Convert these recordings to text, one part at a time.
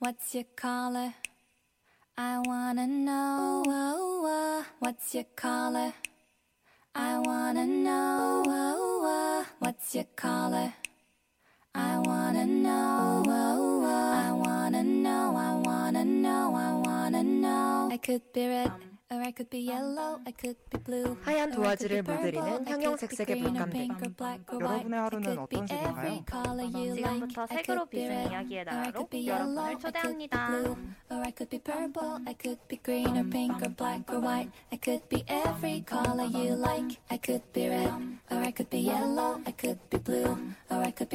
What's your color? I wanna know. What's your color? I wanna know. What's your color? I wanna know. I wanna know. I wanna know. I wanna know. I could be red. Or I could be yellow, I could be blue. 하얀 or I could 도화지를 be purple, 물들이는 I could be 형형색색의 green or 물감들. pink or black or white. 여러분의 I 하루는 could be 어떤 every 식인가요? color you like. 지금부터 I 색으로 could be 빚은 red, 이야기의 or I 나라로 could be 여러분을 yellow, I could be 초대합니다. blue, or I could be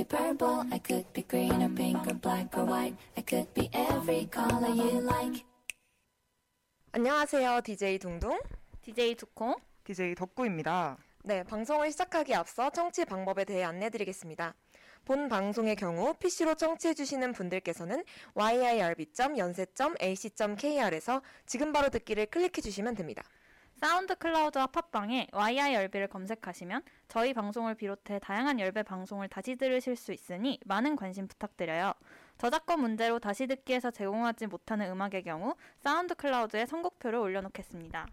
purple, I could be green or pink or black or white. I could be every color you like. 안녕하세요, DJ 둥둥. DJ 두콩. DJ 덕구입니다. 네, 방송을 시작하기 앞서 청취 방법에 대해 안내드리겠습니다. 본 방송의 경우 PC로 청취해주시는 분들께서는 yirb.yonsei.ac.kr에서 지금 바로 듣기를 클릭해주시면 됩니다. 사운드 클라우드와 팟빵에 YIRB를 검색하시면 저희 방송을 비롯해 다양한 YIRB 방송을 다시 들으실 수 있으니 많은 관심 부탁드려요. 저작권 문제로 다시 듣기에서 제공하지 못하는 음악의 경우 사운드 클라우드에 선곡표를 올려놓겠습니다.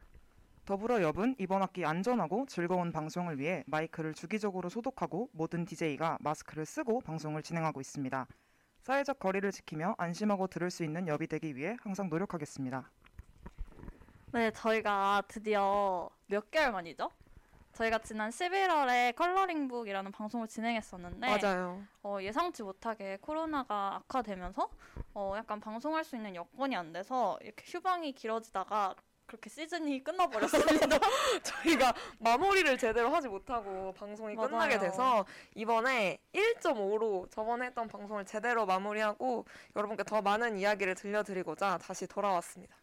더불어 엽은 이번 학기 안전하고 즐거운 방송을 위해 마이크를 주기적으로 소독하고 모든 DJ가 마스크를 쓰고 방송을 진행하고 있습니다. 사회적 거리를 지키며 안심하고 들을 수 있는 엽이 되기 위해 항상 노력하겠습니다. 네, 저희가 드디어 몇 개월 만이죠? 저희가 지난 11월에 컬러링북이라는 방송을 진행했었는데 맞아요. 어, 예상치 못하게 코로나가 악화되면서 어, 약간 방송할 수 있는 여건이 안 돼서 이렇게 휴방이 길어지다가 그렇게 시즌이 끝나버렸습니다. 저희가 마무리를 제대로 하지 못하고 방송이 맞아요. 끝나게 돼서 이번에 1.5로 저번에 했던 방송을 제대로 마무리하고 여러분께 더 많은 이야기를 들려드리고자 다시 돌아왔습니다.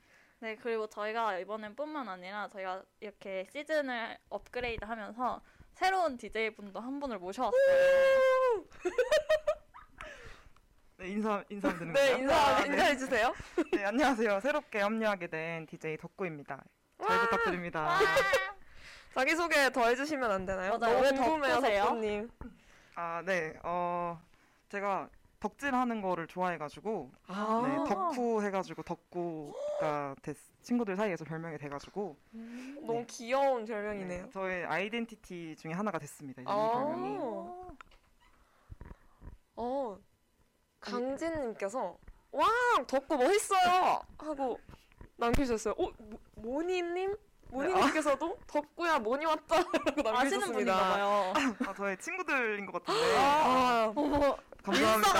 네, 그리고 저희가 이번엔 뿐만 아니라 저희가 이렇게 시즌을 업그레이드 하면서 새로운 DJ 분도 한 분을 모셔왔어요. 네, 인사 인사 드리는 네, 건가요? 인사, 아, 네. 인사해 주세요. 네, 안녕하세요. 새롭게 합류하게 된 DJ 덕구입니다. 잘 부탁드립니다. 자기 소개 더 해주시면 안 되나요? 맞아요. 너무 왜 궁금해요? 덕후님. 아, 네. 어, 제가 덕질하는 거를 좋아해가지고 아, 네, 덕후 해가지고 덕구가 됐, 친구들 사이에서 별명이 돼가지고 너무 귀여운 별명이네요. 네, 저의 아이덴티티 중에 하나가 됐습니다. 이 아. 별명이. 어, 강진님께서 와 덕구 멋있어요 하고 남겨주셨어요. 어 모- 모니님 모니님께서도 덕구야 모니 왔다 라고 아시는 분인가 남겨주셨습니다. 봐요. 아, 저의 친구들인 것 같은데 아, 어머, 감사합니다.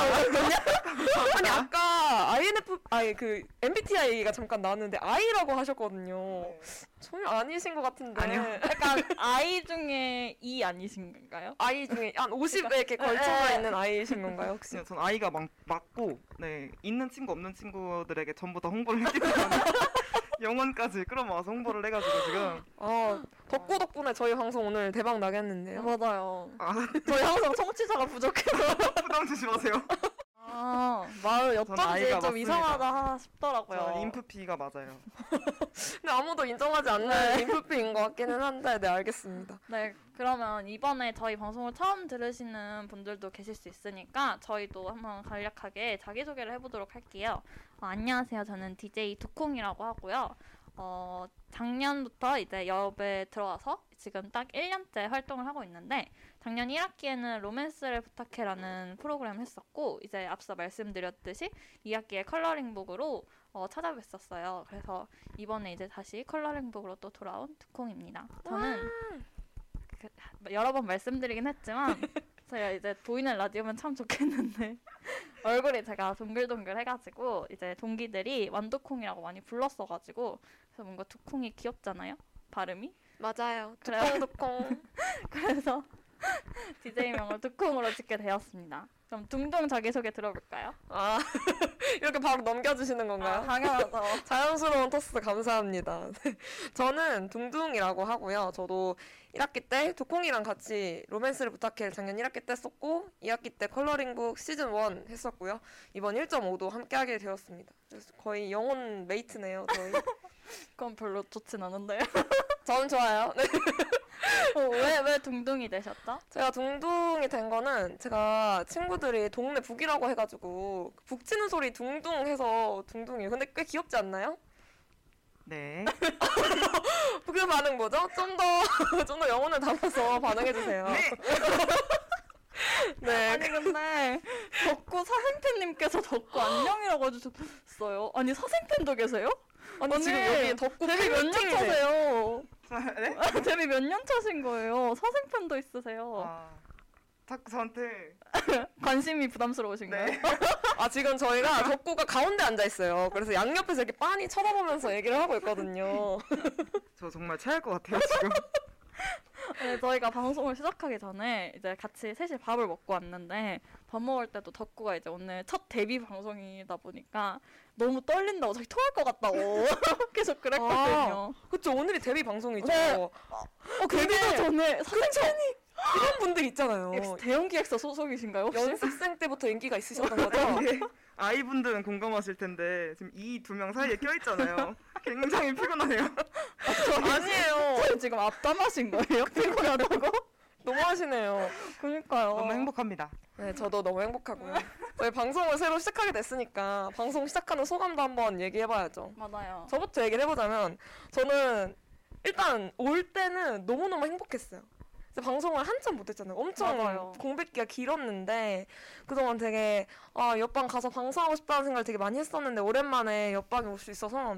아니 아까 INF 아니 그 MBTI가 잠깐 나왔는데 I라고 하셨거든요. 네. 전혀 아니신 것 같은데. 아니요. 약간 아이 중에 이 아니신 건가요? I 중에 한 50에 이렇게 걸쳐져 네. 있는 I이신 건가요 혹시? 전 아이가 막, 맞고 네 있는 친구 없는 친구들에게 전부 다 홍보를 했기 때문에 영원까지 끌어모아서 홍보를 해가지고 지금 아 덕구 덕분에 저희 방송 오늘 대박 나겠는데요. 맞아요. 아 저희 항상 청취자가 부족해서. 부담 주지 마세요. 아, 마을 저는 어쩐지 아이가 좀 맞습니다. 이상하다 싶더라고요. 인프피가 맞아요. 근데 아무도 인정하지 않는 네. 인프피인 것 같기는 한데 네 알겠습니다. 네, 그러면 이번에 저희 방송을 처음 들으시는 분들도 계실 수 있으니까 저희도 한번 간략하게 자기소개를 해보도록 할게요. 어, 안녕하세요. 저는 DJ 두콩이라고 하고요. 어, 작년부터 이제 여업에 들어와서 지금 딱 1년째 활동을 하고 있는데 작년 1학기에는 로맨스를 부탁해라는 프로그램을 했었고 이제 앞서 말씀드렸듯이 2학기에 컬러링북으로 어, 찾아뵀었어요. 그래서 이번에 이제 다시 컬러링북으로 또 돌아온 두콩입니다. 저는 그, 여러 번 말씀드리긴 했지만 제가 이제 보이는 라디오면 참 좋겠는데 얼굴이 제가 동글동글 해가지고 이제 동기들이 완두콩이라고 많이 불렀어가지고 그래서 뭔가 두콩이 귀엽잖아요 발음이 맞아요. 그래요? 두콩두콩. 그래서 DJ명을 두콩으로 짓게 되었습니다. 그럼 둥둥 자기소개 들어볼까요? 아 이렇게 바로 넘겨주시는 아, 건가요? 당연하죠. 자연스러운 토스 감사합니다. 네. 저는 둥둥이라고 하고요. 저도 1학기 때 두콩이랑 같이 로맨스를 부탁해를 작년 1학기 때 썼고 2학기 때 컬러링북 시즌 1 했었고요. 이번 1.5도 함께하게 되었습니다. 그래서 거의 영혼 메이트네요. 저희. 그건 별로 좋진 않은데요. 저는 좋아요. 네. 왜왜 둥둥이 되셨죠? 제가 둥둥이 된 거는 제가 친구들이 동네 북이라고 해가지고 북 치는 소리 둥둥 해서 둥둥이에요. 근데 꽤 귀엽지 않나요? 네. 그 반응 뭐죠? 좀 더, 좀 더 영혼을 담아서 반응해 주세요. 네. 네. 아니 근데 덕구 사생팬님께서 덕구 안녕이라고 해주셨어요. 아니 사생팬도 계세요? 아니, 지금 언니, 여기 덕구 데뷔 몇년 팬미팅이래. 차세요? 자, 네? 데뷔 몇 년 차신 거예요? 사생팬도 있으세요? 아, 자꾸 저한테 관심이 부담스러우신가요? 네. 아, 지금 저희가 덕구가 가운데 앉아 있어요. 그래서 양옆에서 이렇게 빤히 쳐다보면서 얘기를 하고 있거든요. 저 정말 체할 것 같아요 지금. 네, 저희가 방송을 시작하기 전에 이제 같이 셋이 밥을 먹고 왔는데 밥 먹을 때도 덕구가 이제 오늘 첫 데뷔 방송이다 보니까 너무 떨린다고 자기 토할 것 같다고 계속 그랬거든요. 그쵸, 오늘이 데뷔 방송이죠. 네. 어, 데뷔도 근데 전에 사생팬이 이런 분들 있잖아요. 대형 기획사 소속이신가요 혹시? 연습생 때부터 인기가 있으셨던 거죠? 네. 아이분들은 공감하실 텐데 지금 이 두 명 사이에 껴있잖아요. 굉장히 피곤하네요. 아니에요. 저희 지금 앞담하신 거예요? 피곤하다고? 너무 하시네요. 그러니까요. 너무 행복합니다. 네, 저도 너무 행복하고요. 저희 방송을 새로 시작하게 됐으니까 방송 시작하는 소감도 한번 얘기해봐야죠. 맞아요. 저부터 얘기를 해보자면 저는 일단 올 때는 너무너무 행복했어요. 방송을 한참 못했잖아요. 엄청 맞아요. 공백기가 길었는데 그동안 되게 아 옆방 가서 방송하고 싶다는 생각을 되게 많이 했었는데 오랜만에 옆방에 올 수 있어서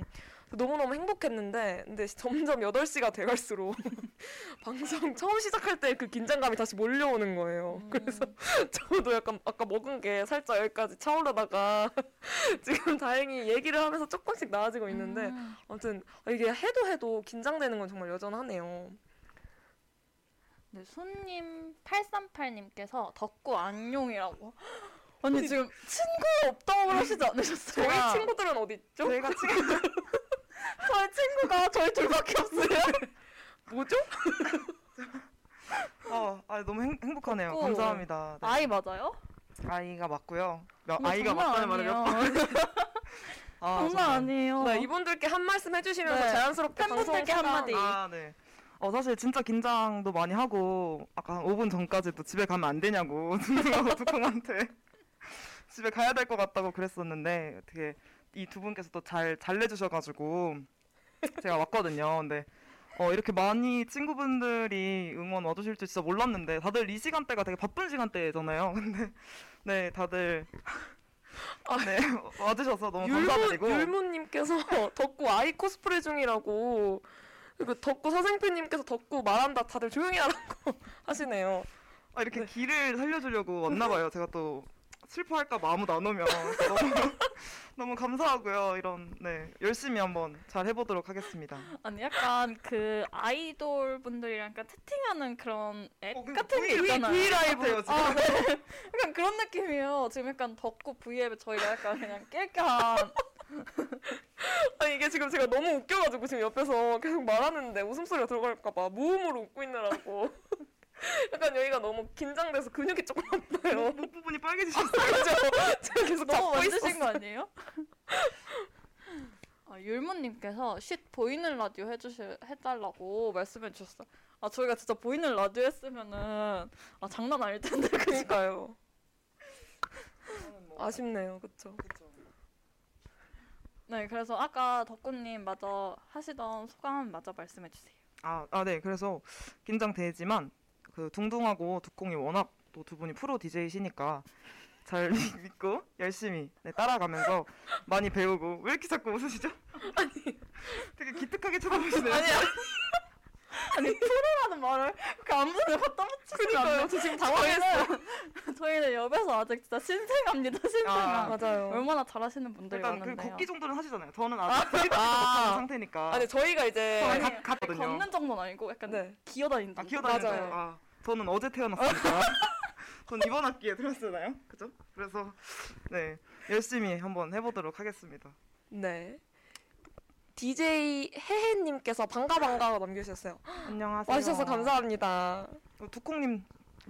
너무너무 행복했는데 근데 점점 8시가 돼갈수록 방송 처음 시작할 때 그 긴장감이 다시 몰려오는 거예요. 음. 그래서 저도 약간 아까 먹은 게 살짝 여기까지 차오르다가 지금 다행히 얘기를 하면서 조금씩 나아지고 있는데 음. 아무튼 이게 해도 해도 긴장되는 건 정말 여전하네요. 네, 손님 838님께서 덕구 안녕이라고. 아니 지금 친구 없다고 그러시지 않으셨어요? 저희 친구들은 어디 있죠? 저희가 지금 저희 친구가 저희 둘밖에 없어요. 뭐죠? 어, 아, 너무 행, 행복하네요. 덕구. 감사합니다. 네. 아이 맞아요? 아이가 맞고요. 몇, 어머, 아이가 맞다는 말을 몇 번. 아, 정말. 아니에요. 네, 이분들께 한 말씀 해주시면서 네. 자연스럽게 팬분들께 한마디. 아, 네. 어, 사실 진짜 긴장도 많이 하고 아까 한 5분 전까지도 집에 가면 안 되냐고 두콩한테 집에 가야 될 것 같다고 그랬었는데 어떻게 이 두 분께서 또 잘 잘 내주셔가지고 제가 왔거든요. 근데 어, 이렇게 많이 친구분들이 응원 와주실 줄 진짜 몰랐는데 다들 이 시간대가 되게 바쁜 시간대잖아요. 근데 네 다들 아, 네 와주셔서 너무 율무, 감사드리고 율무님께서 덕구 아이 코스프레 중이라고 그리고 덕구 선생님께서 덕구 말한다 다들 조용히 하라고 하시네요. 아, 이렇게 네. 길을 살려주려고 왔나 봐요. 제가 또 슬퍼할까봐 아무도 안 오면 너무 너무 감사하고요. 이런 네 열심히 한번 잘 해보도록 하겠습니다. 아니 약간 그 아이돌 분들이랑 약간 채팅하는 그런 앱 어, 그 같은 게 V- 있잖아요. V 라이브 지금. 아, 네. 약간 그런 느낌이에요. 지금 약간 덕구 V앱에 저희가 약간 그냥 낄겸 아 이게 지금 제가 너무 웃겨가지고 지금 옆에서 계속 말하는데 웃음소리가 들어갈까봐 무음으로 웃고 있느라고 약간 여기가 너무 긴장돼서 근육이 조금 아파요. 목 부분이 빨개지셨어요. 그죠? 제가 계속 너무 잡고 만드신 있었어. 거 아니에요? 아, 율무님께서 쉿 보이는 라디오 해주시 해달라고 말씀해 주셨어요. 아 저희가 진짜 보이는 라디오 했으면은 아 장난 아닐 텐데 그죠? 그러니까요. 아쉽네요, 그렇죠. 네 그래서 아까 덕구님 마저 하시던 소감 마저 말씀해 주세요. 아, 아, 네. 그래서 긴장되지만 그 둥둥하고 두콩이 워낙 또 두 분이 프로 DJ시니까 잘 믿고 열심히 네, 따라가면서 많이 배우고 왜 이렇게 자꾸 웃으시죠? 아니 되게 기특하게 쳐다보시네요. 아니, 아니 아니 프로라는 말을 그 아무데나 갖다 붙이시면 안 그러니까요. 저 지금 당황했어요. 저희는, 옆에서 아직 진짜 신생합니다 신생아. 아, 맞아요. 얼마나 잘하시는 분들이 일단 그 많은데요. 걷기 정도는 하시잖아요. 저는 아직 아. 못하는 상태니까. 아니 저희가 이제 아니, 아니, 가- 갔거든요. 걷는 정도는 아니고 약간 네. 기어다니는 아 정도. 기어다니는 맞아요. 아 저는 어제 태어났으니까 전 이번 학기에 들었잖아요 그죠? 그래서 네 열심히 한번 해보도록 하겠습니다 네. DJ 해해님께서 반가 반가 남겨주셨어요. 안녕하세요 와주셔서 감사합니다. 어, 두콩님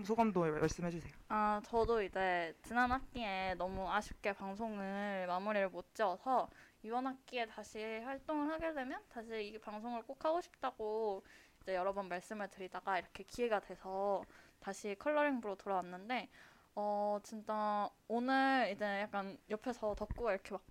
소감도 말씀해 주세요 아 저도 이제 지난 학기에 너무 아쉽게 방송을 마무리를 못 지어서 이번 학기에 다시 활동을 하게 되면 다시 이 방송을 꼭 하고 싶다고 이제 여러 번 말씀을 드리다가 이렇게 기회가 돼서 다시 컬러링부로 돌아왔는데 어 진짜 오늘 이제 약간 옆에서 덕구가 이렇게 막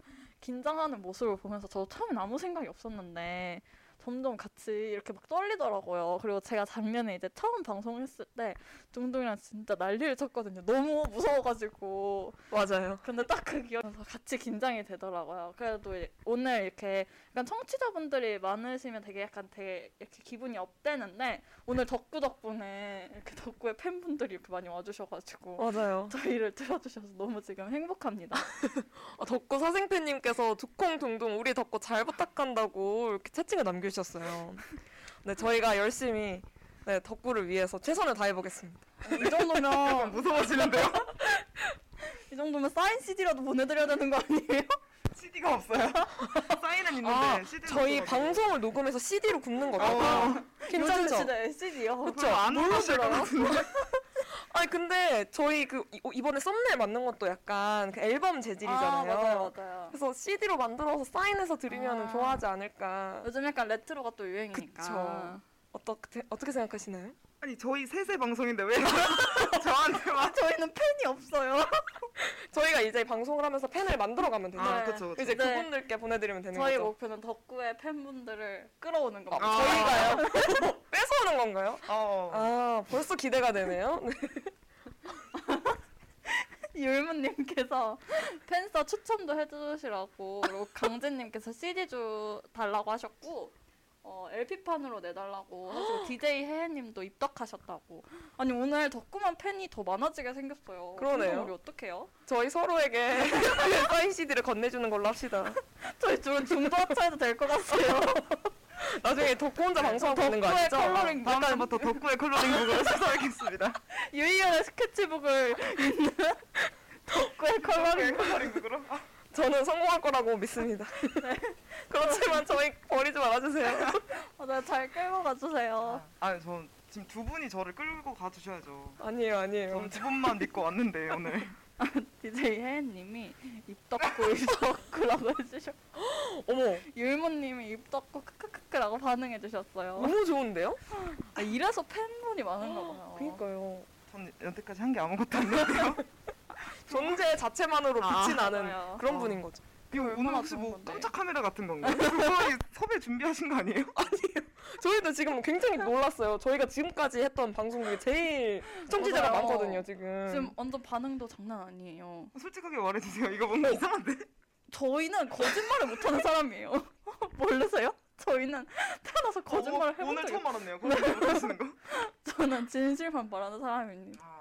긴장하는 모습을 보면서 저도 처음엔 아무 생각이 없었는데 점점 같이 이렇게 막 떨리더라고요. 그리고 제가 작년에 이제 처음 방송했을 때 둥둥이랑 진짜 난리를 쳤거든요. 너무 무서워가지고. 맞아요. 근데 딱 그 기억에서 같이 긴장이 되더라고요. 그래도 이- 오늘 이렇게 약간 청취자분들이 많으시면 되게 약간 되게 이렇게 기분이 업되는데 오늘 덕구 덕분에 이렇게 덕구의 팬분들이 이렇게 많이 와주셔가지고 맞아요. 저희를 들어주셔서 너무 지금 행복합니다. 아, 덕구 사생팬님께서 두콩둥둥 우리 덕구 잘 부탁한다고 이렇게 채팅을 남겨 주셨어요. 네, 저희가 열심히 네, 덕구를 위해서 최선을 다해보겠습니다. 이 정도면 무서워지는데요? 이 정도면 사인 CD라도 보내드려야 되는 거 아니에요? CD가 없어요. 사인은 있는데 아, CD는 저희 없어가지고. 방송을 녹음해서 CD로 굽는 거죠. 어, 괜찮죠? 진짜 LCD요. 그쵸? 안 몰라요. 아니 근데 저희 그 이- 이번에 썸네일 만든 것도 약간 그 앨범 재질이잖아요. 아, 맞아요, 맞아요. 그래서 CD로 만들어서 사인해서 드리면 아. 좋아하지 않을까. 요즘 약간 레트로가 또 유행이니까. 그쵸. 어떻게 어떻게 생각하시나요? 아니 저희 셋의 방송인데 왜 저한테만? 저희는 팬이 없어요. 저희가 이제 방송을 하면서 펜을 만들어 가면 되죠. 아 네. 그쵸 그쵸. 이제 네. 그분들께 보내드리면 되는 저희 거죠. 목표는 덕구의 팬분들을 끌어오는 겁니다. 아. 저희가요? 건가요? 어. 아 벌써 기대가 되네요. 네. 율무님께서 팬서 추첨도 해주시라고 그리고 강재님께서 CD 주 달라고 하셨고 어, LP판으로 내달라고 하시고 DJ 혜혜님도 입덕하셨다고 아니 오늘 덕구만 팬이 더 많아지게 생겼어요 그러네요. 우리 어떡해요? 저희 서로에게 사인 CD를 건네주는 걸로 합시다. 저희 둘은 중도 합쳐도 될 것 같아요 나중에 덕후 혼자 방송하고 있는 거 덕후의 아시죠? 컬러링 다음부터 덕후의 컬러링북을 수사하겠습니다. 유희연의 스케치북을 덕구의 컬러링 컬러링북으로? 저는 성공할 거라고 믿습니다. 그렇지만 저희 버리지 말아주세요. 맞아요 잘 끌고 가주세요 아, 저 지금 두 분이 저를 끌고 가주셔야죠. 아니에요, 아니에요. 저는 두 분만 믿고 왔는데 오늘. DJ 혜혜님이 입덕구 입덕구라고 해주셨고 어머, 율무님이 입덕구 크크크크라고 반응해 주셨어요. 너무 좋은데요? 아, 이래서 팬분이 많은가 봐요. 그니까요. 전 여태까지 한 게 아무것도 없는데요. 존재 자체만으로 아, 빛이 나는 맞아요. 그런 어. 분인 거죠. 이거 좋은 뭐 건데. 깜짝 카메라 같은 건가요? 섭외 준비하신 거 아니에요? 저희도 지금 굉장히 놀랐어요. 저희가 지금까지 했던 방송 중에 제일 청취자가 맞아요. 많거든요, 지금. 지금 완전 반응도 장난 아니에요. 솔직하게 말해주세요. 이거 뭔가 이상한데? 저희는 거짓말을 못하는 사람이에요. 모르세요? 저희는 태어나서 거짓말을 어, 해본 오늘 적이 처음 알았네요. 거짓말 못하시는 거. 저는 진실만 말하는 사람입니다. 아,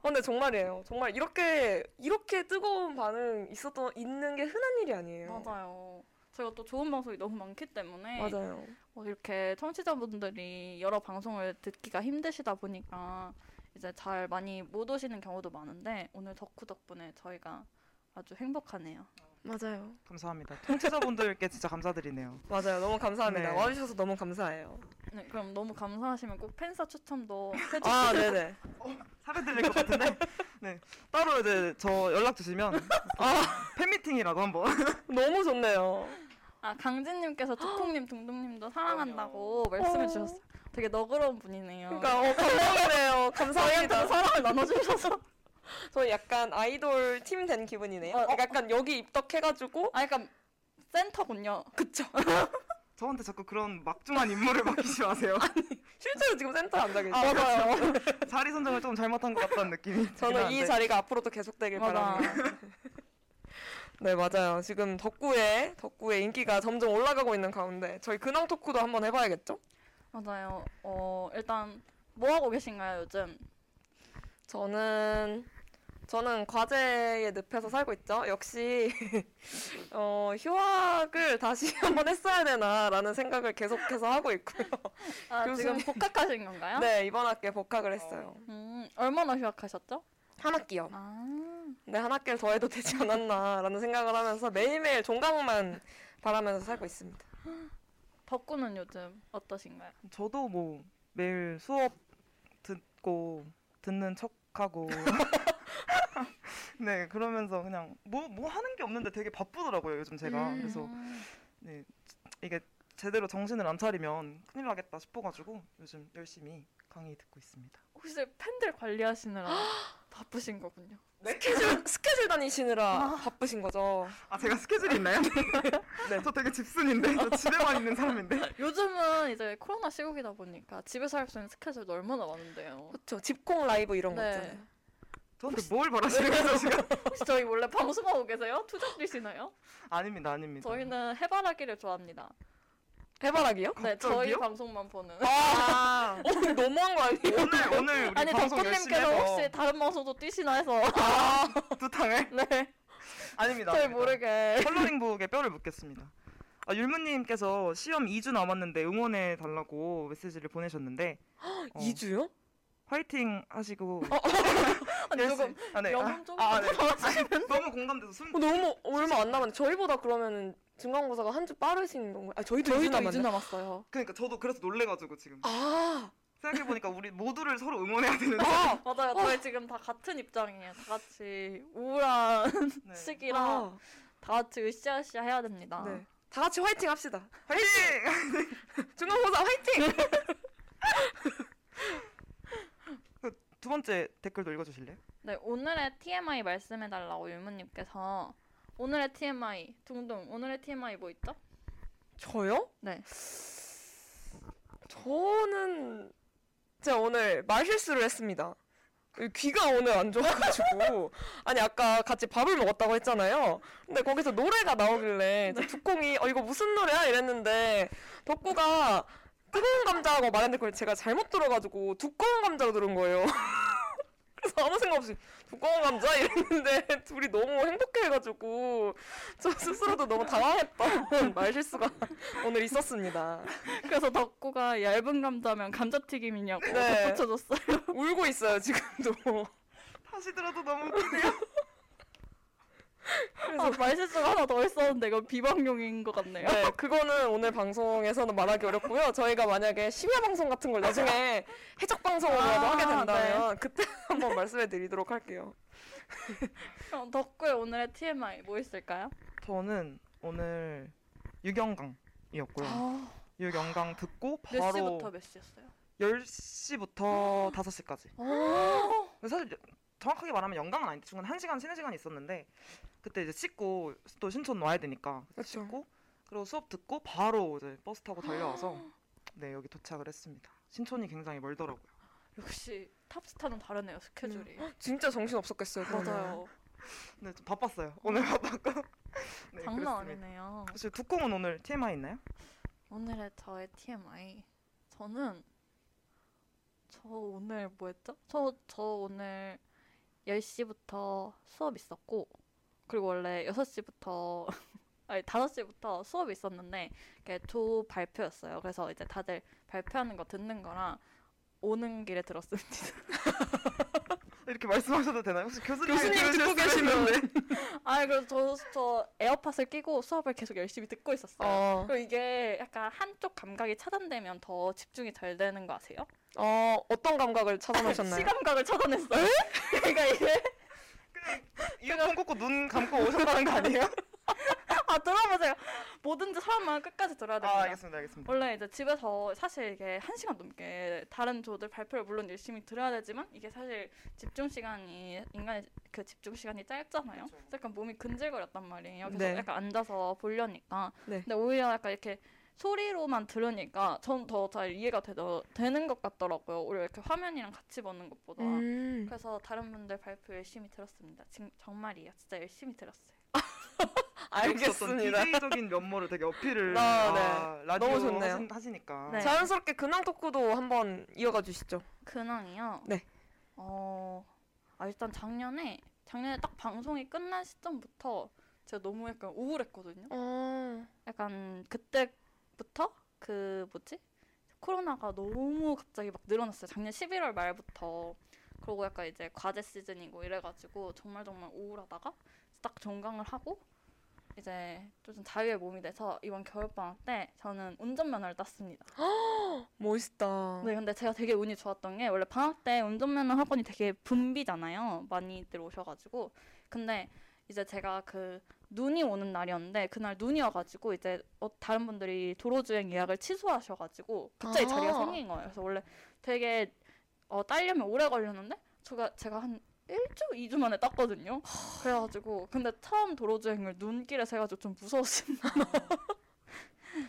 어, 근데 정말이에요. 정말 이렇게 이렇게 뜨거운 반응 있었던 있는 게 흔한 일이 아니에요. 맞아요. 저희가 또 좋은 방송이 너무 많기 때문에 맞아요. 어, 이렇게 청취자분들이 여러 방송을 듣기가 힘드시다 보니까 이제 잘 많이 못 오시는 경우도 많은데 오늘 덕후 덕분에 저희가 아주 행복하네요. 맞아요. 감사합니다. 청취자분들께 진짜 감사드리네요. 맞아요. 너무 감사합니다. 네. 와주셔서 너무 감사해요. 네, 그럼 너무 감사하시면 꼭 팬사 추첨도 해주세요. 아, 네네. 사례 것 같은데. 네. 따로 이제 저 연락 주시면 아, 팬미팅이라도 한번. 너무 좋네요. 아 강진님께서 두콩님 둥둥님도 사랑한다고 말씀해 주셨어요. 되게 너그러운 분이네요. 그러니까 어, 감동이네요. 저희한테도 감사합니다. 사랑을 나눠주셔서. 저희 약간 아이돌 팀 된 기분이네요. 어, 어. 약간 여기 입덕해가지고 아 약간 센터군요. 그쵸. 저한테 자꾸 그런 막중한 임무를 맡기지 마세요. 실제로 지금 센터에 앉아 계세요. 아 맞아요. 자리 선정을 좀 잘못한 것 같다는 느낌이. 저는 이. 자리가 앞으로도 계속되길 맞아. 바랍니다. 네 맞아요. 지금 덕구의 덕구의 인기가 점점 올라가고 있는 가운데 저희 근황 토크도 한번 해봐야겠죠? 맞아요. 어 일단 뭐 하고 계신가요 요즘? 저는 저는 과제에 늪에서 살고 있죠. 역시 어, 휴학을 다시 한번 했어야 되나라는 생각을 계속해서 하고 있고요. 아 교수님. 지금 복학하신 건가요? 네 이번 학기에 복학을 했어요. 음 얼마나 휴학하셨죠? 한 학기요. 아 네, 한 학기를 더 해도 되지 않았나라는 생각을 하면서 매일매일 종강만 바라면서 살고 있습니다. 덕구는 요즘 어떠신가요? 저도 뭐 매일 수업 듣고 듣는 척하고 네 그러면서 그냥 뭐 뭐 하는 게 없는데 되게 바쁘더라고요 요즘 제가 음. 그래서 음. 네 이게 제대로 정신을 안 차리면 큰일 나겠다 싶어가지고 요즘 열심히 강의 듣고 있습니다. 혹시 팬들 관리하시느라 바쁘신 거군요. 스케줄 스케줄 다니시느라 바쁘신 거죠. 아 제가 스케줄이 있나요? 네. 저 되게 집순인데 저 집에만 있는 사람인데. 요즘은 이제 코로나 시국이다 보니까 집에서 할 수 있는 스케줄도 얼마나 많은데요. 그렇죠. 집콩 라이브 이런 거 네. 있잖아요. 저한테 뭘 바라시는 거죠 지금? 혹시 저희 원래 방송하고 계세요? 투잡 뛰시나요? 아닙니다 아닙니다. 저희는 해바라기를 좋아합니다. 해바라기요? 네, 저희 갑자기요? 방송만 보는. 아, 어, 너무한 거 아니에요? 오늘 오늘 우리 아니 방송 열심히 덕분님께서 해서 혹시 다른 방송도 뛰시나 해서. 두 탕을 네, 아닙니다. 저희 아닙니다. 모르게. 컬러링북에 뼈를 묻겠습니다. 아, 율무님께서 시험 2주 남았는데 응원해 달라고 메시지를 보내셨는데 어, 2주요? 화이팅 하시고 아니 조금 아, 네. 영혼 좀 아, 아, 네. 너무 공감돼서 숨 어, 너무 얼마 안 남았는데 저희보다 그러면은 중간고사가 한 주 빠르신 건가요? 아 저희도 2주 저희도 2주 남았네. 남았어요. 그러니까 저도 그래서 놀래가지고 지금 아, 생각해 보니까 우리 모두를 서로 응원해야 되는데 아, 맞아요. 저희 지금 다 같은 입장이에요. 다 같이 우울한 네. 시기라 아, 다 같이 으쌰으쌰 해야 됩니다. 네. 다 같이 화이팅 합시다. 화이팅! 중간고사 화이팅! 두 번째 댓글도 읽어주실래요? 네, 오늘의 TMI 말씀해달라고 율무님께서 오늘의 TMI 둥둥 오늘의 TMI 뭐 있죠? 저요? 네. 저는 제가 오늘 말 실수를 했습니다. 귀가 오늘 안 좋아가지고 아니 아까 같이 밥을 먹었다고 했잖아요. 근데 거기서 노래가 나오길래 이제 두콩이 어 이거 무슨 노래야 이랬는데 덕구가 뜨거운 감자라고 말했는데 그걸 제가 잘못 들어가지고 두꺼운 감자로 들은 거예요. 그래서 아무 생각 없이 두꺼운 감자 이랬는데 둘이 너무 행복해가지고 저 스스로도 너무 당황했던 말 실수가 오늘 있었습니다. 그래서 덕구가 얇은 감자면 감자튀김이냐고 네. 덧붙여줬어요. 울고 있어요 지금도. 다시 들어도 너무 웃기네요. 아, 말실수가 하나 더 있었는데 이건 비방용인 것 같네요. 네, 그거는 오늘 방송에서는 말하기 어렵고요. 저희가 만약에 심야 방송 같은 걸 나중에 해적 방송으로라도 아, 하게 된다면 그때 한번 말씀해 드리도록 할게요. 그럼 덕구의 오늘의 TMI 뭐 있을까요? 저는 오늘 유경강이었고요. 아, 유경강 듣고 몇 바로 시부터 몇 시였어요? 10시부터 5시까지. 오, 사실 정확하게 말하면 연강은 아닌데 중간 1시간, 3, 4시간 있었는데 그때 이제 씻고 또 신촌 와야 되니까 그렇죠. 씻고 그리고 수업 듣고 바로 이제 버스 타고 달려와서 네 여기 도착을 했습니다. 신촌이 굉장히 멀더라고요. 역시 탑스타는 다르네요 스케줄이. 진짜 정신 없었겠어요. 맞아요. 네, 좀 바빴어요. 오늘 바빴고. 네, 장난. 아니네요. 혹시 두콩은 오늘 TMI 있나요? 오늘의 저의 TMI. 저는 저 오늘 뭐 했죠? 저, 저 오늘 10시부터 수업 있었고 그리고 원래 6시부터 아니 5시부터 수업이 있었는데 이게 두 발표였어요. 그래서 이제 다들 발표하는 거 듣는 거랑 오는 길에 들었습니다. 이렇게 말씀하셔도 되나요? 혹시 교수님 교수님 듣고 계시면 아 그래서 저, 저 에어팟을 끼고 수업을 계속 열심히 듣고 있었어요. 어, 그리고 이게 약간 한쪽 감각이 차단되면 더 집중이 잘 되는 거 아세요? 어 어떤 감각을 찾아내셨나요? 시감각을 차단했어요. 그러니까 이게 이어폰 꽂고 눈 감고 오셨다는 거 아니에요? 아 들어보세요. 뭐든지 사람만 끝까지 들어야 됩니다. 아 알겠습니다, 알겠습니다. 원래 이제 집에서 사실 이게 한 시간 넘게 다른 조들 발표를 물론 열심히 들어야 되지만 이게 사실 집중 시간이 인간의 그 집중 시간이 짧잖아요. 그래서 약간 몸이 근질거렸단 말이에요. 그래서 네. 약간 앉아서 보려니까. 네. 근데 오히려 약간 이렇게 소리로만 들으니까 전 더 잘 이해가 되, 되는 것 같더라고요. 오히려 이렇게 화면이랑 같이 보는 것보다. 음, 그래서 다른 분들 발표 열심히 들었습니다. 지, 정말이에요. 진짜 열심히 들었어요. 알겠습니다. DJ적인 면모를 되게 어필을 아, 네. 아, 라디오 너무 좋네요. 하신, 하시 니까 네. 자연스럽게 근황 토크도 한번 이어가 주시죠. 근황이요. 네. 어, 아 일단 작년에 작년에 딱 방송이 끝난 시점부터 제가 너무 약간 우울했거든요. 어, 약간 그때 부터 그 뭐지? 코로나가 너무 갑자기 막 늘어났어요. 작년 11월 말부터. 그리고 약간 이제 과제 시즌이고 이래가지고 정말 정말 우울하다가 딱 종강을 하고 이제 좀 자유의 몸이 돼서 이번 겨울방학 때 저는 운전면허를 땄습니다. 멋있다. 네, 근데 제가 되게 운이 좋았던 게 원래 방학 때 운전면허 학원이 되게 붐비잖아요. 많이들 오셔가지고. 근데 이제 제가 그 눈이 오는 날이었는데 그날 눈이 와가지고 이제 어, 다른 분들이 도로주행 예약을 취소하셔가지고 갑자기 아. 자리가 생긴 거예요. 그래서 원래 되게 어, 따려면 오래 걸렸는데 제가 제가 한 1주, 2주 만에 땄거든요. 그래가지고 근데 처음 도로주행을 눈길에서 해가지고 좀 무서웠습니다.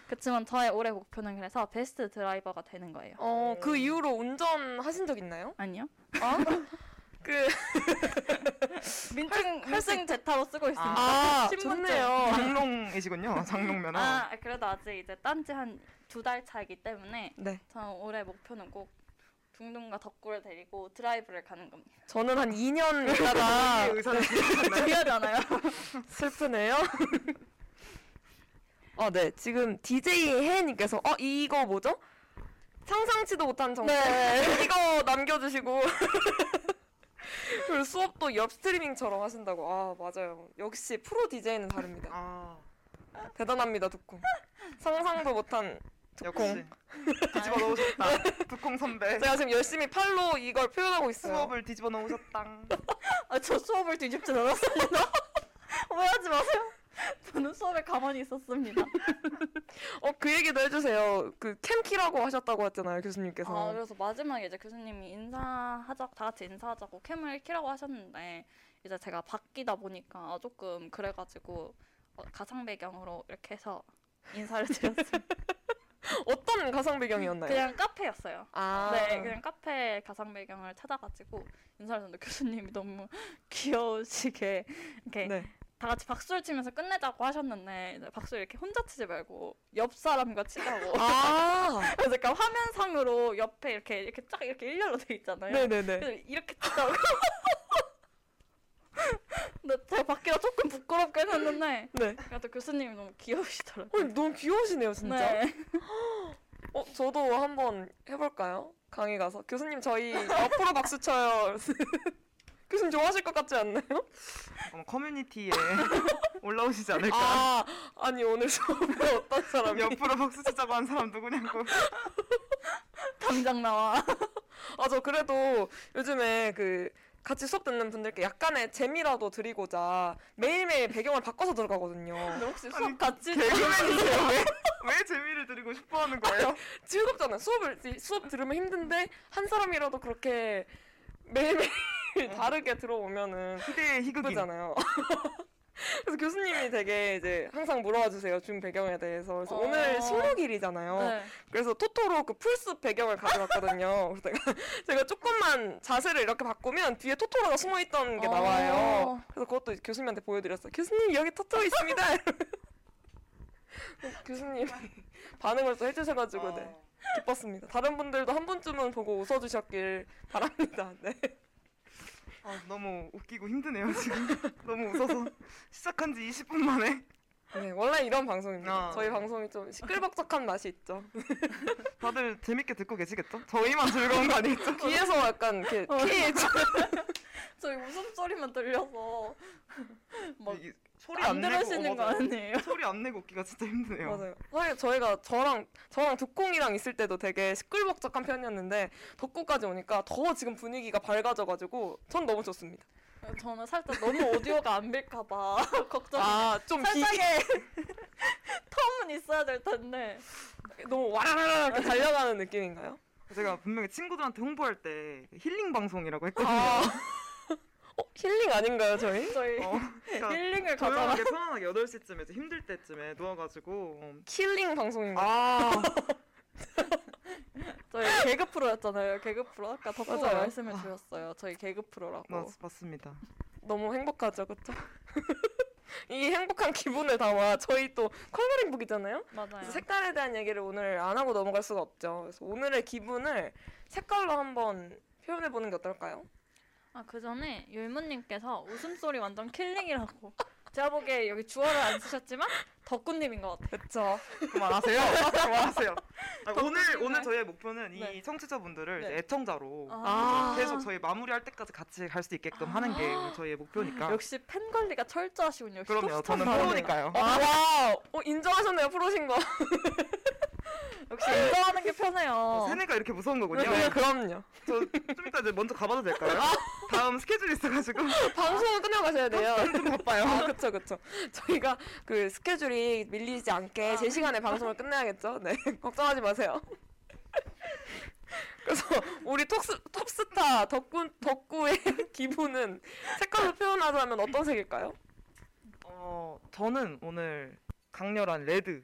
그렇지만 저의 올해 목표는 그래서 베스트 드라이버가 되는 거예요. 어, 그 이후로 운전하신 적 있나요? 아니요. 아? 그, 민증 민증 제타로 쓰고 있습니다. 아, 신분증. 좋네요. 장롱이시군요. 장롱면허. 아 그래도 아직 이제 딴지 한 두 달 차이기 때문에 네. 저 올해 목표는 꼭 둥둥과 덕구를 데리고 드라이브를 가는 겁니다. 저는 한 2년 있다가 의사를 중요하잖아요. 슬프네요. 어, 네. 지금 DJ 혜님께서 어 이거 뭐죠? 상상치도 못한 정보. 네. 이거 남겨주시고. 그리고 수업도 옆 스트리밍처럼 하신다고. 아 맞아요. 역시 프로 DJ는 다릅니다. 아, 대단합니다 두콩. 상상도 못한 두콩. 역시 뒤집어 넣으셨다. 두콩 선배. 제가 지금 열심히 팔로 이걸 표현하고 있어요. 수업을 뒤집어 넣으셨당. 아, 저 수업을 뒤집진 않았습니다. 오해하지 마세요. 저는 수업에 가만히 있었습니다. 어 그 얘기도 해주세요. 그 캠키라고 하셨다고 했잖아요 교수님께서. 아, 그래서 마지막에 이제 교수님이 인사하자, 다 같이 인사하자고 캠을 키라고 하셨는데 이제 제가 바뀌다 보니까 조금 그래가지고 어, 가상 배경으로 이렇게 해서 인사를 드렸습니다. 어떤 가상 배경이었나요? 그냥 카페였어요. 아 네, 그냥 카페 가상 배경을 찾아가지고 인사를 했는데 교수님이 너무 귀여우시게 이렇게 네. 다 같이 박수를 치면서 끝내자고 하셨는데 박수를 이렇게 혼자 치지 말고 옆 사람과 치자고. 아 그래서 약간 화면상으로 옆에 이렇게 이렇게 쫙 이렇게 일렬로 돼 있잖아요. 네네네. 그래서 이렇게 치자고. 근데 제가 받기가 조금 부끄럽긴 했는데 네. 그래도 교수님이 너무 귀여우시더라고요. 어, 너무 귀여우시네요 진짜. 네. 어 저도 한번 해볼까요? 강의 가서 교수님 저희 앞으로 박수 쳐요. 교수님 좋아하실 것 같지 않나요? 아마 커뮤니티에 올라오시지 않을까. 아 아니 오늘 수업에 어떤 사람이 옆으로 박수 치자고 한 사람 누구냐고. 당장 나와. 아 저 그래도 요즘에 그 같이 수업 듣는 분들께 약간의 재미라도 드리고자 매일매일 배경을 바꿔서 들어가거든요. 근데 혹시 수업 같이 개그맨이세요? 왜? 왜 재미를 드리고 싶어 하는 거예요? 즐겁잖아요. 수업을 수업 들으면 힘든데 한 사람이라도 그렇게 매일매일 다르게 들어오면은 희대의 희극인. 예쁘잖아요. 그래서 교수님이 되게 이제 항상 물어봐 주세요. 중 배경에 대해서. 그래서 어. 오늘 식목일이잖아요. 네. 그래서 토토로 그 풀숲 배경을 가져왔거든요. 그래서 제가, 제가 조금만 자세를 이렇게 바꾸면 뒤에 토토로가 숨어 있던 게 어. 나와요. 그래서 그것도 교수님한테 보여드렸어요. 교수님 여기 토토로 있습니다. 교수님 반응을 또 해주셔가지고 네 기뻤습니다. 다른 분들도 한 번쯤은 보고 웃어주셨길 바랍니다. 네. 아, 너무 웃기고 힘드네요 지금. 너무 웃어서 시작한 지 20분 만에. 네, 원래 이런 방송입니다. 아. 저희 방송이 좀 시끌벅적한 맛이 있죠. 다들 재밌게 듣고 계시겠죠? 저희만 즐거운 거 아니겠죠? 귀에서 약간 이렇게 어. 피 저희 웃음소리만 들려서 막 이- 소리 안 안, 내고 들으시는 어, 거. 아니에요? 소리 안 내고 웃기가 진짜 힘드네요. 맞아요. 사실 저희가 저랑 저랑 덕콩이랑 있을 때도 되게 시끌벅적한 편이었는데 덕구까지 오니까 더 지금 분위기가 밝아져가지고 전 너무 좋습니다. 저는 살짝 너무 오디오가 안 빌까봐 걱정이 아좀 살짝의 텀은 있어야 될 텐데 너무 와라라라 이렇게 달려가는 느낌인가요? 제가 분명히 친구들한테 홍보할 때 힐링 방송이라고 했거든요. 아, 어, 힐링 아닌가요 저희? 저희 어, 그러니까 힐링을 가져라 조용하게 편안하게 8시쯤에 이제 힘들 때쯤에 누워가지고 어, killing 방송인가? 아 저희 개그 프로였잖아요 개그 프로 아까 덕구가 맞아요. 말씀해 주셨어요 저희 개그 프로라고 맞, 맞습니다. 너무 행복하죠, 그렇죠? 이 행복한 기분을 담아 저희 또 coloring book이잖아요. 맞아요 그래서 색깔에 대한 얘기를 오늘 안 하고 넘어갈 수가 없죠. 그래서 오늘의 기분을 색깔로 한번 표현해 보는 게 어떨까요? 아 그 전에 율무님께서 웃음소리 완전 killing이라고 제가 보기에 여기 주어를 안 쓰셨지만 덕구님인 것 같아요 그렇죠. 그만하세요. 그만하세요. 아니, 오늘. 오늘 저희의 목표는 네. 이 청취자분들을 네. 애청자로 아. 계속 저희 마무리할 때까지 같이 갈 수 있게끔 하는 게 오늘 저희의 목표니까. 역시 팬 관리가 철저하시군요. 그럼요. 저는. 프로니까요. 아, 와, 어, 인정하셨네요, 프로신 거. 역시 인정하는 게 편해요. 세뇌가 이렇게 무서운 거군요. 네, 그럼요. 저 좀 이따 이제 먼저 가봐도 될까요? 다음 스케줄이 있어가지고 방송을 끝내가셔야 돼요. 좀 바빠요. 아, 그쵸, 그쵸. 저희가 그 스케줄이 밀리지 않게 제 시간에 방송을 끝내야겠죠? 네. 걱정하지 마세요. 그래서 우리 톱스, 톱스타 덕구, 덕구의 기분은 색깔로 표현하자면 어떤 색일까요? 어 저는 오늘 강렬한 레드.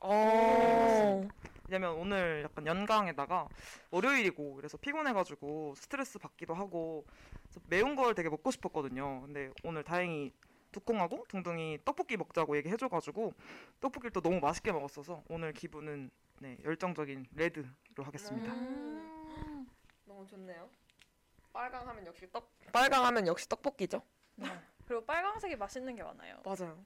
어. 왜냐면 오늘 약간 연강에다가 월요일이고 그래서 피곤해가지고 스트레스 받기도 하고 그래서 매운 걸 되게 먹고 싶었거든요. 근데 오늘 다행히 두콩하고 둥둥이 떡볶이 먹자고 얘기해줘가지고 떡볶이를 또 너무 맛있게 먹었어서 오늘 기분은 네, 열정적인 레드로 하겠습니다. 음. 너무 좋네요. 빨강 하면 역시 떡. 빨강 하면 역시 떡볶이죠. 그리고 빨강색이 맛있는 게 많아요. 맞아요.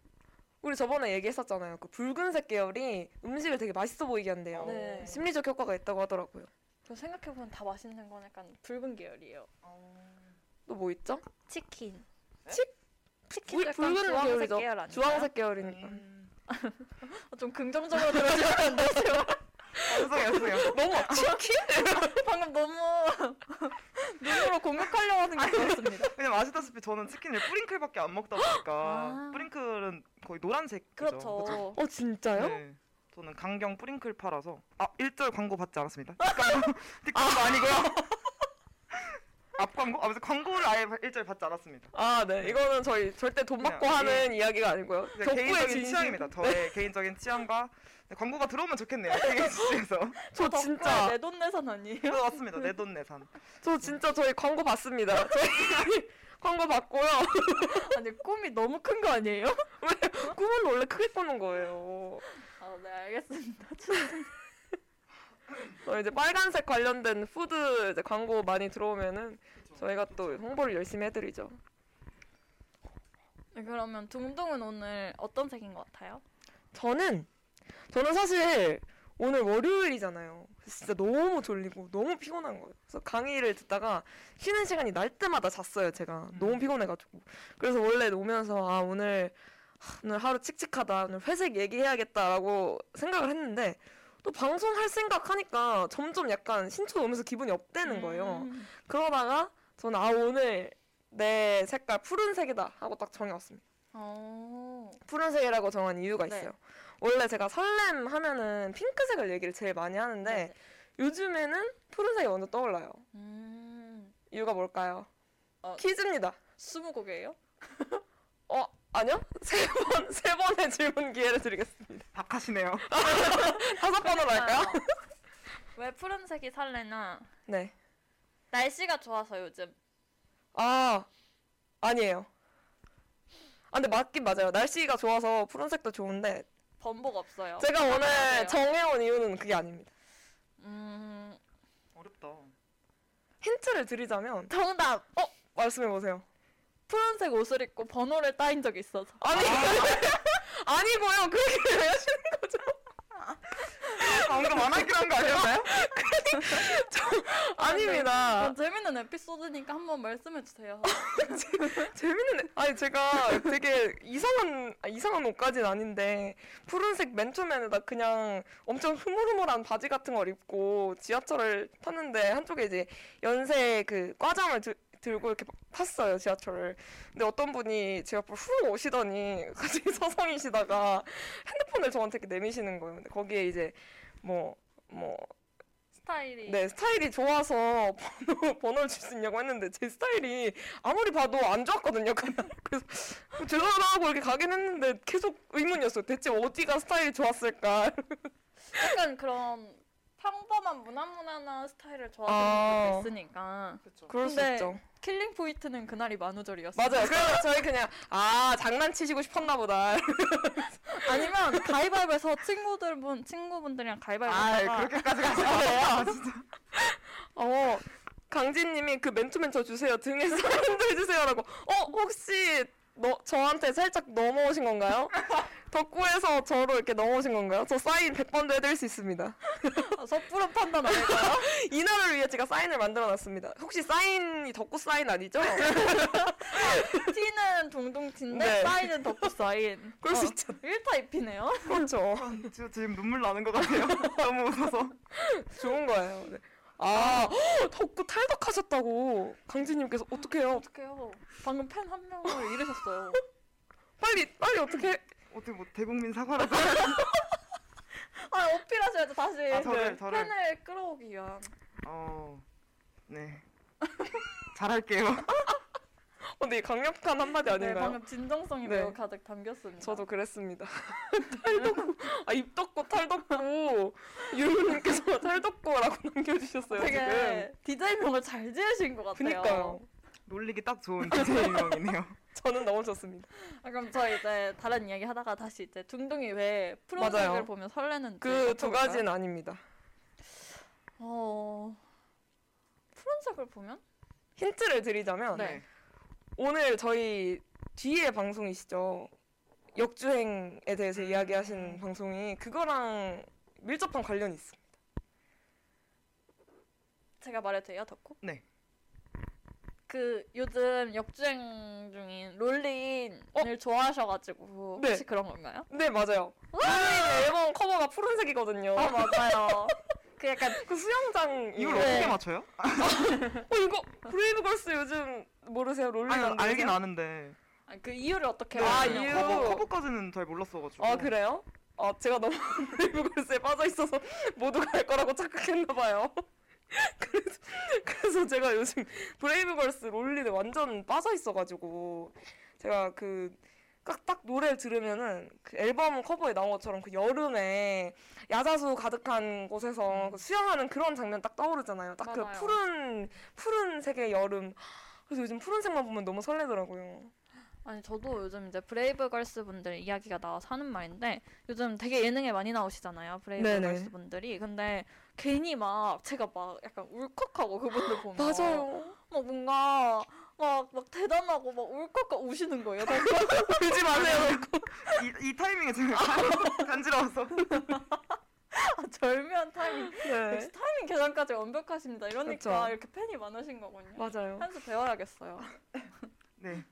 우리 저번에 얘기했었잖아요. 그 붉은색 계열이 음식을 되게 맛있어 보이게 한대요. 네. 심리적 효과가 있다고 하더라고요. 그 생각해보면 다 맛있는 건 약간 붉은 계열이에요. 또 뭐 있죠? 치킨. 치- 치킨 붉- 약간 붉은 주황색 계열이죠. 계열? 주황색 계열이니까. 음, 어, 좀 긍정적으로 들어주면 안? 아, 죄송해요, 죄송해요. 너무 치킨? 방금 너무 눈으로 공격하려고 하는 게 보였습니다. 왜냐면 아시다시피 저는 치킨을 뿌링클밖에 안 먹다 보니까 아. 뿌링클은 거의 노란색이죠. 그렇죠. 어 진짜요? 네. 저는 강경 뿌링클 팔아서 아 1절 광고 받지 않았습니다. 뒷광고 뒷광고 아니고요. 앞 광고? 아 무슨 광고를 아예 1절 받지 않았습니다. 아 네. 이거는 저희 절대 돈 받고 그냥, 하는 이야기가 아니고요. 개인적인 진심. 취향입니다. 저의 개인적인 취향과 네, 광고가 들어오면 좋겠네요. KBS에서 저 진짜 내 돈 내산 아니에요? 들어왔습니다. 내 돈 내산. 저 진짜 저희 광고 받습니다. 저희 광고 받고요. 아니 꿈이 너무 큰 거 아니에요? 꿈은 원래 크게 꾸는 거예요. 아, 네 알겠습니다. 어, 이제 빨간색 관련된 푸드 이제 광고 많이 들어오면은 저희가 또 홍보를 열심히 해드리죠. 네, 그러면 둥둥은 오늘 어떤 색인 것 같아요? 저는 저는 사실 오늘 월요일이잖아요. 그래서 진짜 너무 졸리고 너무 피곤한 거예요. 그래서 강의를 듣다가 쉬는 시간이 날 때마다 잤어요. 제가 너무 피곤해가지고. 그래서 원래 오면서 아 오늘 하, 오늘 하루 칙칙하다. 오늘 회색 얘기해야겠다라고 생각을 했는데 또 방송할 생각하니까 점점 약간 신촌 오면서 기분이 업되는 거예요. 음. 그러다가 저는 아 오늘 내 색깔 푸른색이다 하고 딱 정해왔습니다. 어. 푸른색이라고 정한 이유가 네. 있어요. 원래 제가 설렘 하면은 핑크색을 얘기를 제일 많이 하는데 네네. 요즘에는 푸른색이 먼저 떠올라요. 음. 이유가 뭘까요? 어. 퀴즈입니다. 스무 곡이에요? 어 아니요 세 번 세 번의 질문 기회를 드리겠습니다. 박하시네요. 다섯 번으로 할까요? 왜 푸른색이 설레나? 네. 날씨가 좋아서 요즘. 아 아니에요. 아 근데 맞긴 맞아요. 날씨가 좋아서 푸른색도 좋은데 번복 없어요. 제가 오늘. 정해온 이유는 그게 아닙니다. 음. 어렵다. 힌트를 드리자면 정답. 어 말씀해 보세요. 푸른색 옷을 입고 번호를 따인 적이 있어서. 아니 아니고요. 그렇게 왜 하시는 거죠? 방금 안 하기로 한 거 아니었나요? 아닙니다. 재밌는 에피소드니까 한번 말씀해 주세요. 재밌는 애- 아니 제가 되게 이상한 아, 이상한 옷까지는 아닌데 푸른색 맨 처음에는 그냥 엄청 흐물흐물한 바지 같은 걸 입고 지하철을 탔는데 한쪽에 이제 연세 그 과장을 들, 들고 이렇게 탔어요 지하철을 근데 어떤 분이 제 옆을 훅 오시더니 같이 서성이시다가 핸드폰을 저한테 이렇게 내미시는 거예요 근데 거기에 이제 뭐 뭐, 스타일이. 네, 스타일이 좋아서 번호, 번호를 줄 수 있냐고 했는데 제 스타일이 아무리 봐도 안 좋았거든요. 그래서 죄송하다 하고 이렇게 가긴 했는데 계속 의문이었어요. 대체 어디가 스타일이 좋았을까? 약간 그런 평범한 무난무난한 스타일을 좋아하는 아. 분들도 있으니까. 그렇죠. 그럴 수 근데 있죠. killing 포인트는 그날이 만우절이었어요. 맞아요. 그래서 저희 그냥 아 장난치시고 싶었나 보다. 아니면 가위바위보에서 친구들 분 친구분들이랑 아 가위바위보다가 그렇게까지 가지 마세요. 진짜. 어 강진님이 그 맨투맨 저 주세요 등에 사인도 해주세요라고. 어 혹시 너 저한테 살짝 넘어오신 건가요? 덕구에서 저로 이렇게 넘어오신 건가요? 저 사인 100번도 해드릴 수 있습니다. 아, 섣부른 판단 아닐까요? 이날을 위해 제가 사인을 만들어놨습니다. 혹시 사인이 덕구 사인 아니죠? T는 동동티인데 네. 사인은 덕후 사인. 그럴 수 어, 있잖아요. 1타 2피네요. 그렇죠. 저 지금 눈물 나는 것 같아요. 너무 웃어서. 좋은 거예요. 네. 아, 헉, 덕구 탈덕하셨다고 강진님께서 어떡해요? 어떡해요. 방금 팬 한 명을 잃으셨어요. 빨리 빨리 어떻게? 어떻게 뭐 대국민 사과라도. 아 어필하셔야죠 다시. 아, 저를, 네. 저를. 팬을 끌어오기 위한. 어, 네. 잘할게요. 근데 이 강력한 한마디 네, 아닌가요? 방금 진정성이 네. 매우 가득 담겼습니다. 저도 그랬습니다. 탈덕구, 아 입덕구 탈덕구 유루님께서 탈덕구라고 남겨주셨어요 지금. 되게 디자인명을 잘 지으신 것 같아요. 그니까요. 놀리기 딱 좋은 디제이명이네요. 저는 너무 좋습니다. 아, 그럼 저희 이제 다른 이야기 하다가 다시 이제 둥둥이 왜 맞아요. 보면 설레는지 그 두? 가지는 아닙니다. 어 푸른색을 보면 힌트를 드리자면 네. 오늘 저희 뒤에 방송이시죠. 역주행에 대해서 이야기하신 방송이 그거랑 밀접한 관련이 있습니다. 제가 말해도 돼요, 덕후? 네. 그 요즘 역주행 중인 롤린을 좋아하셔가지고 네. 혹시 그런 건가요? 네 맞아요. 롤린 앨범 커버가 푸른색이거든요. 아 맞아요. 그 약간 그 수영장 이걸 네. 어떻게 맞춰요? 어 이거 브레이브걸스 요즘 모르세요 롤린 아니, 안 알긴? 아는데. 아, 그 이유를 어떻게 아, 아시냐고. 이유. 커버, 커버까지는 잘 몰랐어가지고. 아 그래요? 아 제가 너무 브레이브걸스에 빠져 있어서 모두가 알 거라고 착각했나 봐요. 그래서 그래서 제가 요즘 브레이브걸스 롤린에 완전 빠져 있어가지고 제가 그. 딱, 딱 노래 들으면은 그 앨범 커버에 나온 것처럼 그 여름에 야자수 가득한 곳에서 그 수영하는 그런 장면 딱 떠오르잖아요. 딱 그 맞아요. 푸른 푸른색의 여름. 그래서 요즘 푸른색만 보면 너무 설레더라고요. 아니 저도 요즘 이제 브레이브걸스 분들 이야기가 나와서 하는 말인데 요즘 되게 예능에 많이 나오시잖아요 브레이브걸스 네네. 분들이 근데 괜히 막 제가 막 약간 울컥하고 그분들 보면 맞아요. 막 뭔가 막, 막 대단하고 막 울컥하고 우시는 거예요 울지 마세요. 이, 이 타이밍에 제가 간- 간지러워서. 아, 절묘한 타이밍 네. 역시 타이밍 계산까지 완벽하십니다 이러니까 그쵸. 이렇게 팬이 많으신 거군요 맞아요. 한수 배워야겠어요 네.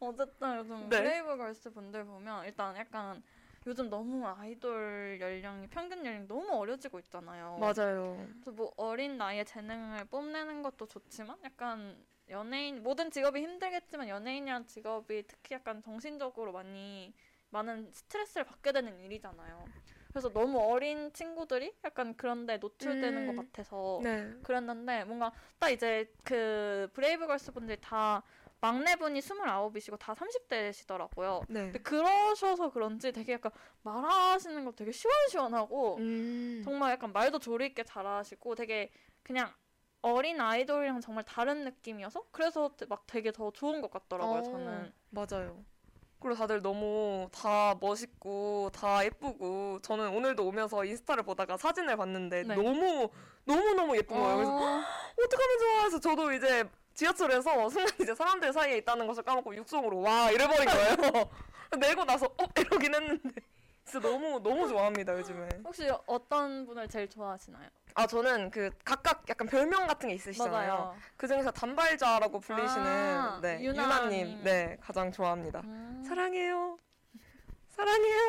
어쨌든 요즘 네. 브레이브 걸스 분들 보면 일단 약간 요즘 너무 아이돌 연령이 평균 연령이 너무 어려지고 있잖아요. 맞아요. 그래서 뭐 어린 나이에 재능을 뽐내는 것도 좋지만 약간 연예인 모든 직업이 힘들겠지만 연예인이란 직업이 특히 약간 정신적으로 많이 많은 스트레스를 받게 되는 일이잖아요. 그래서 너무 어린 친구들이 약간 그런데 노출되는 음. 것 같아서 네. 그랬는데 뭔가 딱 이제 그 브레이브걸스 분들이 다 막내분이 29이시고 다 30대시더라고요. 네. 근데 그러셔서 그런지 되게 약간 말하시는 거 되게 시원시원하고 음. 정말 약간 말도 조리 있게 잘하시고 되게 그냥 어린 아이돌이랑 정말 다른 느낌이어서 그래서 막 되게 더 좋은 것 같더라고요 어, 저는 맞아요. 그리고 다들 너무 다 멋있고 다 예쁘고 저는 오늘도 오면서 인스타를 보다가 사진을 봤는데 네. 너무 너무 너무 예쁜 거예요. 그래서 어, 어떡하면 좋아 해서 저도 이제 지하철에서 순간 이제 사람들 사이에 있다는 것을 까먹고 육성으로 와 이래버린 거예요. 내고 나서 어 이러긴 했는데 진짜 너무 너무 좋아합니다 요즘에. 혹시 어떤 분을 제일 좋아하시나요? 아 저는 그 각각 약간 별명 같은 게 있으시잖아요. 그 중에서 단발좌라고 불리시는 아, 네, 유나님. 유나님 네 가장 좋아합니다. 음. 사랑해요. 사랑해요.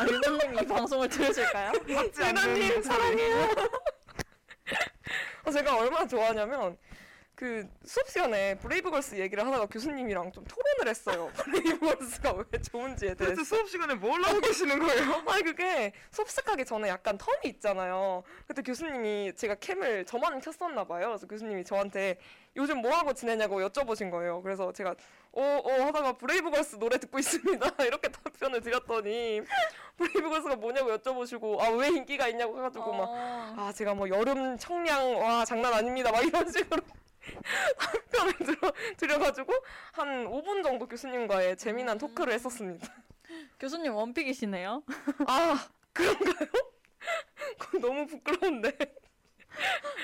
아, 유나님 이 방송을 들으실까요? 않는 유나님. 사랑해요. 어, 제가 얼마나 좋아하냐면 그 수업 시간에 브레이브걸스 얘기를 하다가 교수님이랑 좀 토론을 했어요. 브레이브걸스가 왜 좋은지에 대해서. 도대체 수업 시간에 뭘 하고 계시는 거예요? 아니 그게 수업 시작하기 전에 약간 term이 있잖아요. 그때 교수님이 제가 cam을 저만 켰었나 봐요. 그래서 교수님이 저한테 요즘 뭐 하고 지내냐고 여쭤보신 거예요. 그래서 제가 어어 하다가 브레이브걸스 노래 듣고 있습니다. 이렇게 답변을 드렸더니 브레이브걸스가 뭐냐고 여쭤보시고 아 왜 인기가 있냐고 해가지고 막 어. 아 제가 뭐 여름 청량 와 장난 아닙니다 막 이런 식으로 답변을 드려 드려가지고 한 5분 정도 교수님과의 재미난 토크를 했었습니다. 교수님 one pick이시네요. 아 그런가요? 그건 너무 부끄러운데.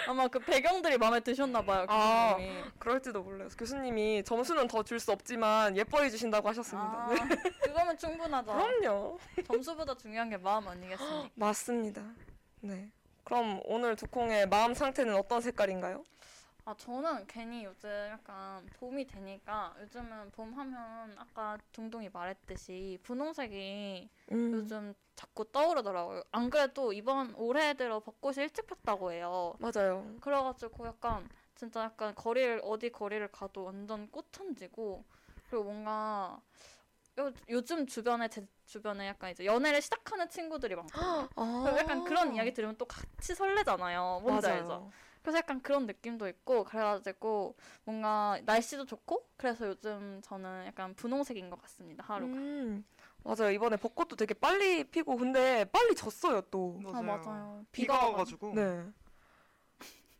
아마 그 배경들이 마음에 드셨나 봐요. 아. 교수님이. 그럴지도 몰라요. 교수님이 점수는 더 줄 수 없지만 예뻐해 주신다고 하셨습니다. 아, 네. 그거면 충분하죠. 그럼요. 점수보다 중요한 게 마음 아니겠습니까? 맞습니다. 네. 그럼 오늘 두콩의 마음 상태는 어떤 색깔인가요? 아 저는 괜히 요즘 약간 봄이 되니까 요즘은 봄 하면 아까 둥둥이 말했듯이 분홍색이 음. 요즘 자꾸 떠오르더라고요. 안 그래도 이번 올해 들어 벚꽃이 일찍 폈다고 해요. 맞아요. 그래가지고 약간 진짜 약간 거리를 어디 거리를 가도 완전 꽃 천지고 그리고 뭔가 요, 요즘 주변에 제 주변에 약간 이제 연애를 시작하는 친구들이 많거든요. 아. 약간 그런 이야기 들으면 또 같이 설레잖아요. 뭔지 맞아요. 알죠? 그래서 약간 그런 느낌도 있고 그래가지고 뭔가 날씨도 좋고 그래서 요즘 저는 약간 분홍색인 것 같습니다 하루가. 음. 맞아요. 이번에 벚꽃도 되게 빨리 피고 근데 빨리 졌어요 또. 아 맞아요. 비가 와가지고 네.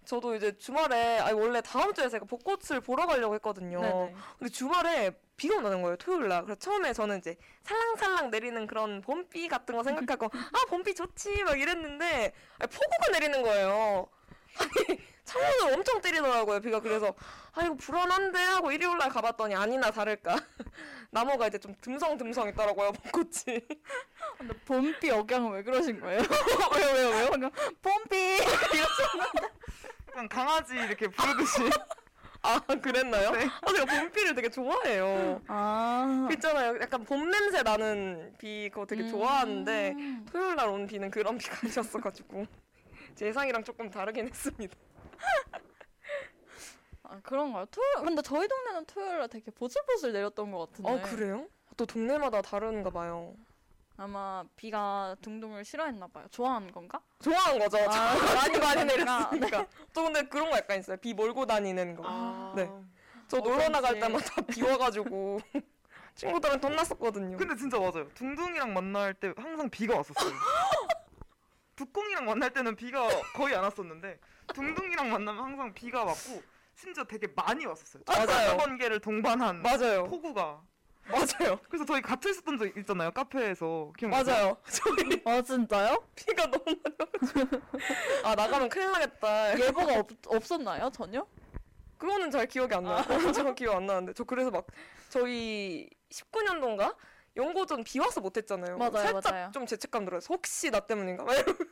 저도 이제 주말에 아니 원래 다음 주에 제가 벚꽃을 보러 가려고 했거든요. 네네. 근데 주말에 비가 온다는 거예요 토요일 날. 그래서 처음에 저는 이제 살랑살랑 내리는 그런 봄비 같은 거 생각하고 아 봄비 좋지 막 이랬는데 아니, 폭우가 내리는 거예요. 아니 창문을 엄청 때리더라고요 비가 그래서 아 이거 불안한데 하고 일요일 날 가봤더니 아니나 다를까 나무가 이제 좀 듬성듬성 있더라고요 벚꽃이. 근데 봄비 억양은 왜 그러신 거예요? 왜요 왜요 왜요? 방금 봄비 약간 강아지 이렇게 부르듯이 아 그랬나요? 네. 아 제가 봄비를 되게 좋아해요. 아그 있잖아요. 약간 봄 냄새 나는 비 그거 되게 좋아하는데 음. 토요일 날 온 비는 그런 비가 아니었어가지고 제 예상이랑 조금 다르긴 했습니다. 아, 그런가요? 토요일 근데 저희 동네는 토요일에 되게 보슬보슬 내렸던 것 같은데. 아 그래요? 또 동네마다 다른가 봐요. 아마 비가 둥둥을 싫어했나 봐요. 좋아하는 건가? 좋아하는 거죠. 아, 많이 많이 그러니까. 내렸으니까. 저 근데 그런 거 약간 있어요. 비 몰고 다니는 거. 아. 네. 저 어쩐지. 놀러 나갈 때마다 비 와가지고 친구들한테 혼났었거든요. 근데 진짜 맞아요. 둥둥이랑 만날 때 항상 비가 왔었어요. 북공이랑 만날 때는 비가 거의 안 왔었는데 둥둥이랑 만나면 항상 비가 왔고 심지어 되게 많이 왔었어요. 맞아요. 첫 번개를 동반한 맞아요. 폭우가. 맞아요. 그래서 저희 같이 있었던 적 있잖아요. 카페에서 기억나세요? 맞아요. 저희 아 진짜요? 비가 너무 많이 와가지고 아 나가면 큰일 나겠다. 예보가 없, 없었나요 전혀? 그거는 잘 기억이 안 나요. 저 기억 안 나는데 저 그래서 막 저희 19년도인가 연고전 비 와서 못했잖아요. 맞아요, 살짝 맞아요. 좀 죄책감 들어요. 혹시 나 때문인가? 막 이러면서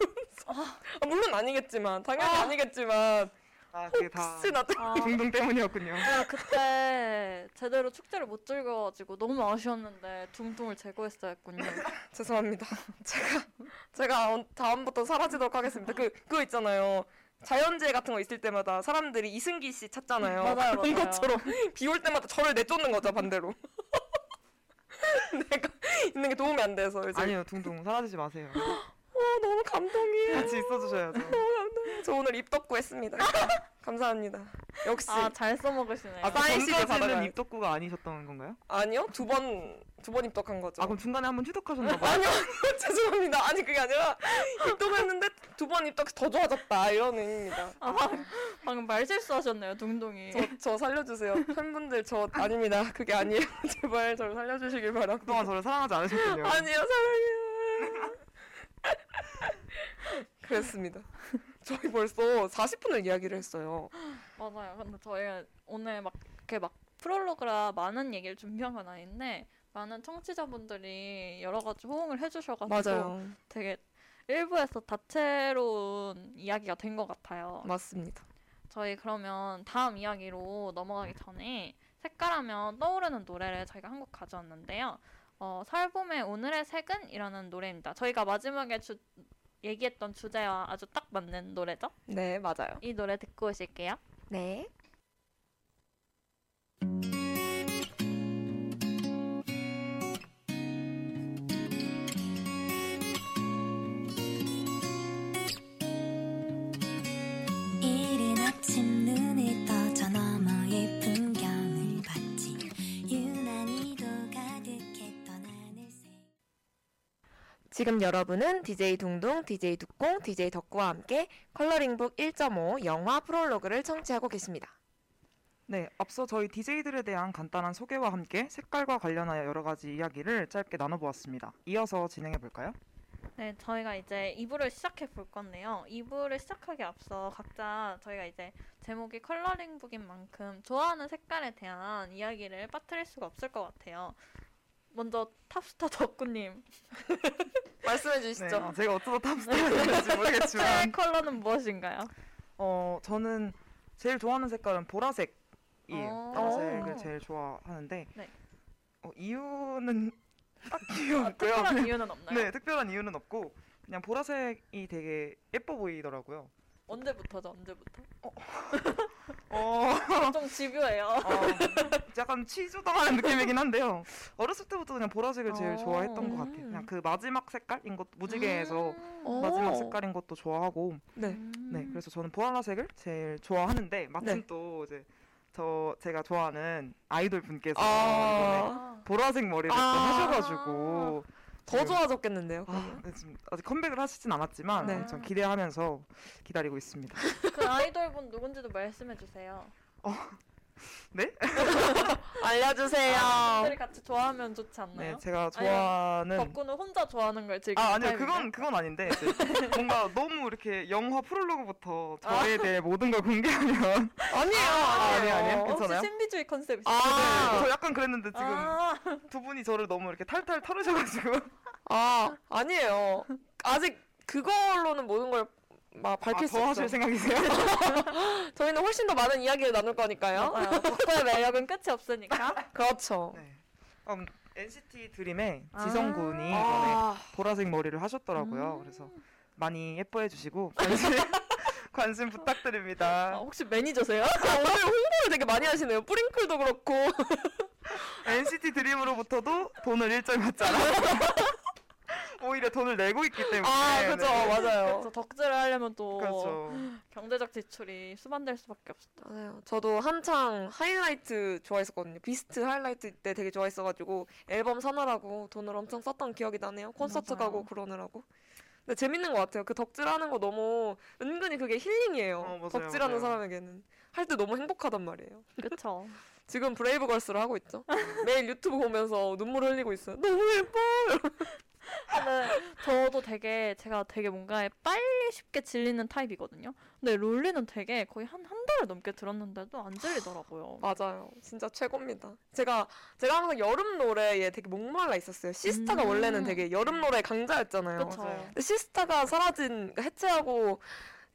아, 물론 아니겠지만 당연히 아. 아. 니겠지만 아, 그게 다 혹시 나 때문에 아, 둥둥 때문이었군요. 제가 그때 제대로 축제를 못 즐겨가지고 너무 아쉬웠는데 둥둥을 제거했어야 했군요. 죄송합니다. 제가 제가 어- 다음부터 사라지도록 하겠습니다. 그 그거 있잖아요. 자연재해 같은 거 있을 때마다 사람들이 이승기 씨 찾잖아요. 맞아요, 그런 맞아요. 것처럼 비 올 때마다 저를 내쫓는 거죠 반대로. 내가 있는 게 도움이 안 돼서 이제 아니요, 둥둥 사라지지 마세요. 어, 너무 감동이에요. 같이 있어주셔야죠. 저 오늘 입덕구 했습니다. 감사합니다. 역시 아 잘 써먹으시네요. 아, 사인 CD 전까지는 받아가요. 입덕구가 아니셨던 건가요? 아니요 두 번 두 번 입덕한 거죠. 아 그럼 중간에 한번 휴덕하셨나 봐요. 아니요 죄송합니다. 아니 그게 아니라 입덕했는데 두 번 입덕 더 좋아졌다 이런 의미입니다. 아, 방, 방금 말실수 하셨네요 둥둥이. 저, 저 살려주세요. 팬분들 저 아닙니다. 그게 아니에요. 제발 저를 살려주시길 바랍니다. 그동안 저를 사랑하지 않으셨군요. 아니요 사랑해요. 그랬습니다. 저희 벌써 40분을 이야기를 했어요. 맞아요. 근데 저희가 오늘 막 이렇게 막 프롤로그라 많은 얘기를 준비한 건 아닌데 많은 청취자분들이 여러 가지 호응을 해주셔가지고 맞아요. 되게 일부에서 다채로운 이야기가 된 것 같아요. 맞습니다. 저희 그러면 다음 이야기로 넘어가기 전에 색깔하면 떠오르는 노래를 저희가 한 곡 가져왔는데요. 어, 설봄의 오늘의 색은이라는 노래입니다. 저희가 마지막에 주, 얘기했던 주제와 아주 딱 맞는 노래죠. 네 맞아요. 이 노래 듣고 오실게요. 네. 지금 여러분은 DJ 둥둥, DJ 두콩, DJ 덕구와 함께 컬러링북 1.5 영화 프롤로그를 청취하고 계십니다. 네, 앞서 저희 DJ들에 대한 간단한 소개와 함께 색깔과 관련하여 여러 가지 이야기를 짧게 나눠보았습니다. 이어서 진행해 볼까요? 네, 저희가 이제 2부를 시작해 볼 건데요. 2부를 시작하기 앞서 각자 저희가 이제 제목이 컬러링북인 만큼 좋아하는 색깔에 대한 이야기를 빠뜨릴 수가 없을 것 같아요. 먼저 탑스타 덕구님, 말씀해 네, 주시죠. 아, 제가 어쩌다 탑스타였는지 최애 모르겠지만 컬러는 무엇인가요? 어 저는 제일 좋아하는 색깔은 보라색이에요. 어. 보라색을 제일 좋아하는데 네. 어, 이유는 딱히 아, 없고요. 특별한 이유는 없나요? 네, 특별한 이유는 없고 그냥 보라색이 되게 예뻐 보이더라고요. 언제부터죠? 언제부터? 어, 좀 집요해요. 어, 약간 치주당하는 느낌이긴 한데요. 어렸을 때부터 그냥 보라색을 제일 어. 좋아했던 것 같아요. 음. 그냥 그 마지막 색깔인 것 무지개에서 어. 마지막 색깔인 것도 좋아하고 네. 음. 네 그래서 저는 보라색을 제일 좋아하는데 마침 네. 또 이제 저 제가 좋아하는 아이돌 분께서 아. 아, 보라색 머리를 또 아. 하셔가지고 더 좋아졌겠는데요. 아. 네, 지금 아직 컴백을 하시진 않았지만 네. 전 기대하면서 기다리고 있습니다. 그 아이돌분 누군지도 말씀해 주세요. 네? 알려주세요. 분들이 같이 좋아하면 좋지 않나요? 네, 제가 좋아하는 덕구는 혼자 좋아하는 걸 즐기는 아 아니요? 그건 그건 아닌데 이제 뭔가 너무 이렇게 영화 프롤로그부터 아. 저에 대해 모든 걸 공개하면 아니에요. 아, 아니에요, 아니에요. 어, 혹시 괜찮아요? 신비주의 컨셉 아. 있어요? 네, 저 약간 그랬는데 지금 아, 두 분이 저를 너무 이렇게 탈탈 털으셔 가지고 아 아니에요. 아직 그걸로는 모든 걸 막 밝힐 아, 수더 없죠. 하실 생각이세요? 저희는 훨씬 더 많은 이야기를 나눌 거니까요. 덕구의 매력은 끝이 없으니까. 그렇죠. 네. 음, NCT 드림의 아. 지성 군이 이번에 아, 보라색 머리를 하셨더라고요. 음. 그래서 많이 예뻐해 주시고 관심 관심 아, 부탁드립니다. 혹시 매니저세요? 아, 오늘 홍보를 되게 많이 하시네요. 뿌링클도 그렇고. NCT 드림으로부터도 돈을 일절 않아요. 오히려 돈을 내고 있기 때문에. 아, 그죠. 네. 맞아요. 그래서 덕질을 하려면 또 그렇죠. 경제적 지출이 수반될 수밖에 없어. 맞아요. 저도 한창 하이라이트 좋아했었거든요. 비스트 하이라이트 때 되게 좋아했어가지고 앨범 사느라고 돈을 엄청 썼던 기억이 나네요. 콘서트 맞아요. 가고 그러느라고. 근데 재밌는 것 같아요. 그 덕질하는 거 너무 은근히 그게 힐링이에요. 어, 맞아요, 덕질하는 맞아요. 사람에게는 할 때 너무 행복하단 말이에요. 그쵸. 지금 브레이브걸스를 하고 있죠. 매일 유튜브 보면서 눈물 흘리고 있어요. 너무 예뻐. 저도 되게 제가 되게 뭔가에 빨리 쉽게 질리는 타입이거든요. 근데 롤리는 되게 거의 한 한 달을 넘게 들었는데도 안 질리더라고요. 맞아요. 진짜 최고입니다. 제가 제가 항상 여름 노래에 되게 목말라 있었어요. 시스타가 음. 원래는 되게 여름 노래 강자였잖아요. 그쵸. 근데 시스타가 사라진 해체하고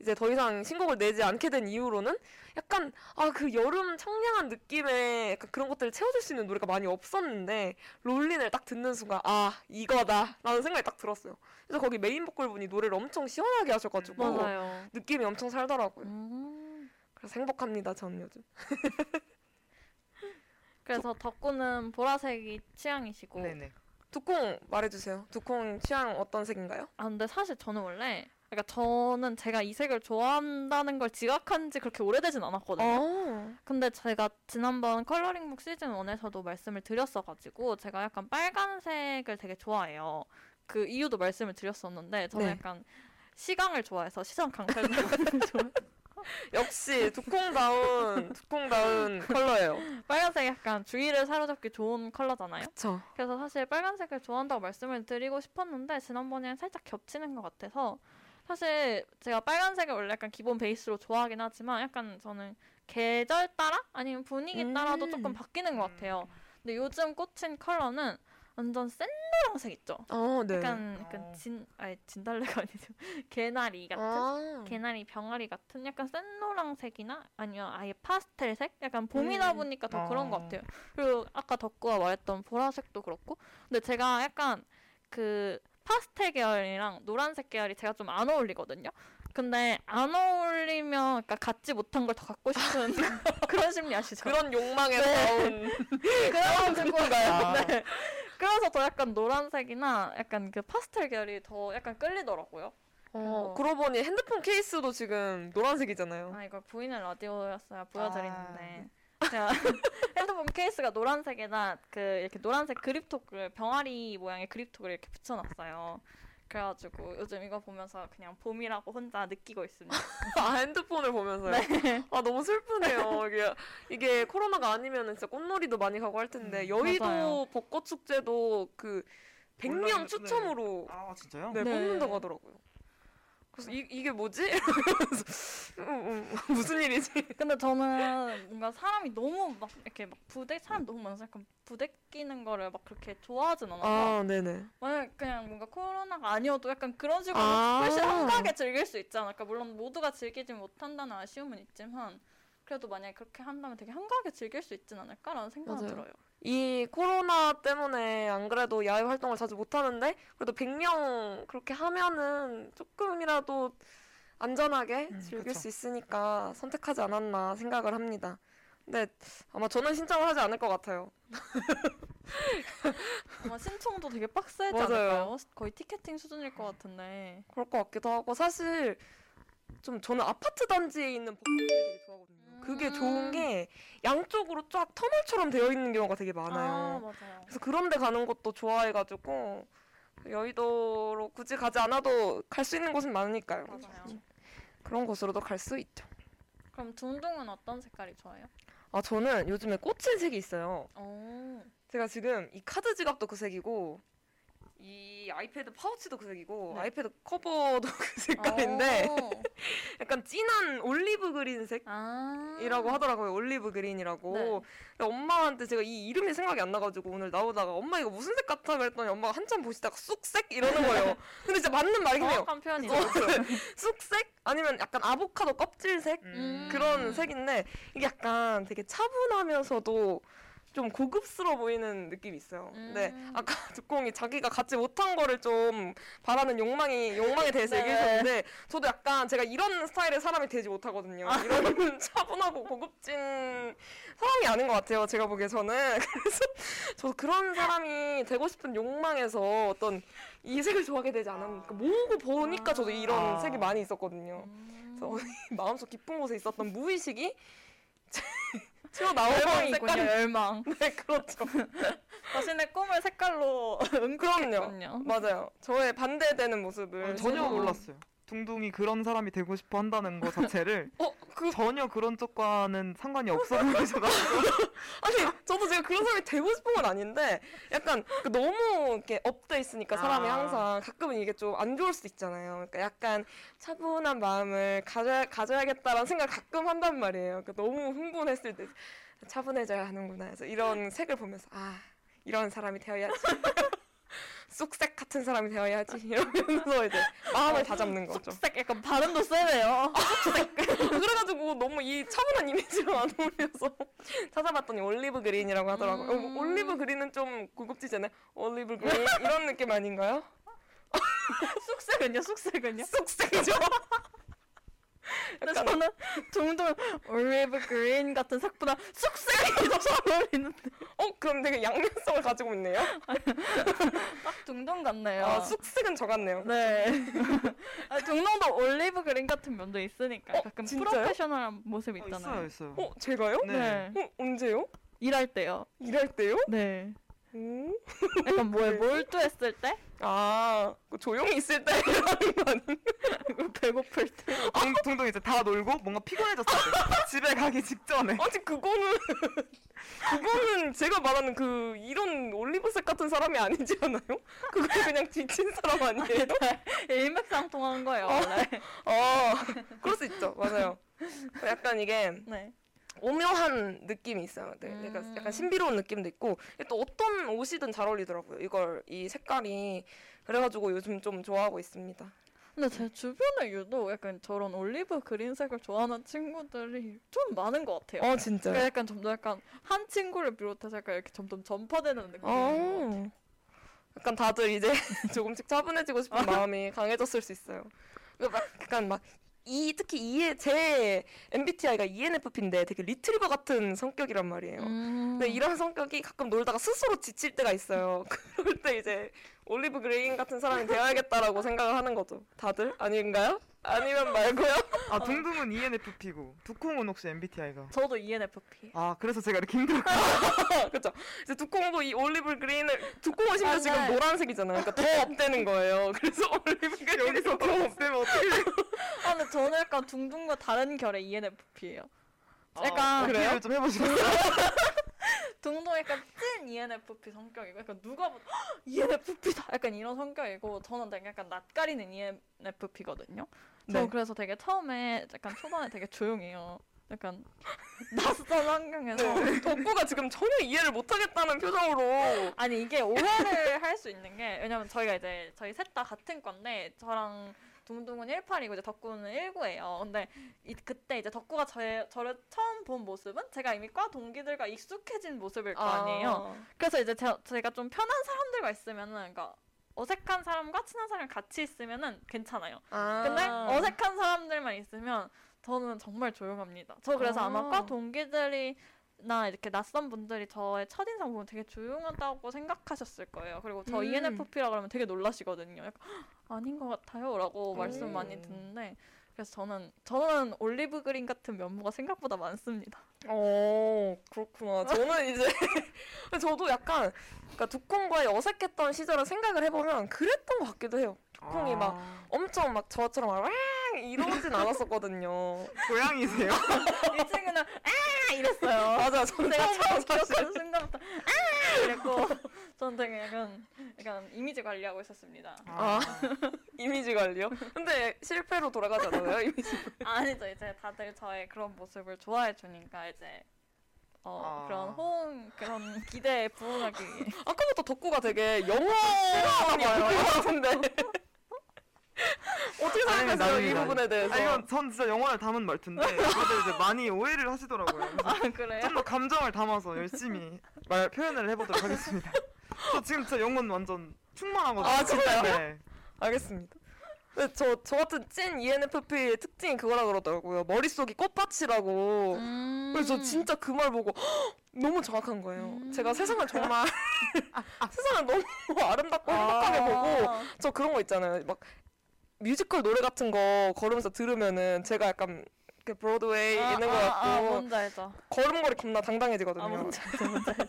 이제 더 이상 신곡을 내지 않게 된 이후로는 약간 아 그 여름 청량한 느낌의 약간 그런 것들을 채워줄 수 있는 노래가 많이 없었는데 롤린을 딱 듣는 순간 아 이거다 라는 생각이 딱 들었어요. 그래서 거기 메인 보컬 분이 노래를 엄청 시원하게 하셔가지고 맞아요. 느낌이 엄청 살더라고요. 음. 그래서 행복합니다 전 요즘. 그래서 덕구는 보라색이 취향이시고 네네. 두콩 말해주세요. 두콩 취향 어떤 색인가요? 아 근데 사실 저는 원래 그러니까 저는 제가 이 색을 좋아한다는 걸 지각한 지 그렇게 오래되진 않았거든요. 어. 근데 제가 지난번 컬러링북 시즌 1에서도 말씀을 드렸어가지고 제가 약간 빨간색을 되게 좋아해요. 그 이유도 말씀을 드렸었는데 저는 네. 약간 시강을 좋아해서 시선 강탈을 좋아해요. 역시 두콩다운 두콩다운 컬러예요. 빨간색 약간 주의를 사로잡기 좋은 컬러잖아요. 그쵸. 그래서 사실 빨간색을 좋아한다고 말씀을 드리고 싶었는데 지난번에는 살짝 겹치는 것 같아서 사실 제가 빨간색을 원래 약간 기본 베이스로 좋아하긴 하지만 약간 저는 계절 따라 아니면 분위기 따라도 음. 조금 바뀌는 것 같아요. 근데 요즘 꽂힌 컬러는 완전 센 노란색 있죠. 어, 네. 약간 약간 어. 진 아니 진달래가 아니죠. 개나리 같은 아. 개나리 병아리 같은 약간 센 노란색이나 아니면 아예 파스텔색? 약간 봄이다 음. 보니까 더 그런 것 어. 같아요. 그리고 아까 덕구가 말했던 보라색도 그렇고 근데 제가 약간 그 파스텔 계열이랑 노란색 계열이 제가 좀 안 어울리거든요. 근데 안 어울리면 그러니까 갖지 못한 걸 더 갖고 싶은 그런 심리 아시죠? 그런 욕망에 네. 그래가지고 아. 네. 그래서 더 약간 노란색이나 약간 그 파스텔 계열이 더 약간 끌리더라고요. 어, 그러고 보니 핸드폰 케이스도 지금 노란색이잖아요. 아 이걸 보이는 라디오였어야 보여드리는데 제가 핸드폰 케이스가 노란색에다 그 이렇게 노란색 그립톡을 병아리 모양의 그립톡을 이렇게 붙여놨어요. 그래가지고 요즘 이거 보면서 그냥 봄이라고 혼자 느끼고 있습니다. 아 핸드폰을 보면서요. 네. 아 너무 슬프네요. 이게 이게 코로나가 아니면은 진짜 꽃놀이도 많이 가고 할 텐데 음, 여의도 맞아요. 벚꽃 축제도 그 100명 온라인- 추첨으로 아 진짜요? 네, 네. 뽑는다고 하더라고요. 그래서 이, 이게 뭐지? 음, 음, 무슨 일이지? 근데 저는 뭔가 사람이 너무 막 이렇게 막 부대 사람 너무 많아서 약간 부대 끼는 거를 막 그렇게 좋아하진 않아서 아, 네네. 만약 그냥 뭔가 코로나가 아니어도 약간 그런 식으로 아. 훨씬 한가하게 즐길 수 있지 않을까 물론 모두가 즐기지 못한다는 아쉬움은 있지만 그래도 만약에 그렇게 한다면 되게 한가하게 즐길 수 있진 않을까라는 생각이. 들어요. 이 코로나 때문에 안 그래도 야외 활동을 자주 못 하는데 그래도 100명 그렇게 하면은 조금이라도 안전하게 음, 즐길 그쵸. 수 있으니까 선택하지 않았나 생각을 합니다. 근데 아마 저는 신청을 하지 않을 것 같아요. 아마 신청도 되게 빡세지 맞아요. 않을까요? 거의 티켓팅 수준일 것 같은데. 그럴 것 같기도 하고 사실 좀 저는 아파트 단지에 있는 복도를 되게 좋아하거든요. 그게 음. 좋은 게 양쪽으로 쫙 터널처럼 되어 있는 경우가 되게 아 많아요. 맞아요. 그래서 그런 데 가는 것도 좋아해가지고 여의도로 굳이 가지 않아도 갈 수 있는 곳은 많으니까요. 맞아요. 그런 곳으로도 갈 수 있죠. 그럼 둥둥은 어떤 색깔이 좋아요? 아 저는 요즘에 꽂힌 색이 있어요. 오. 제가 지금 이 카드 지갑도 그 색이고 이 아이패드 파우치도 그 색이고 네. 아이패드 커버도 그 색깔인데 오. 약간 진한 olive green 색 아. 이라고 하더라고요. olive green이라고. 네. 엄마한테 제가 이 이름이 생각이 안 나가지고 오늘 나오다가 엄마 이거 무슨 색 같아? 그랬더니 엄마가 한참 보시다가 쑥색 이러는 거예요. 근데 진짜 맞는 말이긴 해요. 표현이죠. 쑥색? 아니면 약간 아보카도 껍질색? 음. 그런 색인데 이게 약간 되게 차분하면서도 좀 고급스러워 보이는 느낌이 있어요. 근데 음. 아까 두콩이 자기가 갖지 못한 거를 좀 바라는 욕망이 욕망에 대해서 네. 얘기해 줬는데 저도 약간 제가 이런 스타일의 사람이 되지 못하거든요. 아. 이런 차분하고 고급진 사람이 아닌 것 같아요. 제가 보기에서는 그래서 저도 그런 사람이 되고 싶은 욕망에서 어떤 이 색을 좋아하게 되지 않았는가 모으고 보니까 저도 이런 아. 색이 많이 있었거든요. 음. 그래서 마음속 깊은 곳에 있었던 무의식이 튀어나오는 열망이군요. 색깔이 열망. 네 그렇죠. 자신의 꿈을 색깔로 그럼요. 응급했군요. 맞아요. 저의 반대되는 모습을 아, 전혀 몰랐어요. 둥둥이 그런 사람이 되고 싶어 한다는 거 자체를 어, 그 전혀 그런 쪽과는 상관이 없어 보이셔가지고 아니 저도 제가 그런 사람이 되고 싶은 건 아닌데 약간 그 너무 이렇게 업돼 있으니까 사람이 아. 항상 가끔은 이게 좀 안 좋을 수도 있잖아요. 그러니까 약간 차분한 마음을 가져 가져야겠다라는 생각을 가끔 한단 말이에요. 그러니까 너무 흥분했을 때 차분해져야 하는구나. 그래서 이런 색을 보면서 아 이런 사람이 되어야지. 쑥색 같은 사람이 되어야지 이러면서 이제 마음을 다잡는 거죠. 색 약간 발음도 세네요. 그래가지고 너무 이 차분한 이미지랑 안 어울려서 찾아봤더니 olive green이라고 하더라고요. 어, 음. olive green은 좀 고급지잖아요. olive green 이런 느낌 아닌가요? 쑥색은요? 쑥색은요? 쑥색이죠. 근데 약간 저는 둥둥 olive green 같은 색보다 쑥색이 더 잘 어울리는데 어 그럼 되게 양면성을 가지고 있네요. 딱 둥둥 같네요. 아 쑥색은 저 같네요. 네. 아, 둥둥도 olive green 같은 면도 있으니까 어, 가끔 진짜요? 프로페셔널한 모습 어, 있잖아요. 있어요 있어요. 어 제가요? 네. 어 언제요? 일할 때요. 일할 때요? 네. 음? 약간 네. 몰두했을 때? 아 조용히 있을 때 이러는 거 아닌가? 배고플 때? 둥, 둥둥이 이제 다 놀고 뭔가 피곤해졌을 때 집에 가기 직전에 아직 그거는 그거는 제가 말하는 그 이런 올리브색 같은 사람이 아니지 않아요? 그거 그냥 지친 사람 아니에요? 일맥상통한 거예요, 원래. 아 그럴 수 있죠 맞아요 약간 이게 네. 오묘한 느낌이 있어요 네, 음. 약간, 약간 신비로운 느낌도 있고 또 어떤 옷이든 잘 어울리더라고요 이걸 이 색깔이 그래가지고 요즘 좀 좋아하고 있습니다 근데 제 주변에 유독 약간 저런 올리브 그린색을 좋아하는 친구들이 좀 많은 것 같아요. 어 그러니까 진짜요? 약간 점점 약간 한 친구를 비롯해서 약간 이렇게 점점 전파되는 느낌인 것 같아요. 어. 약간 다들 이제 조금씩 차분해지고 싶은 마음이 강해졌을 수 있어요. 그 막 약간 막 이 특히 이에 제 MBTI가 ENFP인데 되게 리트리버 같은 성격이란 말이에요. 음. 근데 이런 성격이 가끔 놀다가 스스로 지칠 때가 있어요. 그럴 때 이제 olive green 같은 사람이 되어야겠다라고 생각을 하는 거죠. 다들 아닌가요? 아니면 말고요? 아 둥둥은 ENFP고 두콩은 혹시 MBTI가 저도 ENFP. 아 그래서 제가 이렇게 힘들었고 그렇죠. 이제 두콩도 이 올리브 그린을 두콩은 심지어 아, 지금 네. 노란색이잖아요. 그러니까 더 업되는 거예요. 그래서 올리브 그린이 여기서 더 없애면 어떻게 아 근데 저는 약간 둥둥과 다른 결의 ENFP예요. 아, 약간 그래요? 어필을 좀 해보시고 둥둥 약간 찐 ENFP 성격이고 약간 누가 봐도 "헉, ENFP다 약간 이런 성격이고 저는 되게 약간 낯가리는 ENFP거든요. 저 네. 그래서 되게 처음에 약간 초반에 되게 조용해요. 약간 낯선 환경에서 네. 덕구가 지금 전혀 이해를 못하겠다는 표정으로 아니 이게 오해를 할 수 있는 게 왜냐면 저희가 이제 저희 셋 다 같은 건데 저랑 둥둥은 18이고 이제 덕구는 19예요. 근데 이, 그때 이제 덕구가 저, 저를 처음 본 모습은 제가 이미 과 동기들과 익숙해진 모습일 거 아니에요. 그래서 이제 제, 제가 좀 편한 사람들과 있으면은 그러니까 어색한 사람과 친한 사람이 같이 있으면은 괜찮아요. 아. 근데 어색한 사람들만 있으면 저는 정말 조용합니다. 저 그래서 아. 마 아. 과 동기들이 나 이렇게 낯선 분들이 저의 첫인상 보면 되게 조용하다고 생각하셨을 거예요. 그리고 저 음. ENFP라 그러면 되게 놀라시거든요. 약간 "헉, 아닌 것 같아요라고 말씀 음. 많이 듣는데 그래서 저는 저는 올리브 그린 같은 면모가 생각보다 많습니다. 어 그렇구나. 저는 이제 저도 약간 그러니까 두콩과의 어색했던 시절을 생각을 해보면 그랬던 것 같기도 해요. 두콩이 막 아, 엄청 막 저처럼 막 왕 이러진 않았었거든요. 고양이세요? 이 친구는 아 이랬어요. 맞아, 저는 내가 처음 기억하는 순간부터 아 이랬고 저는 되게 약간 약간 이미지 관리하고 있었습니다. 아. 이미지 관리요. 근데 실패로 돌아가지 않아요 이미지. 아니죠 이제 다들 저의 그런 모습을 좋아해 주니까 이제 어 아. 그런 호응 그런 기대에 부응하기 아까부터 덕구가 되게 영어. 같은데. 어떻게 아닙니다, 생각하세요 이 아닙니다. 부분에 대해서? 아, 이건 전 진짜 영혼을 담은 말투인데 다들 이제 많이 오해를 하시더라고요. 아 그래요? 좀 더 감정을 담아서 열심히 말 표현을 해보도록 하겠습니다. 저 지금 진짜 영혼 완전 충만하거든요. 아, 진짜요? 네. 알겠습니다. 근데 저, 저 같은 찐 ENFP의 특징이 그거라 그러더라고요. 머릿속이 꽃밭이라고. 음. 그래서 저 진짜 그 말 보고 헉, 너무 정확한 거예요. 음. 제가 세상을 정말 세상을 너무 아름답고 행복하게 보고 저 그런 거 있잖아요. 막 뮤지컬 노래 같은 거 걸으면서 들으면은 제가 약간 그 브로드웨이 아, 있는 것 아, 같고 아, 뭔지 알죠. 걸음걸이 겁나 당당해지거든요. 아 뭔지 알죠. 뭔지 알죠.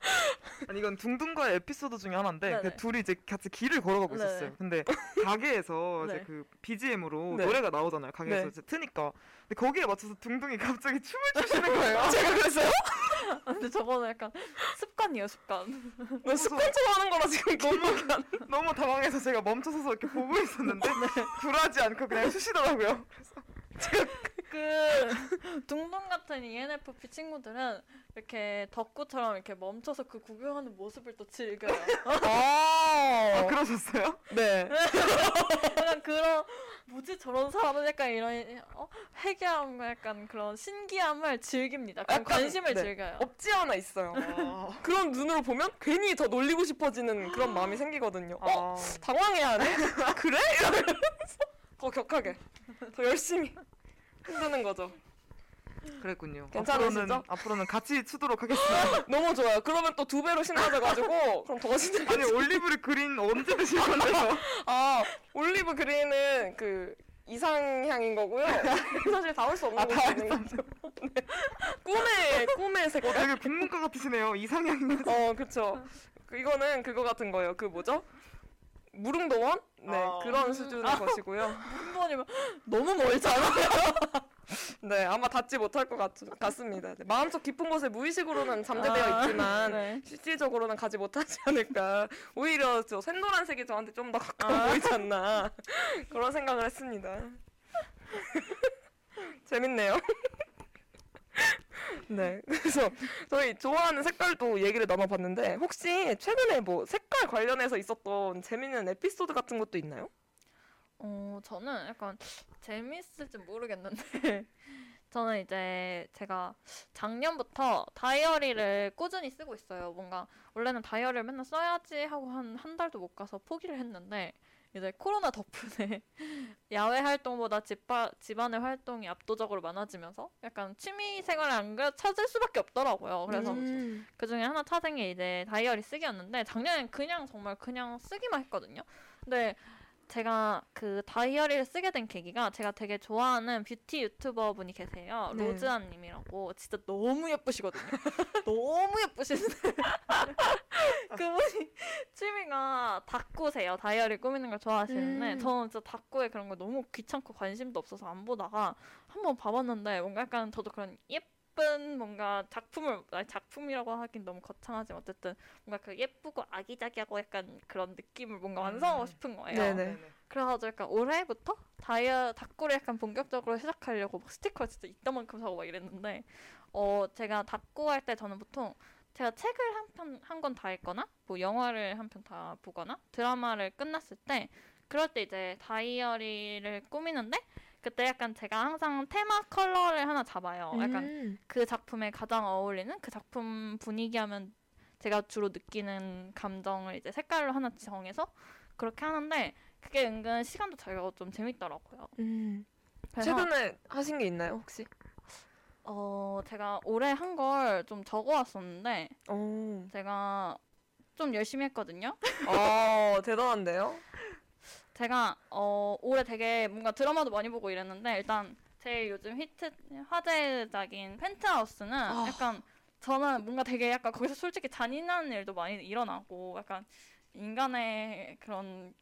아니 이건 둥둥과의 에피소드 중에 하나인데. 그 둘이 이제 같이 길을 걸어가고 네네. 있었어요. 근데 가게에서 네. 이제 그 BGM으로 네. 노래가 나오잖아요. 가게에서 네. 이제 트니까. 근데 거기에 맞춰서 둥둥이 갑자기 춤을 추시는 거예요. 제가 그랬어요? 아, 근데 저거는 약간 습관이에요 습관. 너 습관처럼 하는 거라 지금 안 너무 당황해서 제가 멈춰서서 이렇게 보고 있었는데 네. 굴하지 않고 그냥 추시더라고요. 그 둥둥 같은 ENFP 친구들은 이렇게 덕구처럼 이렇게 멈춰서 그 구경하는 모습을 또 즐겨요. 아, 아 그러셨어요? 네. 약간 그런 뭐지 저런 사람은 약간 이런 어? 회개함 약간 그런 신기함을 즐깁니다. 약간, 관심을 네. 즐겨요. 없지 않아 있어요. 아, 그런 눈으로 보면 괜히 더 놀리고 싶어지는 그런 마음이 생기거든요. 어? 아. 당황해야 하네? 그래? 더 격하게, 더 열심히 흔드는 거죠. 그랬군요. 괜찮으시죠? 앞으로는, 앞으로는 같이 추도록 하겠습니다. 너무 좋아요. 그러면 또 두 배로 신나져가지고 그럼 더 신나. 아니 올리브를 그린 언제 드실 건데요? 아 올리브 그린은 그 이상향인 거고요. 사실 닿을 수 없는 아, 곳이 거죠. 네. 꿈의 꿈의 색깔. 되게 국문과 같으시네요. 이상향인 어, 그쵸. 그 이거는 그거 같은 거예요. 그 뭐죠? 무릉도원? 네, 아. 그런 수준의 것이고요. 한번이면 너무 멀잖아. 네, 아마 닿지 못할 것 같, 같습니다. 네, 마음속 깊은 곳에 무의식으로는 잠재되어 아, 있지만 네. 실질적으로는 가지 못하지 않을까. 오히려 저 샛노란색이 저한테 좀 더 가까워 보이지 않나. 그런 생각을 했습니다. 재밌네요. 네, 그래서 저희 좋아하는 색깔도 얘기를 나눠봤는데 혹시 최근에 뭐 색깔 관련해서 있었던 재밌는 에피소드 같은 것도 있나요? 어 저는 약간 재밌을지 모르겠는데 저는 이제 제가 작년부터 다이어리를 꾸준히 쓰고 있어요. 뭔가 원래는 다이어리를 맨날 써야지 하고 한 한 달도 못 가서 포기를 했는데 이제 코로나 덕분에 야외 활동보다 집바, 집안의 활동이 압도적으로 많아지면서 약간 취미 생활을 안 그래도 찾을 수밖에 없더라고요. 그래서 음. 그 중에 하나 찾은 게 이제 다이어리 쓰기였는데 작년엔 그냥 정말 그냥 쓰기만 했거든요. 근데 제가 그 다이어리를 쓰게 된 계기가 제가 되게 좋아하는 뷰티 유튜버 분이 계세요. 네. 로즈안 님이라고 진짜 너무 예쁘시거든요. 너무 예쁘신데 그분이 취미가 다꾸세요. 다이어리 꾸미는 걸 좋아하시는데 음. 저는 진짜 다꾸에 그런 거 너무 귀찮고 관심도 없어서 안 보다가 한번 봐봤는데 뭔가 약간 저도 그런 예쁜 뭔가 작품을 아니 작품이라고 하긴 너무 거창하지만 어쨌든 뭔가 그 예쁘고 아기자기하고 약간 그런 느낌을 뭔가 완성하고 음. 싶은 거예요. 네네. 그래가지고 약간 올해부터 다이어 닭구를 약간 본격적으로 시작하려고 막 스티커 진짜 이따만큼 사고 막 이랬는데 어 제가 닭구 할때 저는 보통 제가 책을 한 편 한 권 다 읽거나 뭐 영화를 한 편 다 보거나 드라마를 끝났을 때 그럴 때 이제 다이어리를 꾸미는데 그때 약간 제가 항상 테마 컬러를 하나 잡아요. 약간 음. 그 작품에 가장 어울리는 그 작품 분위기 하면 제가 주로 느끼는 감정을 이제 색깔로 하나 정해서 그렇게 하는데 그게 은근 시간도 잘 가고 좀 재밌더라고요. 음. 최근에 하신 게 있나요 혹시? 어 제가 올해 한 걸 좀 적어왔었는데 오. 제가 좀 열심히 했거든요. 아 대단한데요? 제가 어 올해 되게 뭔가 드라마도 많이 보고 이랬는데 일단 제일 요즘 히트 화제작인 펜트하우스는 아. 약간 저는 뭔가 되게 약간 거기서 솔직히 잔인한 일도 많이 일어나고 약간 인간의 그런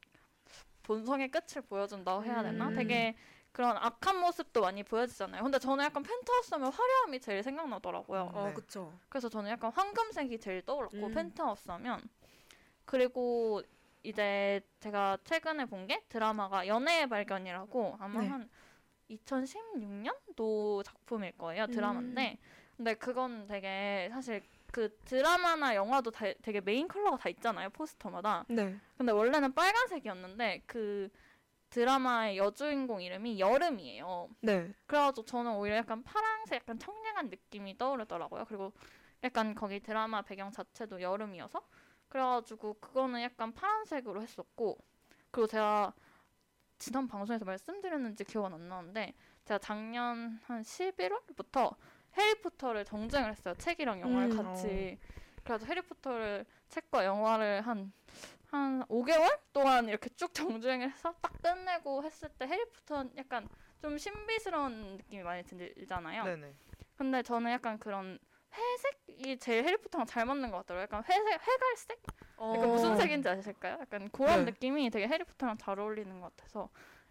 본성의 끝을 보여준다고 해야 되나? 음. 되게 그런 악한 모습도 많이 보여지잖아요. 근데 저는 약간 펜트하우스 하면 화려함이 제일 생각나더라고요. 어, 네. 그쵸. 그래서 저는 약간 황금색이 제일 떠올랐고 음. 펜트하우스 하면 그리고 이제 제가 최근에 본 게 드라마가 연애의 발견이라고 아마 네. 한 2016년도 작품일 거예요 드라마인데 근데 그건 되게 사실 그 드라마나 영화도 다, 되게 메인 컬러가 다 있잖아요 포스터마다 네. 근데 원래는 빨간색이었는데 그 드라마의 여주인공 이름이 여름이에요 네. 그래가지고 저는 오히려 약간 파랑색, 약간 청량한 느낌이 떠오르더라고요. 그리고 약간 거기 드라마 배경 자체도 여름이어서 그래가지고 그거는 약간 파란색으로 했었고 그리고 제가 지난 방송에서 말씀드렸는지 기억은 안 나는데 제가 작년 한 11월부터 해리포터를 정주행을 했어요. 책이랑 영화를 음. 같이. 그래서 해리포터를 책과 영화를 한 한 5개월 동안 이렇게 쭉 정주행을 해서 딱 끝내고 했을 때 해리포터는 약간 좀 신비스러운 느낌이 많이 들잖아요. 네네. 근데 저는 약간 그런 회색이 제일 해리포터랑 잘 맞는 것 같더라고요. 약간 회색, 회갈색? 약간 무슨 색인지 아실까요? 약간 그런 어. 네. 느낌이 되게 해리포터랑 잘 어울리는 것 같아서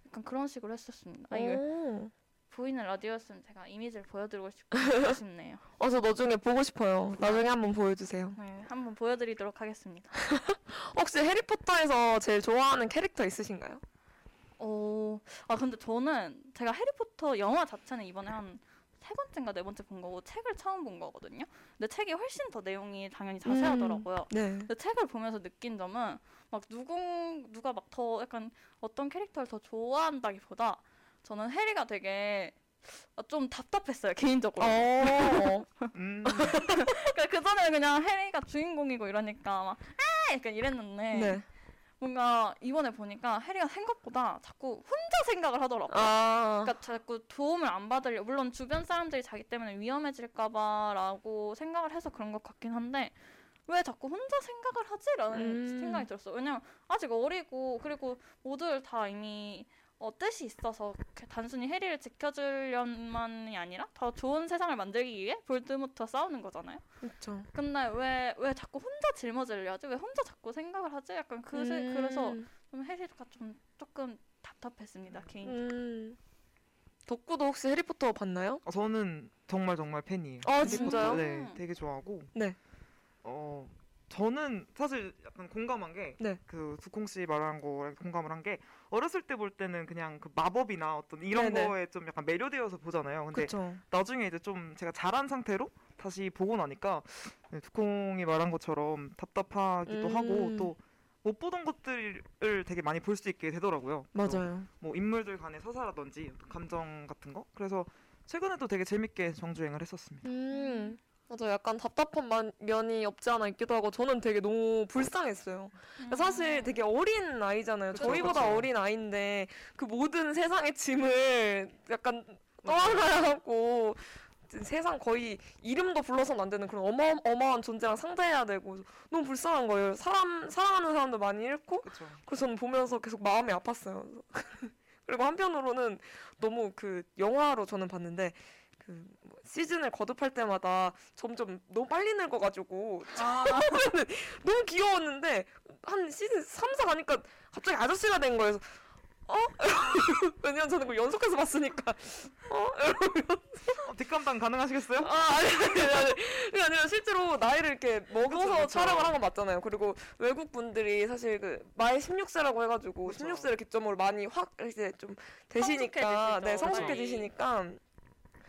약간 그런 식으로 했었습니다. 아, 이거 오. 보이는 라디오였으면 제가 이미지를 보여드리고 싶, 싶네요. 어, 저 나중에 보고 싶어요. 나중에 한번 보여주세요. 네, 한번 보여드리도록 하겠습니다. 혹시 해리포터에서 제일 좋아하는 캐릭터 있으신가요? 어, 아 근데 저는 제가 해리포터 영화 자체는 이번에 한 세 번째인가 네 번째 본 거고 책을 처음 본 거거든요. 근데 책이 훨씬 더 내용이 당연히 자세하더라고요. 네. 근데 책을 보면서 느낀 점은 막 누군 누가 막 더 약간 어떤 캐릭터를 더 좋아한다기보다 저는 해리가 되게 아, 좀 답답했어요 개인적으로. 어. 음, 그러니까 그 전에는 그냥 해리가 주인공이고 이러니까 막 아! 약간 이랬는데 네. 뭔가 이번에 보니까 해리가 생각보다 자꾸 혼자 생각을 하더라고요. 아. 그러니까 자꾸 도움을 안 받으려 물론 주변 사람들이 자기 때문에 위험해질까봐라고 생각을 해서 그런 것 같긴 한데 왜 자꾸 혼자 생각을 하지라는 음. 생각이 들었어요. 왜냐면 아직 어리고 그리고 모두들 다 이미 어, 뜻이 있어서 그 단순히 해리를 지켜주려만이 아니라 더 좋은 세상을 만들기 위해 볼드모트와 싸우는 거잖아요. 그렇죠. 근데 왜 왜 자꾸 혼자 짊어지려 하지? 왜 혼자 자꾸 생각을 하지? 약간 그 세- 그래서 음. 좀 해리가 좀 조금 답답했습니다 개인. 음. 덕구도 혹시 해리포터 봤나요? 어, 저는 정말 정말 팬이에요. 아, 해리포터, 진짜요? 네, 되게 좋아하고. 네. 어, 저는 사실 약간 공감한 게, 네. 그 두콩 씨 말한 거에 공감을 한 게, 어렸을 때 볼 때는 그냥 그 마법이나 어떤 이런 네네. 거에 좀 약간 매료되어서 보잖아요. 근데 그렇죠. 나중에 이제 좀 제가 자란 상태로 다시 보고 나니까 네, 두콩이 말한 것처럼 답답하기도 음. 하고 또 못 보던 것들을 되게 많이 볼 수 있게 되더라고요. 맞아요. 뭐 인물들 간의 서사라든지 감정 같은 거. 그래서 최근에도 되게 재밌게 정주행을 했었습니다. 음. 맞아. 약간 답답한 만- 면이 없지 않아 있기도 하고 저는 되게 너무 불쌍했어요. 사실 되게 어린 아이잖아요. 그쵸, 저희보다 그쵸. 어린 아이인데 그 모든 세상의 짐을 약간 떠안아야 하고 세상 거의 이름도 불러서는 안 되는 그런 어마, 어마한 존재랑 상대해야 되고 너무 불쌍한 거예요. 사람 사랑하는 사람도 많이 잃고 그렇죠. 그래서 저는 보면서 계속 마음이 아팠어요. 그리고 한편으로는 너무 그 영화로 저는 봤는데 그뭐 시즌을 거듭할 때마다 점점 너무 빨리 늙어가지고 아, 너무 귀여웠는데 한 시즌 3, 4 가니까 갑자기 아저씨가 된 거예요. 그래서 왜냐면 저는 그걸 연속해서 봤으니까. 어? 어, 뒷감당 가능하시겠어요? 아, 아니, 아니, 아니. 그게 아니라 실제로 나이를 이렇게 먹어서 그쵸, 그쵸. 촬영을 한 건 맞잖아요. 그리고 외국 분들이 사실 그말 16세라고 해가지고 그쵸. 16세를 기점으로 많이 확 이제 좀 되시니까, 성숙해지시죠, 네, 성숙해지시니까.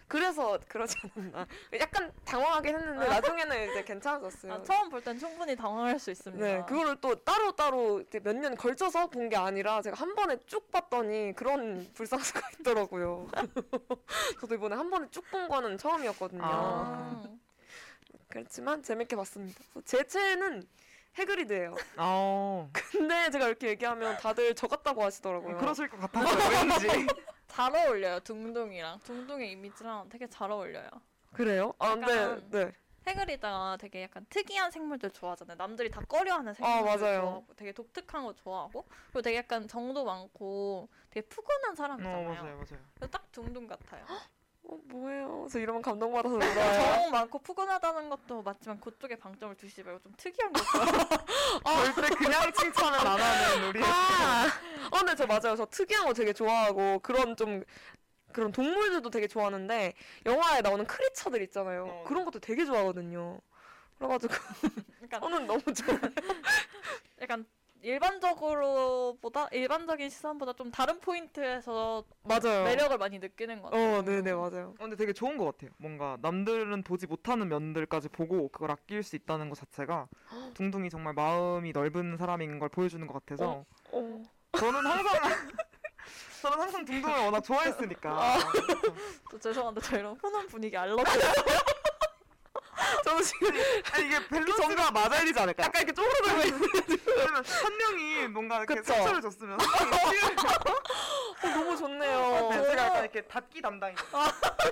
그래서 그러지 않았나. 약간 당황하긴 했는데 나중에는 이제 괜찮아졌어요. 아, 처음 볼 땐 충분히 당황할 수 있습니다. 네, 그거를 또 따로 따로 몇 년 걸쳐서 본 게 아니라 제가 한 번에 쭉 봤더니 그런 불상사가 있더라고요. 저도 이번에 한 번에 쭉 본 거는 처음이었거든요. 아. 아. 그렇지만 재밌게 봤습니다. 제 최애는 해그리드예요. 어, 근데 제가 이렇게 얘기하면 다들 저 같다고 하시더라고요. 그러실 것 같아서 왠지. 잘 어울려요 둥둥이랑 둥둥의 이미지랑 되게 잘 어울려요. 그래요? 아, 약간 네. 해그리드가 되게 약간 특이한 생물들 좋아하잖아요. 남들이 다 꺼려하는 생물들 아, 맞아요. 좋아하고 되게 독특한 거 좋아하고 그리고 되게 약간 정도 많고 되게 푸근한 어, 사람이잖아요. 맞아요, 맞아요. 그래서 딱 둥둥 같아요. 어, 뭐예요? 저 이러면 감동받아서 울어요. 정 많고 푸근하다는 것도 맞지만 그쪽에 방점을 두시지 말고 좀 특이한 거 좋아해요. 절대 그냥 칭찬을 안 하는 우리. 아, 어, 근데 저 맞아요. 저 특이한 거 되게 좋아하고 그런 좀 그런 동물들도 되게 좋아하는데 영화에 나오는 크리처들 있잖아요. 어. 그런 것도 되게 좋아하거든요. 그래가지고 그러니까 저는 너무 좋아요. 약간 일반적으로보다 일반적인 시선보다 좀 다른 포인트에서 맞아요. 매력을 많이 느끼는 것 같아요. 어, 네네 맞아요. 어, 근데 되게 좋은 것 같아요. 뭔가 남들은 보지 못하는 면들까지 보고 그걸 아낄 수 있다는 것 자체가 둥둥이 정말 마음이 넓은 사람인 걸 보여주는 것 같아서 어. 저는 항상 저는 항상 둥둥을 워낙 좋아했으니까 또 죄송한데 저 이런 훈훈 분위기 알러지. 저는 지금 아니, 이게 밸런스가 맞아야 되지 않을까요? 약간 이렇게 쪼그러들고 있는 한 명이 뭔가 이렇게 그쵸. 상처를 줬으면 한 명이 치유를 너무 좋네요. 네, 제가 약간 이렇게 닫기 담당이에요.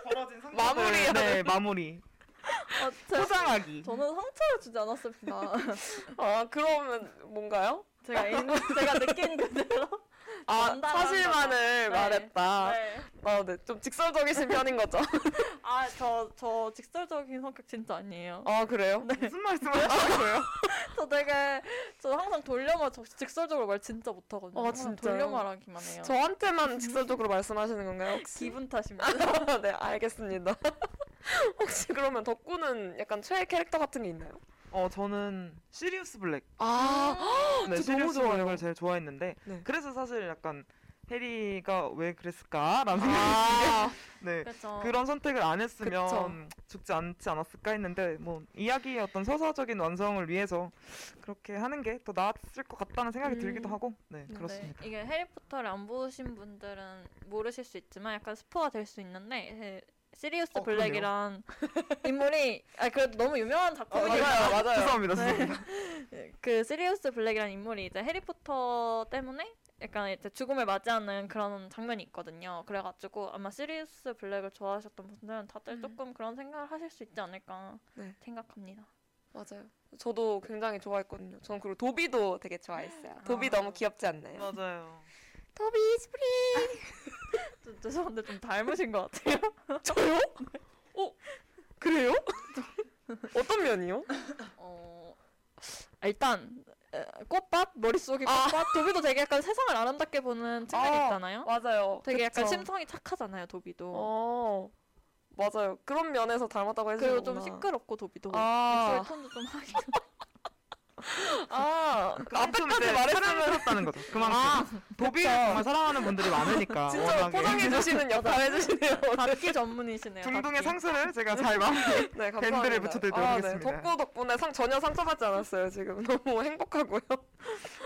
벌어진 상처 마무리하는. 네 마무리 아, 제- 포장하기 저는 상처를 주지 않았습니다. 아 그러면 뭔가요? 제가 인, 제가 느낀 그대로. 아 사실만을 거다. 말했다. 네. 아, 네. 좀 직설적이신 편인 거죠. 아, 저, 저 직설적인 성격 진짜 아니에요. 아 그래요? 무슨 말씀을 하시는 거예요? 저 되게, 저 항상 돌려말, 저 직설적으로 말 진짜 못하거든요. 아, 항상 진짜요? 돌려 말하기만 해요. 저한테만 직설적으로 말씀하시는 건가요? 혹시? 기분 탓입니다. 네, 알겠습니다. 혹시 그러면 덕구는 약간 최애 캐릭터 같은 게 있나요? 어 저는 시리우스 블랙 아, 네, 저 너무 시리우스 좋아요. 블랙을 제일 좋아했는데 네. 그래서 사실 약간 해리가 왜 그랬을까라는 생각이 아, 네 그렇죠. 그런 선택을 안 했으면 그쵸. 죽지 않지 않았을까 했는데 뭐 이야기의 어떤 서사적인 완성을 위해서 그렇게 하는 게 더 나았을 것 같다는 생각이 음. 들기도 하고 네 네, 그렇습니다. 이게 해리포터를 안 보신 분들은 모르실 수 있지만 약간 스포가 될 수 있는데 해- 시리우스 어, 블랙이란 인물이 아 그래도 너무 유명한 어, 작품이에요. 맞아요, 맞아요. 죄송합니다. 네. 죄송합니다. 그 시리우스 블랙이라는 인물이 이제 해리포터 때문에 약간 이제 죽음을 맞이하는 그런 장면이 있거든요. 그래가지고 아마 시리우스 블랙을 좋아하셨던 분들은 다들 음. 조금 그런 생각을 하실 수 있지 않을까 네. 생각합니다. 맞아요. 저도 굉장히 좋아했거든요. 저는 그리고 도비도 되게 좋아했어요. 도비 아. 너무 귀엽지 않나요? 맞아요. Dobby's free. 좀 죄송한데 좀 닮으신 것 같아요. 저요? 어, 그래요? 어떤 면이요? 어 일단 에, 꽃밭 머릿속에 아. 꽃밭 도비도 되게 약간 세상을 아름답게 보는 측면이 아, 있잖아요. 맞아요. 되게 약간 그쵸. 심성이 착하잖아요 도비도. 어, 맞아요. 그런 면에서 닮았다고 해주셨구나. 그리고 좀 시끄럽고 도비도 아. 목소리 톤도 좀 하기. 아, 그 앞에까지 말했으면 사랑스럽다는 거죠. 그만큼 아, 도비를 그쵸. 정말 사랑하는 분들이 많으니까 진짜 포장해 주시는 역할 해주시네요. 닫기 전문이시네요. 둥둥의. 상수를 제가 잘 마무리 네. 밴드를 붙여드리도록 아, 하겠습니다. 네, 덕구 덕분에 상 전혀 상처받지 않았어요. 지금 너무 행복하고요.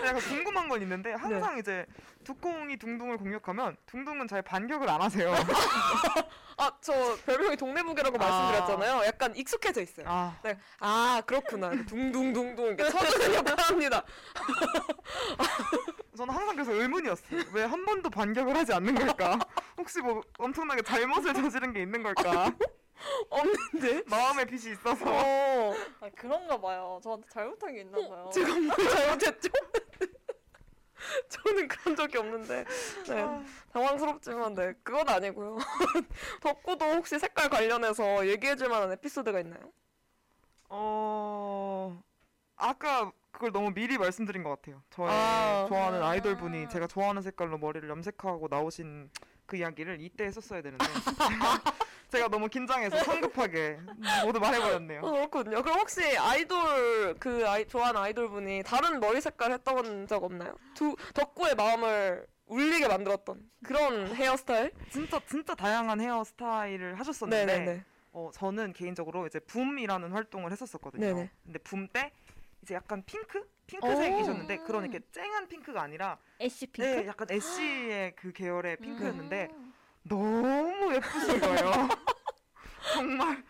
약간 궁금한 건 있는데 항상 이제 두콩이 둥둥을 공격하면 둥둥은 잘 반격을 안 하세요. 아, 저 별명이 동네북이라고 아. 말씀드렸잖아요. 약간 익숙해져 있어요. 아, 네. 아, 그렇구나. 둥둥둥둥 이렇게 쳐주는 역할 합니다. 저는 항상 그래서 의문이었어요. 왜 한 번도 반격을 하지 않는 걸까? 혹시 뭐 엄청나게 잘못을 저지른 게 있는 걸까? 없는데? 마음의 빚이 있어서. 어, 아, 그런가 봐요. 저한테 잘못한 게 있나 봐요. 제가 뭘 잘못했죠? 저는 그런 적이 없는데. 네. 아, 당황스럽지만 네 그건 아니고요. 덕구도 혹시 색깔 관련해서 얘기해줄 만한 에피소드가 있나요? 어 아까 그걸 너무 미리 말씀드린 것 같아요. 저의 아. 좋아하는 아. 아이돌 분이 제가 좋아하는 색깔로 머리를 염색하고 나오신 그 이야기를 이때 했었어야 되는데 제가 너무 긴장해서 성급하게 모두 말해버렸네요. 어, 그렇군요. 그럼 혹시 아이돌 그 아이, 좋아하는 아이돌 분이 다른 머리 색깔 했던 적 없나요? 두 덕구의 마음을 울리게 만들었던 그런 헤어스타일? 진짜 진짜 다양한 헤어 스타일을 하셨었는데 네네네. 어, 저는 개인적으로 이제 붐이라는 활동을 했었었거든요. 네네. 근데 붐 때 이제 약간 핑크? 오. 핑크색이셨는데 그런 이렇게 쨍한 핑크가 아니라 애쉬 핑크. 네, 약간 애쉬의 그 계열의 핑크였는데 음. 너무 예쁘신 거예요. 정말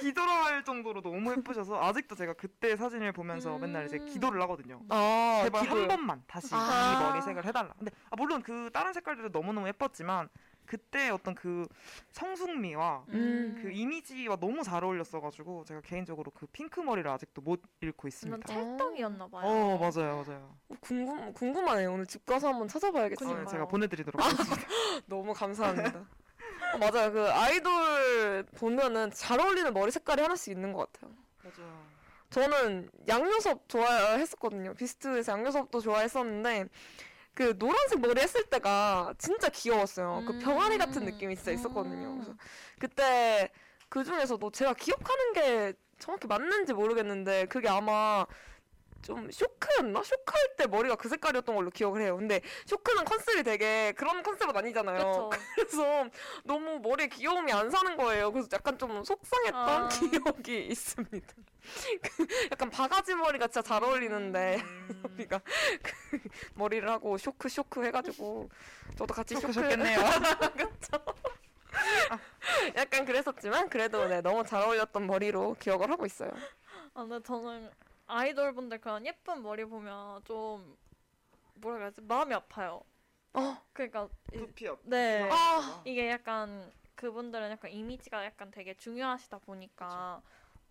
기절할 정도로 너무 예쁘셔서 아직도 제가 그때 사진을 보면서 맨날 이제 음. 기도를 하거든요. 아, 제발 기도요. 한 번만 다시 아. 이 머리색을 해달라. 근데 아, 물론 그 다른 색깔들도 너무너무 예뻤지만 그때 어떤 그 성숙미와 음. 그 이미지와 너무 잘 어울렸어가지고 제가 개인적으로 그 핑크 머리를 아직도 못 잃고 있습니다. 찰떡이었나 봐요. 어 맞아요 맞아요. 궁금 궁금하네요. 오늘 집 가서 한번 찾아봐야겠어요. 어, 제가 보내드리도록 하겠습니다. 너무 감사합니다. 어, 맞아요. 그 아이돌 보면은 잘 어울리는 머리 색깔이 하나씩 있는 것 같아요. 맞아요. 저는 양요섭 좋아했었거든요. 비스트에서 양요섭도 좋아했었는데 그 노란색 머리 했을 때가 진짜 귀여웠어요. 그 음. 병아리 같은 느낌이 진짜 있었거든요. 음. 그래서 그때 그 중에서도 제가 기억하는 게 정확히 맞는지 모르겠는데 그게 아마 좀 쇼크였나? 쇼크할 때 머리가 그 색깔이었던 걸로 기억을 해요. 근데 쇼크는 컨셉이 되게 그런 컨셉은 아니잖아요. 그렇죠. 그래서 너무 머리에 귀여움이 안 사는 거예요. 그래서 약간 좀 속상했던 아. 기억이 있습니다. 그 약간 바가지 머리가 진짜 잘 어울리는데 음, 우리가 그 머리를 하고 쇼크 쇼크 해가지고 저도 같이 쇼크 쇼크셨겠네요. 약간 그랬었지만 그래도 네, 너무 잘 어울렸던 머리로 기억을 하고 있어요. 아, 근데 저는 아이돌 분들 그런 예쁜 머리 보면 좀 뭐라 그래야 지 마음이 아파요. 어, 그러니까 이- 두피업. 네 아. 이게 약간 그분들은 약간 이미지가 약간 되게 중요하시다 보니까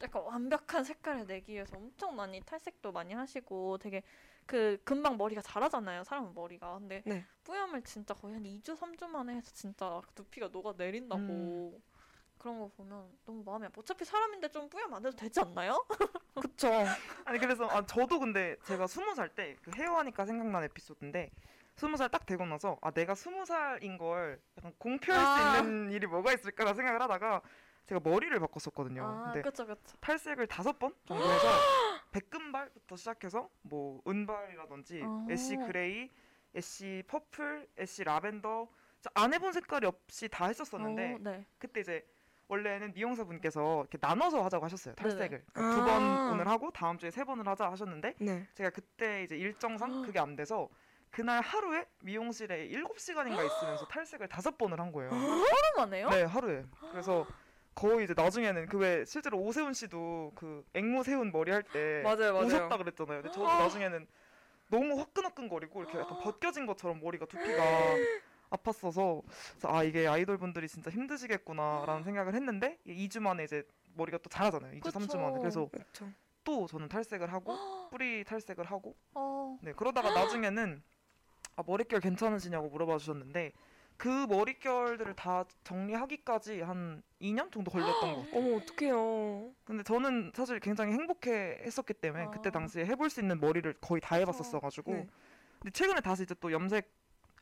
약간 완벽한 색깔을 내기 위해서 엄청 많이 탈색도 많이 하시고 되게 그 금방 머리가 자라잖아요 사람은 머리가 근데 네. 뿌염을 진짜 거의 한 2주 3주 만에 해서 진짜 두피가 녹아 내린다고 음. 그런 거 보면 너무 마음이 아파 어차피 사람인데 좀 뿌염 안 해도 되지 않나요? 그쵸. 아니 그래서 아 저도 근데 제가 스무 살 때 그 헤어하니까 생각난 에피소드인데 스무 살 딱 되고 나서 아 내가 스무 살인 걸 약간 공표할 아. 수 있는 일이 뭐가 있을까라 생각을 하다가 제가 머리를 바꿨었거든요. 아 근데 그쵸 그쵸 탈색을 다섯 번 정도 해서 백금발부터 시작해서 뭐 은발이라든지 어. ash gray, ash purple, ash lavender 안 해본 색깔이 없이 다 했었었는데 어, 네. 그때 이제 원래는 미용사 분께서 이렇게 나눠서 하자고 하셨어요 탈색을. 두번 아. 오늘 하고 다음 주에 세 번을 하자 하셨는데 네. 제가 그때 이제 일정상 그게 안 돼서 그날 하루에 미용실에 7시간인가 있으면서 탈색을 다섯 번을 한 거예요. 하루만에요? 네, 하루에. 그래서 거의 이제 나중에는 그 왜 실제로 오세훈 씨도 그 앵무 세훈 머리 할 때. 오셨다 그랬잖아요. 근데 저도 나중에는 너무 화끈화끈거리고 이렇게 약간 벗겨진 것처럼 머리가 두피가 아팠어서 그래서 아 이게 아이돌 분들이 진짜 힘드시겠구나라는 생각을 했는데 2주 만에 이제 머리가 또 자라잖아요. 2주 3주 만에. 그쵸. 그래서 그렇죠. 또 저는 탈색을 하고 뿌리 탈색을 하고 어. 네 그러다가 나중에는 아, 머릿결 괜찮으시냐고 물어봐 주셨는데 그 머릿결들을 다 정리하기까지 한 2년 정도 걸렸던 것 같아요. 어머 어떡해요. 근데 저는 사실 굉장히 행복해 했었기 때문에 그때 아. 당시에 해볼 수 있는 머리를 거의 다 해봤었어가지고 네. 근데 최근에 다시 이제 또 염색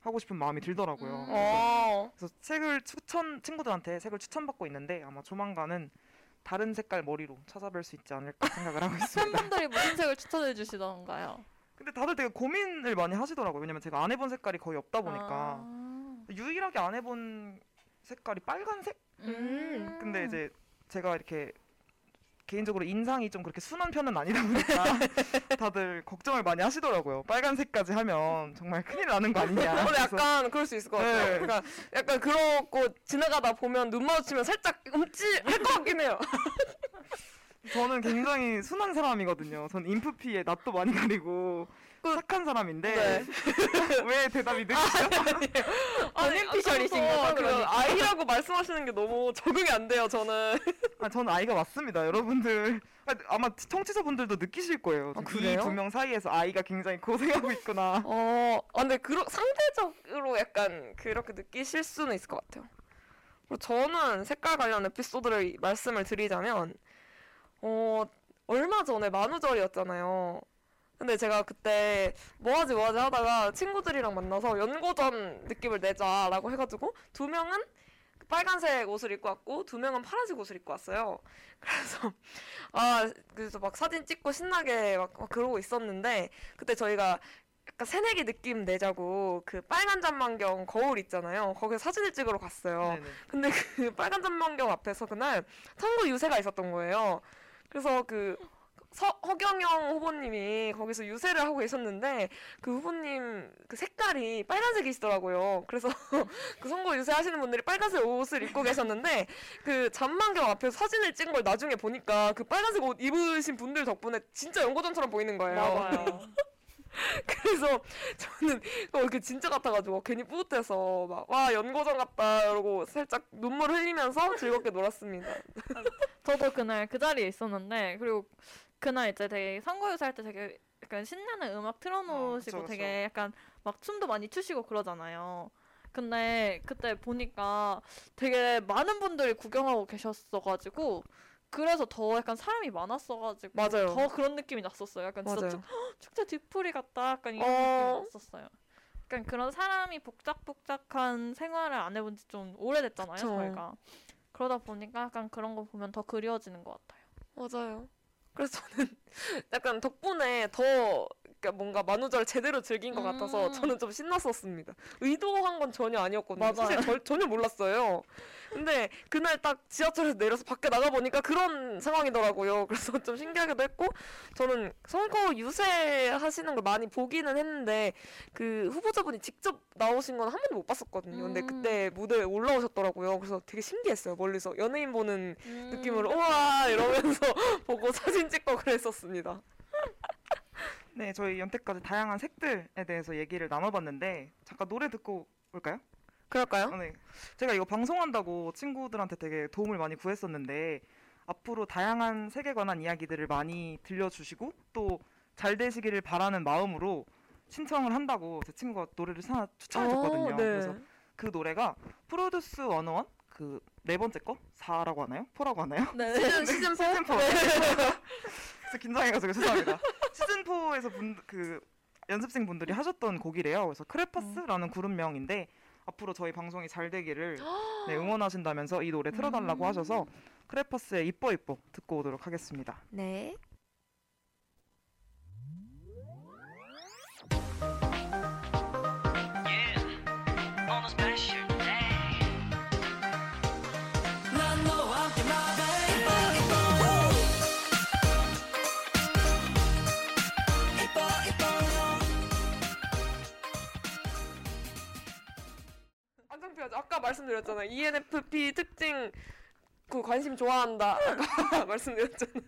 하고 싶은 마음이 들더라고요. 음. 그래서, 어. 그래서 색을 추천 친구들한테 색을 추천받고 있는데 아마 조만간은 다른 색깔 머리로 찾아뵐 수 있지 않을까 생각을 하고 있습니다. 팬분들이 무슨 색을 추천해 주시던가요? 근데 다들 되게 고민을 많이 하시더라고요. 왜냐면 제가 안 해본 색깔이 거의 없다 보니까 아. 유일하게 안 해본 색깔이 빨간색? 음. 근데 이제 제가 이렇게 개인적으로 인상이 좀 그렇게 순한 편은 아니다 보니까 다들 걱정을 많이 하시더라고요. 빨간색까지 하면 정말 큰일 나는 거 아니냐. 근데 그래서 약간 그럴 수 있을 것 같아요. 네. 그러니까 약간 그렇고 지나가다 보면 눈 마주치면 살짝 움찔할 것 같긴 해요. 저는 굉장히 순한 사람이거든요. 전 인프피에 낯도 많이 가리고 그- 착한 사람인데 네. 왜 대답이 늦으시죠? 본인 피셜이신 아까부터 그 그러니까. 아이라고 말씀하시는 게 너무 적응이 안 돼요. 저는. 아, 저는 아이가 맞습니다, 여러분들. 아, 아마 청취자분들도 느끼실 거예요. 아? 이두 명 사이에서 아이가 굉장히 고생하고 있구나. 어, 아, 근데 그러, 상대적으로 약간 그렇게 느끼실 수는 있을 것 같아요. 그리고 저는 색깔 관련 에피소드를 말씀을 드리자면, 어, 얼마 전에 만우절이었잖아요. 근데 제가 그때 뭐하지 뭐하지 하다가 친구들이랑 만나서 연고전 느낌을 내자라고 해가지고 두 명은 빨간색 옷을 입고 왔고 두 명은 파란색 옷을 입고 왔어요. 그래서 아 그래서 막 사진 찍고 신나게 막, 막 그러고 있었는데 그때 저희가 약간 새내기 느낌 내자고 그 빨간 잔망경 거울 있잖아요. 거기서 사진을 찍으러 갔어요. 네네. 근데 그 빨간 잔망경 앞에서 그날 선거 유세가 있었던 거예요. 그래서 그 서, 허경영 후보님이 거기서 유세를 하고 계셨는데 그 후보님 그 색깔이 빨간색이시더라고요. 그래서 그 선거 유세 하시는 분들이 빨간색 옷을 입고 계셨는데 그 잔망경 앞에서 사진을 찍은 걸 나중에 보니까 그 빨간색 옷 입으신 분들 덕분에 진짜 연고전처럼 보이는 거예요. 그래서 저는 어, 그 진짜 같아가지고 괜히 뿌듯해서 막 와 연고전 같다 이러고 살짝 눈물 흘리면서 즐겁게 놀았습니다. 저도 그날 그 자리에 있었는데 그리고 그날 이제 되게 선거유세 할때 되게 약간 신나는 음악 틀어놓으시고 어, 그쵸, 그쵸. 되게 약간 막 춤도 많이 추시고 그러잖아요. 근데 그때 보니까 되게 많은 분들이 구경하고 계셨어가지고 그래서 더 약간 사람이 많았어가지고 맞아요. 더 그런 느낌이 났었어요. 약간 진짜. 축, 축제 뒤풀이 같다 약간 이런 어. 느낌이 났었어요. 약간 그런 사람이 복작복작한 생활을 안 해본 지 좀 오래됐잖아요, 그쵸. 저희가. 그러다 보니까 약간 그런 거 보면 더 그리워지는 것 같아요. 맞아요. 그래서 저는 약간 덕분에 더 그러니까 뭔가 만우절 제대로 즐긴 것 같아서 음. 저는 좀 신났었습니다. 의도한 건 전혀 아니었거든요. 맞아요. 사실 절- 전혀 몰랐어요. 근데 그날 딱 지하철에서 내려서 밖에 나가 보니까 그런 상황이더라고요. 그래서 좀 신기하기도 했고 저는 선거 유세 하시는 걸 많이 보기는 했는데 그 후보자분이 직접 나오신 건 한 번도 못 봤었거든요. 근데 음. 그때 무대에 올라오셨더라고요. 그래서 되게 신기했어요. 멀리서 연예인 보는 음. 느낌으로 우와 이러면서 보고 사진 찍고 그랬었습니다. 네, 저희 연태까지 다양한 색들에 대해서 얘기를 나눠봤는데 잠깐 노래 듣고 올까요? 그럴까요? 어, 네. 제가 이거 방송한다고 친구들한테 되게 도움을 많이 구했었는데 앞으로 다양한 색에 관한 이야기들을 많이 들려주시고 또 잘 되시기를 바라는 마음으로 신청을 한다고 제 친구가 노래를 하나 추천해줬거든요. 어, 네. 그래서 그 노래가 프로듀스 101 그네 번째 거 4라고 하나요? 4라고 하나요? 네. 시즌 시즌 4? 시즌 4. 그래서 긴장해가지고 죄송합니다. 시즌 4에서 분, 그 연습생 분들이 하셨던 곡이래요. 그래서 크레파스라는 그룹명인데 앞으로 저희 방송이 잘 되기를 네, 응원하신다면서 이 노래 틀어달라고 하셔서 크레파스의 이뻐 이뻐 듣고 오도록 하겠습니다. 네. 안정표현 아까 말씀드렸잖아요. ENFP 특징 그 관심 좋아한다. 말씀드렸잖아요.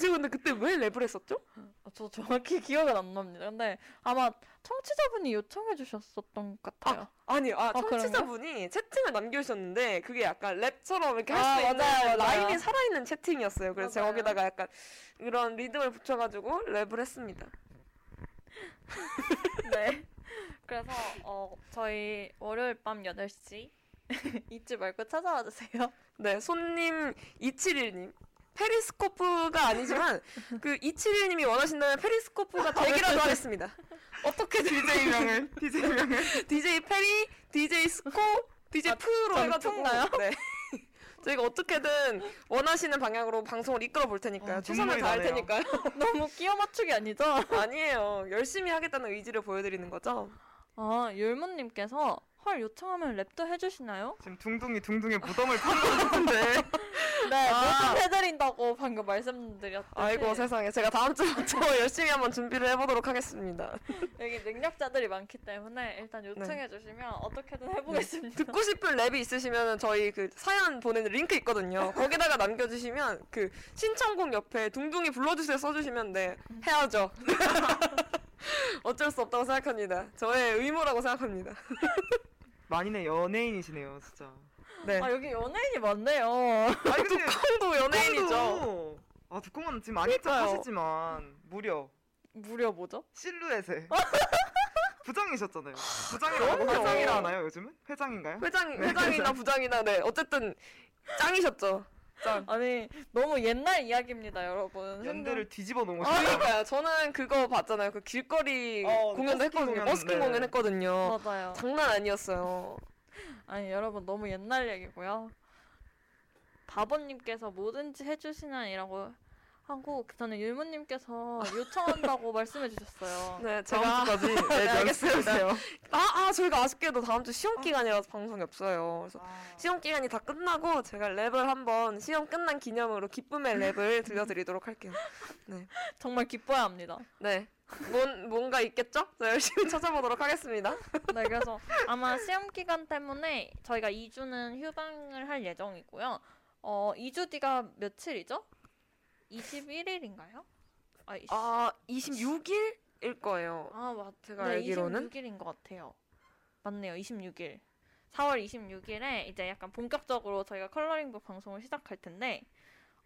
제가 근데 그때 왜 랩을 했었죠? 아, 저 정확히 기억은 안 납니다. 근데 아마 청취자분이 요청해 주셨었던 것 같아요. 아니, 아, 그런가? 청취자분이 채팅을 남겨주셨는데 그게 약간 랩처럼 이렇게 할 아, 수 있는 맞아요. 라임이 살아있는 채팅이었어요. 그래서 제가 맞아요. 거기다가 약간 이런 리듬을 붙여가지고 랩을 했습니다. 네. 그래서 어, 저희 월요일 밤 8시 잊지 말고 찾아와 주세요. 네, 손님 271님. 페리스코프가 아니지만 그 271님이 원하신다면 페리스코프가 되기라도 하겠습니다. 어떻게든 DJ명을 DJ명을 DJ 페리, DJ 스코, DJ 아, 프로 전 해가지고? 네. 저희가 어떻게든 원하시는 방향으로 방송을 이끌어 볼 테니까요. 어, 최선을 다할. 테니까요. 너무 끼워 맞추기 아니죠? 아니에요. 열심히 하겠다는 의지를 보여드리는 거죠. 아, 율무님께서 헐 요청하면 랩도 해주시나요? 지금 둥둥이 둥둥이 무덤을 파는 것 같은데 네, 아. 뭐든 해드린다고 방금 말씀드렸듯이 아이고 세상에 제가 다음 주부터 열심히 한번 준비를 해보도록 하겠습니다. 여기 능력자들이 많기 때문에 일단 요청해 주시면 어떻게든 해보겠습니다. 듣고 싶은 랩이 있으시면 저희 그 사연 보내는 링크 있거든요. 거기다가 남겨주시면 그 신청곡 옆에 둥둥이 불러주세요 써주시면 네 해야죠. 어쩔 수 없다고 생각합니다. 저의 의무라고 생각합니다. 만인의 연예인이시네요, 진짜. 네. 아 여기 연예인이 많네요. 아니 근데 콩도 연예인이죠. 콩도- 아 두콩은 지금 그러니까요. 하시지만 무려 무려 뭐죠? 실루엣에 부장이셨잖아요. 부장이라고 하고 그럼요. 회장이라 하나요 요즘은? 회장인가요? 회장 네, 회장이나 부장이나 네 어쨌든 짱이셨죠. 짠. 아니 너무 옛날 이야기입니다, 여러분. 연대를 뒤집어 놓은 아, 거죠. 그러니까요. 저는 그거 봤잖아요. 그 길거리 어, 공연도 했거든요. 공연, 버스킹 네. 공연 했거든요. 맞아요. 장난 아니었어요. 아니 여러분 너무 옛날 얘기고요. 바보님께서 뭐든지 해주시나이라고 하고 저는 율무님께서 요청한다고 말씀해 주셨어요. 네, 다음 제가 주까지 네, 네, 알겠습니다. 아, 아, 저희가 아쉽게도 다음 주 시험 기간이라서 방송이 없어요. 그래서 시험 기간이 다 끝나고 제가 랩을 한번 시험 끝난 기념으로 기쁨의 랩을 들려드리도록 할게요. 정말 기뻐야 합니다. 네. 뭔, 뭔가 있겠죠? 저 열심히 찾아보도록 하겠습니다. 네, 그래서 아마 시험 기간 때문에 저희가 2주는 휴방을 할 예정이고요. 어, 2주 뒤가 며칠이죠? 21일인가요? 아. 아, 26일일 거예요. 아, 맞. 제가 네, 알기로는. 26일인 것 같아요. 맞네요. 26일. 4월 26일에 이제 약간 본격적으로 저희가 컬러링북 방송을 시작할 텐데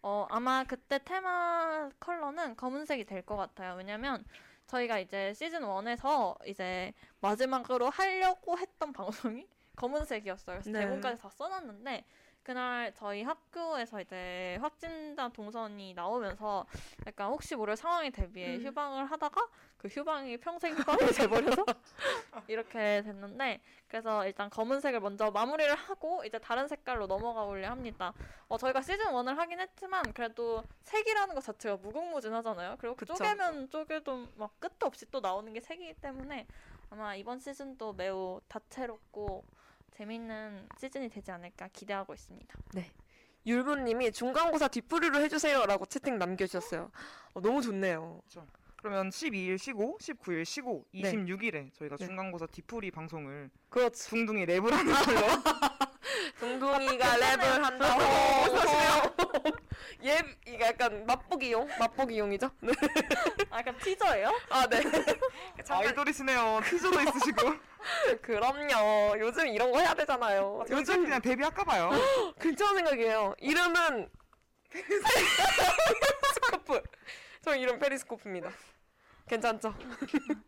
어, 아마 그때 테마 컬러는 검은색이 될 것 같아요. 왜냐면 저희가 이제 시즌 1에서 이제 마지막으로 하려고 했던 방송이 검은색이었어요. 그래서 네. 대본까지 다 써놨는데 그날 저희 학교에서 이제 확진자 동선이 나오면서 약간 혹시 모를 상황에 대비해 음. 휴방을 하다가 그 휴방이 평생 휴방이 돼버려서 이렇게 됐는데 그래서 일단 검은색을 먼저 마무리를 하고 이제 다른 색깔로 넘어가 보려 합니다. 어 저희가 시즌 1을 하긴 했지만 그래도 색이라는 것 자체가 무궁무진하잖아요. 그리고 그쵸. 쪼개면 쪼개도 막 끝도 없이 또 나오는 게 색이기 때문에 아마 이번 시즌도 매우 다채롭고 재밌는 시즌이 되지 않을까 기대하고 있습니다. 율무님이 중간고사 뒷풀이로 해주세요라고 채팅 남겨주셨어요. 어, 너무 좋네요. 그러면 12일 쉬고 19일 쉬고 네. 26일에 저희가 네. 중간고사 뒤풀이 방송을 그렇지. 둥둥이 랩을 하는 걸로 동동이가 랩을 한다고. 얘 이게 약간 맛보기용, 맛보기용이죠? 네. 아, 약간 티저예요? 아 네. 잠깐 아이돌이시네요. 티저도 있으시고 그럼요. 요즘 이런 거 해야 되잖아요. 요즘 요즘 그냥 데뷔할까 봐요. 괜찮은 생각이에요. 이름은 페리스코프. 저 이름 페리스코프입니다. 괜찮죠?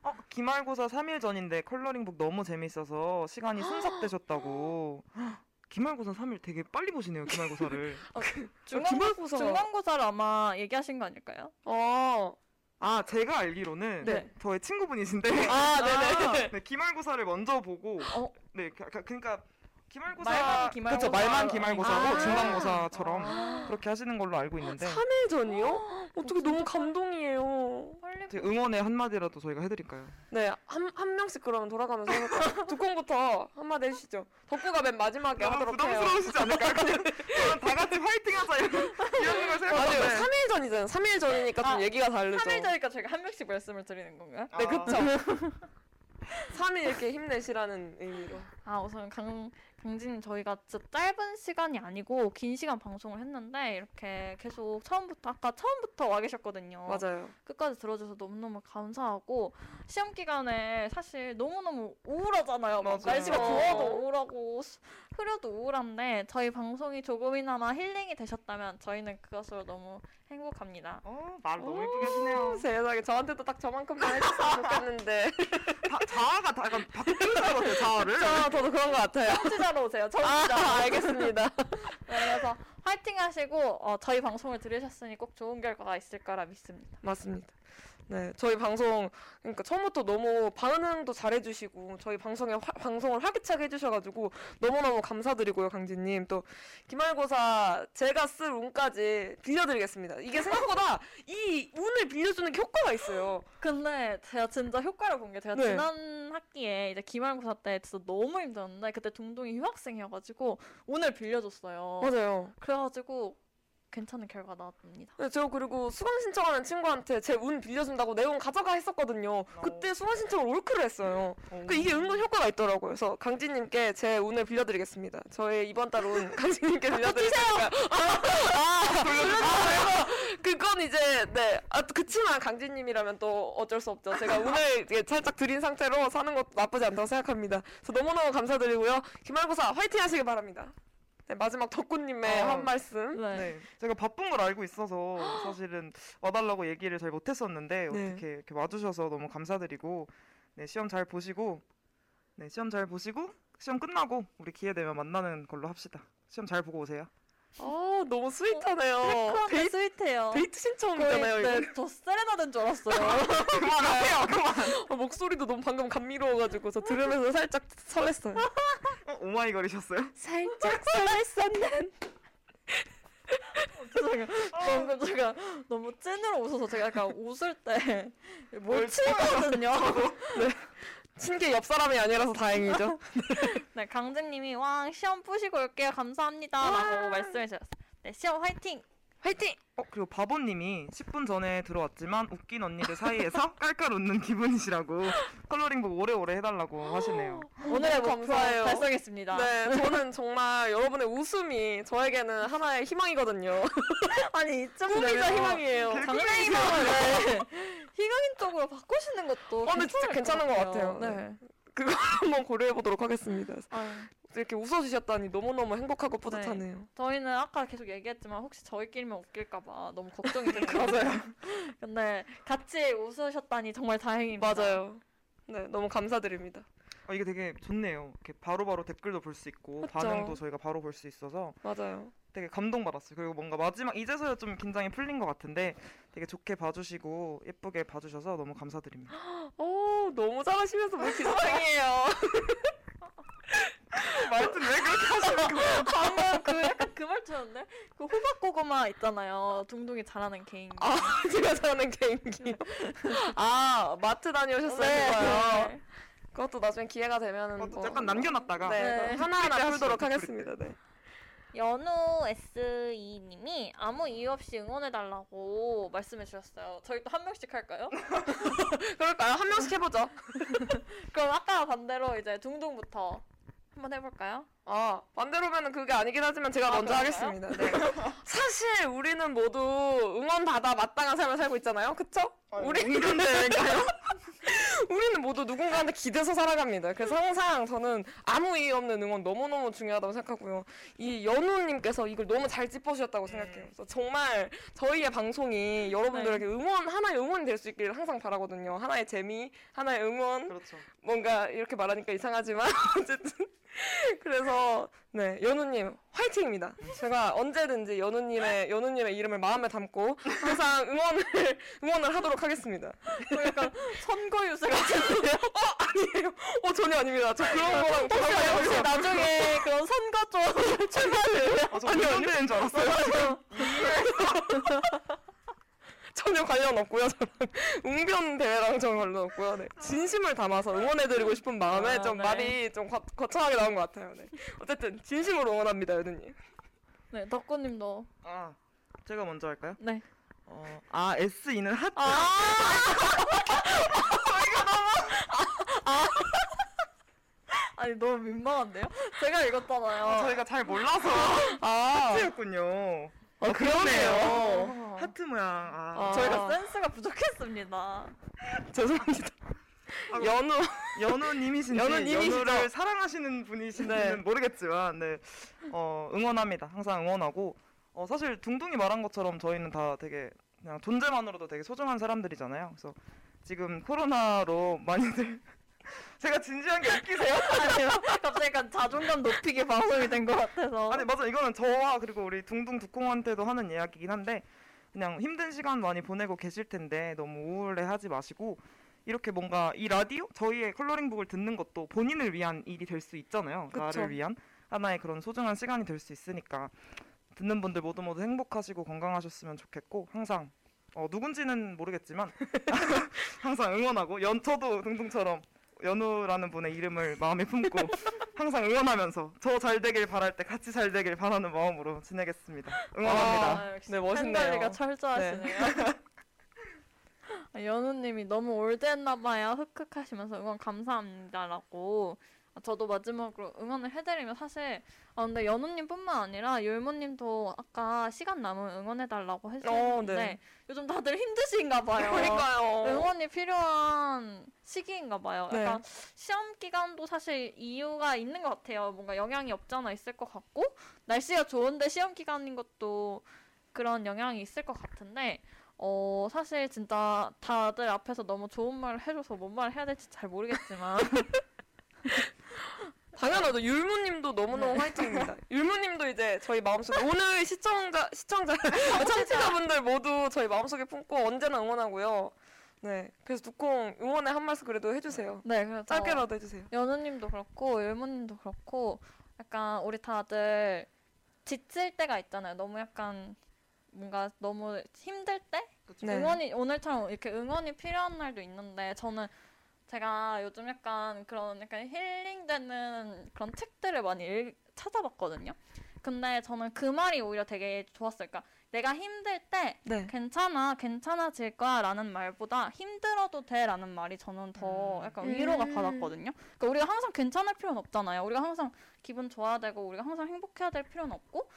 어, 기말고사 3일 전인데 컬러링북 너무 재밌어서 시간이 순삭되셨다고. 기말고사 3일 되게 빨리 보시네요. 기말고사를. 중간고, 기말고사. 중간고사를 아마 얘기하신 거 아닐까요? 어. 아 제가 알기로는 네. 저의 친구분이신데 아 네네. 네, 기말고사를 먼저 보고 어? 네 그- 그- 그러니까 기말고사 말만 기말고사. 그쵸 말만 기말고사고 아. 중간고사처럼 그렇게 하시는 걸로 알고 있는데 3일 전이요? 어떻게 너무 감동이에요. 빨리 제 응원의 한마디라도 저희가 해드릴까요? 네, 한, 한 명씩 그러면 돌아가면서 해볼까요? 두 콩부터 한마디 해주시죠. 덕구가 맨 마지막에 너무 하도록 해요. 부담스러우시지 않을까요? 그냥 저는 다 같이 화이팅하자 이런 이런 걸. 생각하는데 3일 전이잖아요. 3일 전이니까 좀 아, 얘기가 다르죠. 3일 전이니까 저희가 한 명씩 말씀을 드리는 건가요? 네, 아. 그쵸. 3일 이렇게 힘내시라는 의미로. 아 우선 강 강진 저희가 진짜 짧은 시간이 아니고 긴 시간 방송을 했는데 이렇게 계속 처음부터 아까 처음부터 와 계셨거든요. 맞아요. 끝까지 들어줘서 너무너무 감사하고 시험 기간에 사실 너무너무 우울하잖아요. 막 맞아요. 날씨가 더워도 어. 우울하고 수- 흐려도 우울한데 저희 방송이 조금이나마 힐링이 되셨다면 저희는 그것으로 너무 행복합니다. 어, 말 너무 예쁘게 하시네요. 세상에 저한테도 딱 저만큼만 해줬으면 좋겠는데. 다, 자아가 다 약간 바뀌는 것 같아요, 자아를. 저, 저도 그런 것 같아요. 청취자로 오세요. 아, 청취자. 알겠습니다. 네, 그래서 화이팅 하시고 어, 저희 방송을 들으셨으니 꼭 좋은 결과가 있을 거라 믿습니다. 맞습니다. 네, 저희 방송 그러니까 처음부터 너무 반응도 잘해주시고 저희 방송에 화- 방송을 활기차게 해주셔가지고 너무너무 감사드리고요, 강진님 또 기말고사 제가 쓸 운까지 빌려드리겠습니다. 이게 생각보다 이 운을 빌려주는 게 효과가 있어요. 근데 제가 진짜 효과를 본 게 제가 네. 지난 학기에 이제 기말고사 때 진짜 너무 힘들었는데 그때 둥둥이 휴학생이어가지고 오늘 빌려줬어요. 맞아요. 그래가지고 괜찮은 결과 나왔습니다. 네, 저 그리고 수강 신청하는 친구한테 제 운 빌려준다고 내용 가져가 했었거든요. 그때 수강 신청을 올크를 했어요. 그 이게 은근 효과가 있더라고요. 그래서 강진님께 제 운을 빌려드리겠습니다. 저의 이번 달 운 강진님께 빌려드릴 테니까. 아, 돌려주세요. 그건 이제 네. 아 그치만 강진님이라면 또 어쩔 수 없죠. 제가 운을 이게 살짝 드린 상태로 사는 것도 나쁘지 않다고 생각합니다. 그래서 너무너무 감사드리고요. 기말고사 화이팅 하시길 바랍니다. 네, 마지막 덕구님의 아, 한 말씀. 네. 네, 제가 바쁜 걸 알고 있어서 사실은 와달라고 얘기를 잘 못했었는데 네. 어떻게 이렇게 와주셔서 너무 감사드리고 네, 시험 잘 보시고 네, 시험 잘 보시고 시험 끝나고 우리 기회 되면 만나는 걸로 합시다. 시험 잘 보고 오세요. 아 너무 sweet하네요. 그런데 데이트, 스윗해요. 데이트 신청이잖아요 이거. 네, 저 세레나덴 줄 알았어요. 그만하세요 그만. 어, 목소리도 너무 방금 감미로워가지고 저 들으면서 살짝 설렜어요. 어, 오마이걸이셨어요? 살짝 설렜었는. 죄송해요. 방금 제가 너무 찐으로 웃어서 제가 약간 웃을 때뭘 뭘 치거든요. 친게 옆 사람이 아니라서 다행이죠. 네, 강재님이 왕 시험 푸시고 올게요. 감사합니다라고 말씀해 주셨어요. 네, 시험 화이팅. 화이팅! 어, 그리고 바보님이 10분 전에 들어왔지만 웃긴 언니들 사이에서 깔깔 웃는 기분이시라고 컬러링북 오래오래 해달라고 하시네요. 오늘의 목표 감사해요. 달성했습니다. 네, 저는 정말 여러분의 웃음이 저에게는 하나의 희망이거든요. 아니 이쯤 꿈이자 희망이에요. 장래 희망을 네. 희망인 쪽으로 바꾸시는 것도 어, 근데 진짜 괜찮은 것 같아요. 네. 그거 한번 고려해 보도록 하겠습니다. 아유, 이렇게 웃어주셨다니 너무너무 행복하고 뿌듯하네요. 저희는 아까 계속 얘기했지만 혹시 저희끼리만 웃길까봐 너무 걱정이 되는 맞아요. 근데 같이 웃으셨다니 정말 다행입니다. 맞아요. 네, 너무 감사드립니다. 어, 이게 되게 좋네요. 이렇게 바로 바로 댓글도 볼 수 있고 그쵸. 반응도 저희가 바로 볼 수 있어서 맞아요. 되게 감동받았어요. 그리고 뭔가 마지막 이제서야 좀 긴장이 풀린 것 같은데 되게 좋게 봐주시고 예쁘게 봐주셔서 너무 감사드립니다. 오, 너무 잘하시면서 왜 이렇게 긴장해요? 말투는 왜 그렇게 하시는 거예요? 방금 그 약간 그 말투였는데 그 호박 고구마 있잖아요. 둥둥이 잘하는 개인기. 아, 제가 잘하는 개인기. 아, 마트 다녀오셨어요, 그거요. 네. 그것도 나중에 기회가 되면은 어, 뭐. 약간 남겨놨다가 네, 네. 그럼 하나하나 하시죠, 풀도록 때. 하겠습니다. 네. 연우 SE님이 아무 이유 없이 응원해달라고 말씀해 주셨어요. 저희 또 한 명씩 할까요? 그럴까요? 한 명씩 해보죠. 그럼 아까 반대로 이제 둥둥부터 한번 해볼까요? 아, 반대로면은 그게 아니긴 하지만 제가 아, 먼저 그런가요? 하겠습니다. 네. 사실 우리는 모두 응원받아 마땅한 삶을 살고 있잖아요. 그쵸? 우리 응원대인가요? 우리는 모두 누군가한테 기대서 살아갑니다. 그래서 항상 저는 아무 이유 없는 응원 너무너무 중요하다고 생각하고요. 이 연우님께서 이걸 너무 잘 짚어주셨다고 생각해요. 그래서 정말 저희의 방송이 여러분들에게 응원, 하나의 응원이 될 수 있기를 항상 바라거든요. 하나의 재미, 하나의 응원, 그렇죠. 뭔가 이렇게 말하니까 이상하지만 어쨌든 그래서 네 연우님 화이팅입니다. 제가 언제든지 연우님의 연우님의 이름을 마음에 담고 항상 응원을 응원을 하도록 하겠습니다. 약간 선거 유세 같은 아니에요. 어 전혀 아닙니다. 저 그런 거랑 전혀 혹시 나중에 그런 선거 쪽 출마를 아, 저 응원대인 줄 알았어요. 전혀 관련 없고요. 저는 웅변 대회랑 전혀 관련 없고요. 네. 진심을 담아서 응원해드리고 싶은 마음에 아, 좀 네. 말이 좀 거, 거창하게 나온 것 같아요. 네. 어쨌든 진심으로 응원합니다, 연우님. 네 덕구님도 아, 제가 먼저 할까요? 네 어, 아 SE는 하트. 아! 아니 너무 민망한데요? 제가 읽었잖아요. 저희가 잘 몰라서 아, 하트였군요. 아 그러네요. 하트 모양. 아, 아. 저희가 센스가 부족했습니다. 죄송합니다. 연우 연우님이신지 연우님이시죠? 연우를 사랑하시는 분이신지는 네. 모르겠지만 네 어, 응원합니다. 항상 응원하고 어, 사실 둥둥이 말한 것처럼 저희는 다 되게 그냥 존재만으로도 되게 소중한 사람들이잖아요. 그래서 지금 코로나로 많이들 제가 진지한 게 웃기세요? 아니요. 갑자기 약간 자존감 높이기 방송이 된 것 같아서. 아니 맞아 이거는 저와 그리고 우리 둥둥 두콩한테도 하는 이야기긴 한데 그냥 힘든 시간 많이 보내고 계실 텐데 너무 우울해하지 마시고 이렇게 뭔가 이 라디오 저희의 컬러링북을 듣는 것도 본인을 위한 일이 될 수 있잖아요 그쵸. 나를 위한 하나의 그런 소중한 시간이 될 수 있으니까 듣는 분들 모두 모두 행복하시고 건강하셨으면 좋겠고 항상 어, 누군지는 모르겠지만 항상 응원하고 연 저도 둥둥처럼 연우라는 분의 이름을 마음에 품고 항상 응원하면서 저 잘 되길 바랄 때 같이 잘 되길 바라는 마음으로 지내겠습니다. 응원합니다. 아, 역시 네, 멋있네요. 팬관리가 철저하시네요. 아, 연우님이 너무 올드했나봐요. 흑흑 하시면서 응원 감사합니다라고. 아, 저도 마지막으로 응원을 해드리면 사실 아 근데 연우님뿐만 아니라 율무님도 아까 시간 남으면 응원해달라고 해주셨는데 어, 네. 요즘 다들 힘드신가 봐요. 그러니까요. 응원이 필요한 시기인가 봐요. 네. 약간 시험 기간도 사실 이유가 있는 것 같아요. 뭔가 영향이 없잖아 있을 것 같고 날씨가 좋은데 시험 기간인 것도 그런 영향이 있을 것 같은데 어 사실 진짜 다들 앞에서 너무 좋은 말을 해줘서 뭔 말을 해야 될지 잘 모르겠지만 당연하죠. 율무님도 너무너무 네. 화이팅입니다. 율무님도 이제 저희 마음속에 오늘 시청자 시청자 청취자분들 모두 저희 마음속에 품고 언제나 응원하고요. 네, 그래서 두콩 응원의 한 말씀 그래도 해주세요. 네, 그래서 짧게라도 해주세요. 연우님도 그렇고 율무님도 그렇고 약간 우리 다들 지칠 때가 있잖아요. 너무 약간 뭔가 너무 힘들 때 네. 응원이 오늘처럼 이렇게 응원이 필요한 날도 있는데 저는 제가 요즘 약간 그런 약간 힐링되는 그런 책들을 많이 읽, 찾아봤거든요. 근데 저는 그 말이 오히려 되게 좋았어요. 그러니까 내가 힘들 때 네. 괜찮아, 괜찮아질 거야 라는 말보다 힘들어도 돼 라는 말이 저는 더 음. 약간 위로가 음. 받았거든요. 그러니까 우리가 항상 괜찮을 필요는 없잖아요. 우리가 항상 기분 좋아야 되고, 우리가 항상 행복해야 될 필요는 없고,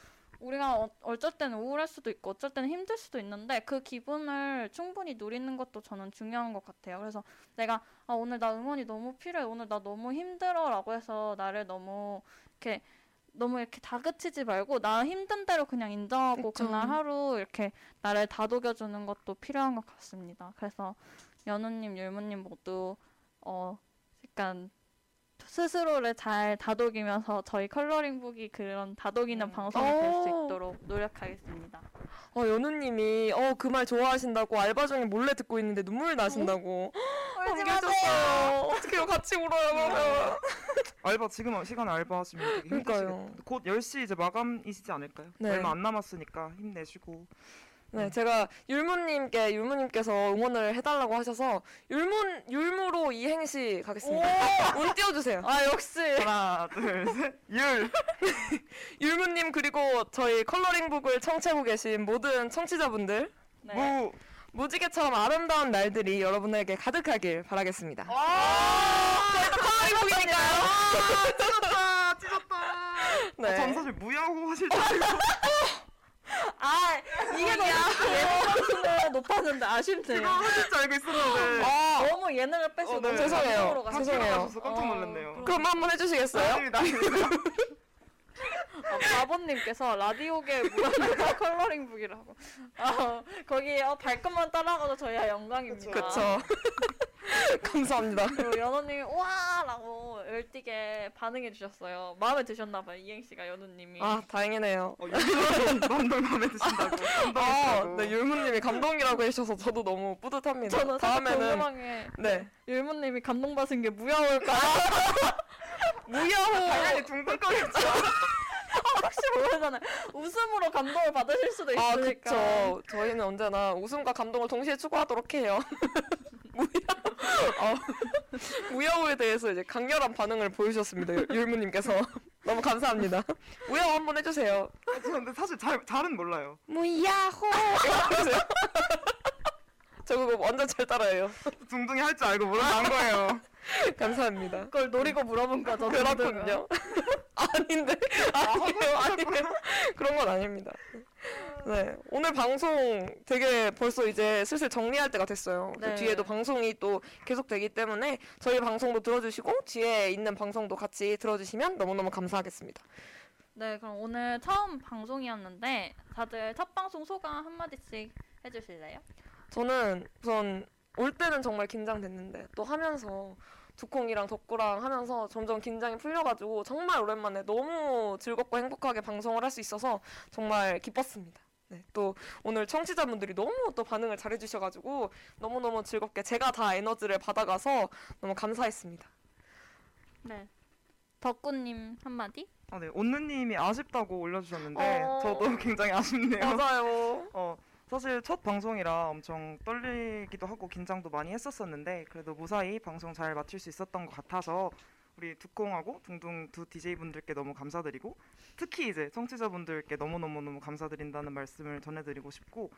우리가 어, 어쩔 때는 우울할 수도 있고, 어쩔 때는 힘들 수도 있는데, 그 기분을 충분히 누리는 것도 저는 중요한 것 같아요. 그래서 내가, 아, 오늘 나 응원이 너무 필요해. 오늘 나 너무 힘들어. 라고 해서 나를 너무 이렇게 너무 이렇게 다그치지 말고 나 힘든 대로 그냥 인정하고 그쵸. 그날 하루 이렇게 나를 다독여주는 것도 필요한 것 같습니다. 그래서 연우님, 율무님 모두 어 약간 스스로를 잘 다독이면서 저희 컬러링북이 그런 다독이는 음. 방송이 될수 오. 있도록 노력하겠습니다. 어 연우님이 어 그 말 좋아하신다고 알바 중에 몰래 듣고 있는데 눈물 나신다고 울지 남겨주셨어요. 어떡해요 같이 울어요 그러면. 알바 지금 시간에 알바 하시면 되게 그러니까요. 힘드시겠다. 곧 10시 이제 마감이시지 않을까요? 네. 얼마 안 남았으니까 힘내시고. 네, 제가 율무님께 율무님께서 응원을 해달라고 하셔서 율무 율무로 이행시 가겠습니다. 운 띄워주세요. 아 역시 하나, 둘, 셋. 율. 율무님 그리고 저희 컬러링북을 청취하고 계신 모든 청취자분들 네. 무. 무지개처럼 아름다운 날들이 여러분에게 가득하길 바라겠습니다. 아, 저희도 컬러링북이니까요. 찢었다, 찢었다. 네. 아, 전 사실 무야호 하실 줄 알고. 아 이게 더 예능감수는 높았는데 아쉽네요. 그거 하실 줄 알고 있었는데. 아, 너무 예능을 뺏고 어, 네. 죄송해요. 죄송해요. 깜짝 놀랐네요. 그럼 한번 해주시겠어요? 아닙니다. 아, 바보님께서 라디오계 무한도가 컬러링북이라고. 아, 거기 어, 발끝만 따라가도 저희야 영광입니다. 그쵸. 감사합니다. 그리고 연호님이 우와라고 열띠게 반응해 주셨어요. 마음에 드셨나 봐요 이행 씨가 연호님이. 아, 다행이네요. 어, 만돌 마음에 드신다고. 아. 네, 율무님이 감동이라고 해주셔서 저도 너무 뿌듯합니다. 저는 다음에는 궁금한 게 네. 율무님이 감동받은 게 무야올까요? 무야호. 당연히 둥둥거렸죠. 혹시 모르잖아요. 웃음으로 감동을 받으실 수도 아, 있으니까. 그쵸. 저희는 언제나 웃음과 감동을 동시에 추구하도록 해요. 무야, 어, 무야호에 대해서 이제 강렬한 반응을 보여주셨습니다. 율- 율무님께서. 너무 감사합니다. 무야호 한번 해주세요. 아, 저 근데 사실 잘, 잘은 몰라요. 무야호. 저 그거 완전 잘 따라해요. 둥둥이 할 줄 알고 물어난 거예요. 감사합니다. 그걸 노리고 물어본 거죠. 그렇군요. 아닌데 아니에요 아니에요 그런 건 아닙니다. 네 오늘 방송 되게 벌써 이제 슬슬 정리할 때가 됐어요. 네. 뒤에도 방송이 또 계속 되기 때문에 저희 방송도 들어주시고 뒤에 있는 방송도 같이 들어주시면 너무너무 감사하겠습니다. 네, 그럼 오늘 처음 방송이었는데 다들 첫 방송 소감 한 마디씩 해주실래요? 저는 우선 올 때는 정말 긴장됐는데 또 하면서 두콩이랑 덕구랑 하면서 점점 긴장이 풀려가지고 정말 오랜만에 너무 즐겁고 행복하게 방송을 할 수 있어서 정말 기뻤습니다. 네, 또 오늘 청취자분들이 너무 또 반응을 잘해주셔가지고 너무너무 즐겁게 제가 다 에너지를 받아가서 너무 감사했습니다. 네. 덕구님 한 마디? 아, 네. 온누님이 아쉽다고 올려주셨는데 어. 저도 굉장히 아쉽네요. 맞아요. 어, 사실 첫 방송이라 엄청 떨리기도 하고 긴장도 많이 했었었는데 그래도 무사히 방송 잘 마칠 수 있었던 것 같아서 우리 두콩하고 둥둥 두 DJ분들께 너무 감사드리고 특히 이제 청취자분들께 너무 너무 너무 감사드린다는 말씀을 전해드리고 싶고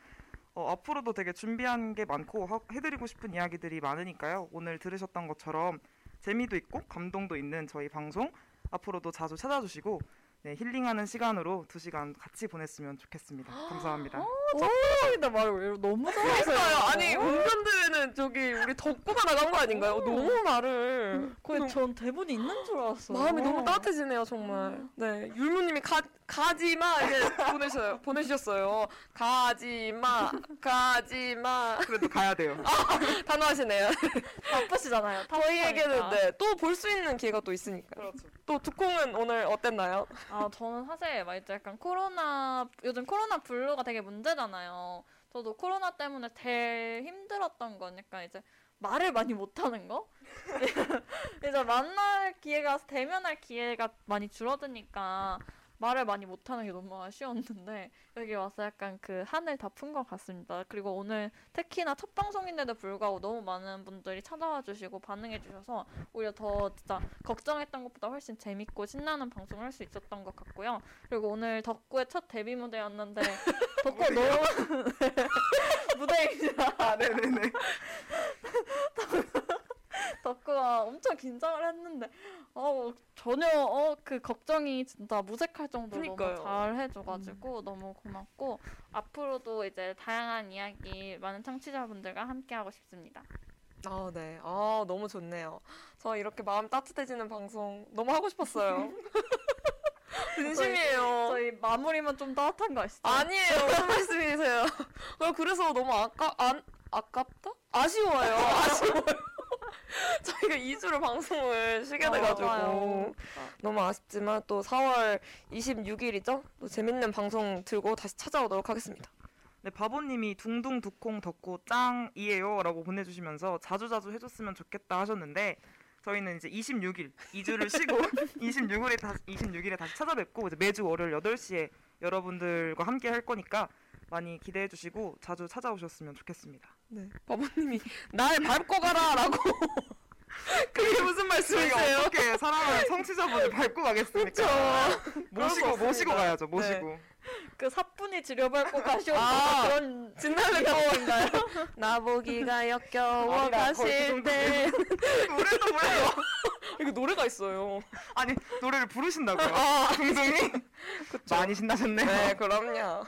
어, 앞으로도 되게 준비한 게 많고 하- 해드리고 싶은 이야기들이 많으니까요. 오늘 들으셨던 것처럼 재미도 있고 감동도 있는 저희 방송 앞으로도 자주 찾아주시고 네, 힐링하는 시간으로 두 시간 같이 보냈으면 좋겠습니다. 감사합니다. 짝짝이다 말을 왜 너무 잘하세요. 아니 운전 대 이거는 저기 우리 덕구가 나간 거 아닌가요? 너무 말을 거의 전 대본이 있는 줄 알았어요. 마음이 너무 따뜻해지네요 정말. 네 율무님이 가 가지마 이제 보내셔요 보내주셨어요. 가지마 가지마 그래도 가야 돼요. 단호하시네요. 바쁘시잖아요. 저희에게는 네, 또 볼 수 있는 기회가 또 있으니까. 그렇죠. 또 두콩은 오늘 어땠나요? 아 저는 사실 막 이제 약간 코로나 요즘 코로나 블루가 되게 문제잖아요. 저도 코로나 때문에 제일 힘들었던 건 약간 이제 말을 많이 못하는 거. 이제 만날 기회가 대면할 기회가 많이 줄어드니까 말을 많이 못하는 게 너무 아쉬웠는데 여기 와서 약간 그 한을 다 푼 것 같습니다. 그리고 오늘 특히나 첫 방송인데도 불구하고 너무 많은 분들이 찾아와 주시고 반응해 주셔서 오히려 더 진짜 걱정했던 것보다 훨씬 재밌고 신나는 방송을 할 수 있었던 것 같고요. 그리고 오늘 덕구의 첫 데뷔 무대였는데 덕구 너무 무대입니다. 아, 네네네. 덕구가 엄청 긴장을 했는데 어 전혀 어 그 걱정이 진짜 무색할 정도로 그니까요. 너무 잘 해줘가지고 너무 고맙고 앞으로도 이제 다양한 이야기 많은 청취자분들과 함께 하고 싶습니다. 아 네. 아 너무 좋네요. 저 이렇게 마음 따뜻해지는 방송 너무 하고 싶었어요. 진심이에요. 저희 마무리만 좀 따뜻한 거 아시죠? 아니에요. 무슨 말씀이세요? 어, 그래서 너무 아까 안 아깝다? 아쉬워요. 아쉬워요. 저희가 2주를 방송을 쉬게 돼가지고 맞아요. 너무 아쉽지만 또 4월 26일이죠? 또 재밌는 방송 들고 다시 찾아오도록 하겠습니다. 네, 바보님이 둥둥 두콩 덕고 짱이에요라고 보내주시면서 자주자주 해줬으면 좋겠다 하셨는데 저희는 이제 26일 2주를 쉬고 26일에 다시 26일에 다시 찾아뵙고 이제 매주 월요일 8시에 여러분들과 함께 할 거니까 많이 기대해 주시고 자주 찾아오셨으면 좋겠습니다. 네. 바보님이 날 밟고 가라라고. 그게 무슨 말씀이세요? 어떻게 사랑하는 청취자분을 밟고 가겠습니까? 모시고. 모시고 가야죠. 모시고. 그 사뿐히 지려밟고 가시오 아. 그런 진달래 겨워인가요? 나보기가 역겨워 거의 가실 그때 노래도 불러요. 이거 노래가 있어요. 아니 노래를 부르신다고요? 아, 둥둥이 많이 신나셨네요. 네, 그럼요.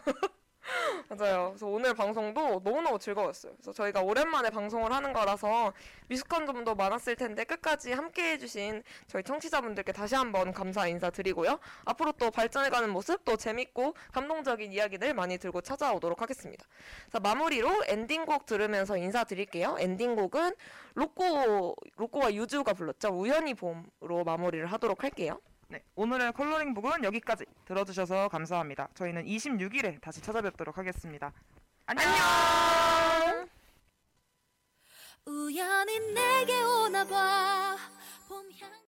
맞아요. 그래서 오늘 방송도 너무너무 즐거웠어요. 그래서 저희가 오랜만에 방송을 하는 거라서 미숙한 점도 많았을 텐데 끝까지 함께 해주신 저희 청취자분들께 다시 한번 감사 인사드리고요. 앞으로 또 발전해가는 모습, 또 재밌고 감동적인 이야기들 많이 들고 찾아오도록 하겠습니다. 자, 마무리로 엔딩곡 들으면서 인사드릴게요. 엔딩곡은 로꼬, 로꼬와 유주가 불렀죠. 우연히 봄으로 마무리를 하도록 할게요. 네, 오늘의 컬러링북은 여기까지 들어주셔서 감사합니다. 저희는 26일에 다시 찾아뵙도록 하겠습니다. 안녕. 우연히 내게 오나 봐